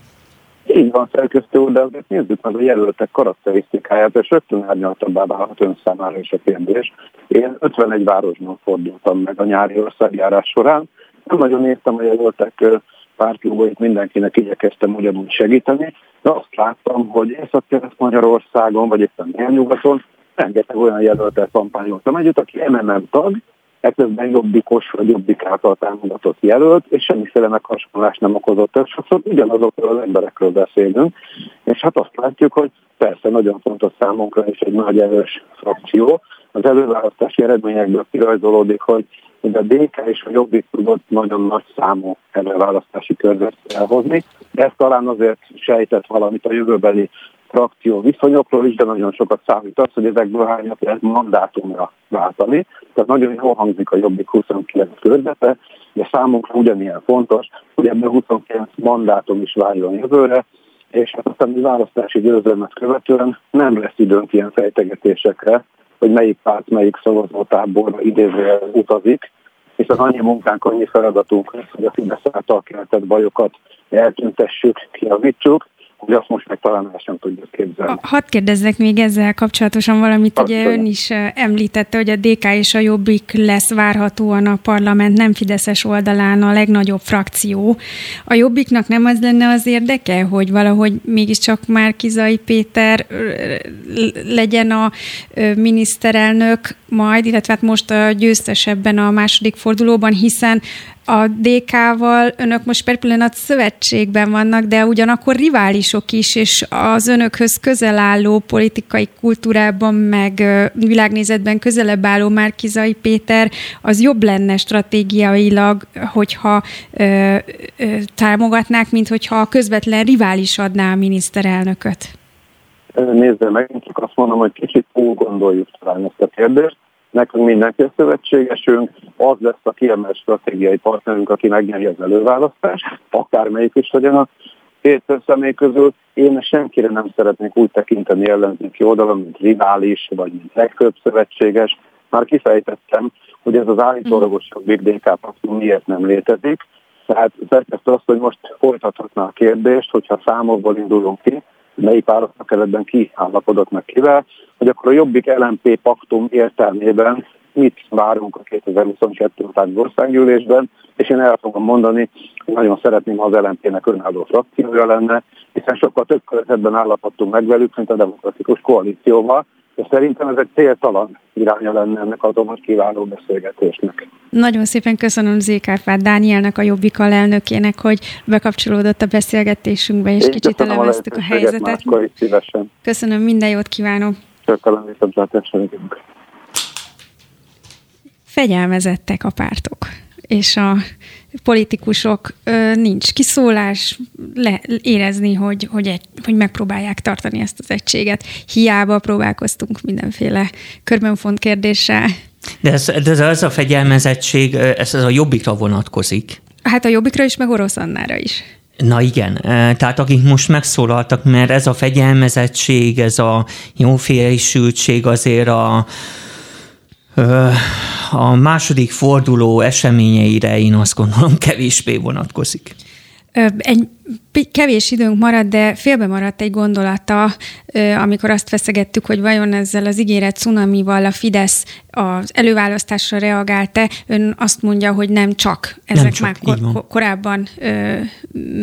Így van, szerkesztő úr, de azért nézzük meg a jelöltek karakterisztikáját, és rögtön árnyaltabbá válhat ön számára is a kérdés. Én 51 városban fordultam meg a nyári országjárás során. Nem nagyon értem a jelöltek pártlógóit, mindenkinek igyekeztem ugyanúgy segíteni, de azt láttam, hogy Észak-Kelet-Magyarországon, vagy éppen nyugaton rengeteg olyan jelöltet kampányoltam együtt, aki MMM tag, ekközben jobbikos vagy jobbik által támogatott jelölt, és semmiféle meghasonlást nem okozott. Tehát sokszor ugyanazokról az emberekről beszélünk, és hát azt látjuk, hogy persze nagyon fontos számunkra is egy nagy erős frakció. Az előválasztási eredményekből kirajzolódik, hogy a DK és a Jobbik tudott nagyon nagy számú előválasztási körzetet elhozni, ez talán azért sejtett valamit a jövőbeli frakció viszonyokról is, de nagyon sokat számít az, hogy ezekből hányat lehet mandátumra váltani. Tehát nagyon jól hangzik a Jobbik 29 körzete, de számunkra ugyanilyen fontos, hogy ebből 29 mandátum is váljon jövőre, és hát aztán a választási győzelmet követően nem lesz időnk ilyen fejtegetésekre, hogy melyik párt, melyik szavazótáborba idézően utazik, hiszen annyi munkánk, annyi feladatunk lesz, hogy a Fidesz által keltett bajokat eltüntessük, kiavítsuk, hogy azt most meg talán el sem tudjuk képzelni. Hadd kérdezzek még ezzel kapcsolatosan valamit, ugye ön is említette, hogy a DK és a Jobbik lesz várhatóan a parlament nem Fideszes oldalán a legnagyobb frakció. A Jobbiknak nem az lenne az érdeke, hogy valahogy mégiscsak már Kizai Péter legyen a miniszterelnök majd, illetve hát most a győztes ebben a második fordulóban, hiszen a DK-val önök most per pillanat szövetségben vannak, de ugyanakkor riválisok is, és az önökhöz közel álló politikai kultúrában, meg világnézetben közelebb álló Márkizai Péter, az jobb lenne stratégiailag, hogyha ö, ö, támogatnák, mint hogyha a közvetlen rivális adná a miniszterelnököt. Nézze meg, csak azt mondom, hogy kicsit túl gondoljuk talán ezt a kérdést nekünk mindenki a szövetségesünk, az lesz a kiemelt stratégiai partnerünk, aki megnyeri az előválasztást, akármelyik is legyen a két személy közül. Én senkire nem szeretnék úgy tekinteni ellenzéki oldalon, mint rivális, vagy mint legfőbb szövetséges. Már kifejtettem, hogy ez az állítólagos Big DK miért nem létezik. Tehát szerkesztő azt, hogy most folytathatná a kérdést, hogyha számokból indulunk ki, melyik ebben ki állapodott meg kivel, hogy akkor a Jobbik LMP paktum értelmében mit várunk a 2022 utáni országgyűlésben, és én el fogom mondani, hogy nagyon szeretném, ha az LMP-nek önálló frakciója lenne, hiszen sokkal több körzetben állapodtunk meg velük, mint a demokratikus koalícióval, és szerintem ez egy céltalan iránya lenne ennek a most kiváló beszélgetésnek. Nagyon szépen köszönöm Zékárpát Dánielnek, a Jobbik alelnökének, hogy bekapcsolódott a beszélgetésünkbe, és Én kicsit elemeztük a, a helyzetet. Köszönöm, minden jót kívánok! Fegyelmezettek a pártok, és a politikusok nincs kiszólás, le, érezni, hogy, hogy, egy, hogy megpróbálják tartani ezt az egységet. Hiába próbálkoztunk mindenféle körbenfont kérdéssel. De ez, de ez a fegyelmezettség, ez, ez a jobbikra vonatkozik. Hát a jobbikra is, meg orosz Annára is. Na igen, tehát akik most megszólaltak, mert ez a fegyelmezettség, ez a jófélesültség azért a, a második forduló eseményeire én azt gondolom kevésbé vonatkozik. Egy kevés időnk maradt, de félbe maradt egy gondolata, amikor azt veszegettük, hogy vajon ezzel az ígéret cunamival a Fidesz az előválasztásra reagált-e. Ön azt mondja, hogy nem csak. Ezek nem csak, már kor- korábban ö,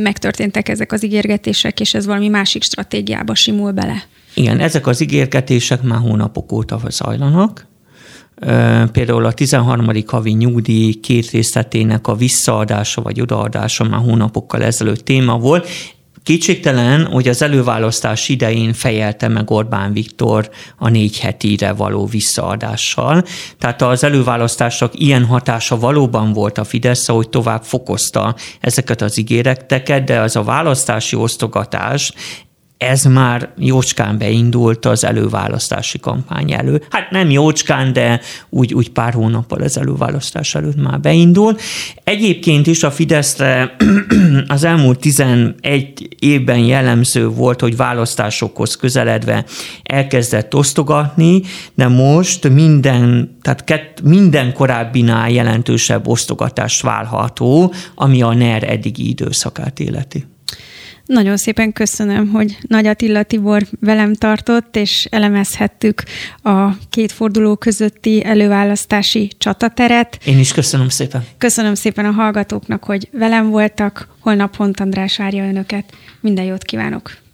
megtörténtek ezek az ígérgetések, és ez valami másik stratégiába simul bele. Igen, ezek az ígérgetések már hónapok óta zajlanak, Például a 13. havi nyugdíj két részletének a visszaadása vagy odaadása már hónapokkal ezelőtt téma volt. Kétségtelen, hogy az előválasztás idején fejelte meg Orbán Viktor a négy hetire való visszaadással. Tehát az előválasztások ilyen hatása valóban volt a Fidesz, hogy tovább fokozta ezeket az ígéreteket, de az a választási osztogatás, ez már jócskán beindult az előválasztási kampány elő. Hát nem jócskán, de úgy, úgy pár hónappal az előválasztás előtt már beindul. Egyébként is a Fideszre [CLEARS THROAT] az elmúlt 11 évben jellemző volt, hogy választásokhoz közeledve elkezdett osztogatni, de most minden, tehát kett, minden korábbinál jelentősebb osztogatást válható, ami a NER eddigi időszakát életi. Nagyon szépen köszönöm, hogy Nagy Attila Tibor velem tartott, és elemezhettük a két forduló közötti előválasztási csatateret. Én is köszönöm szépen. Köszönöm szépen a hallgatóknak, hogy velem voltak. Holnap Hont András várja önöket. Minden jót kívánok!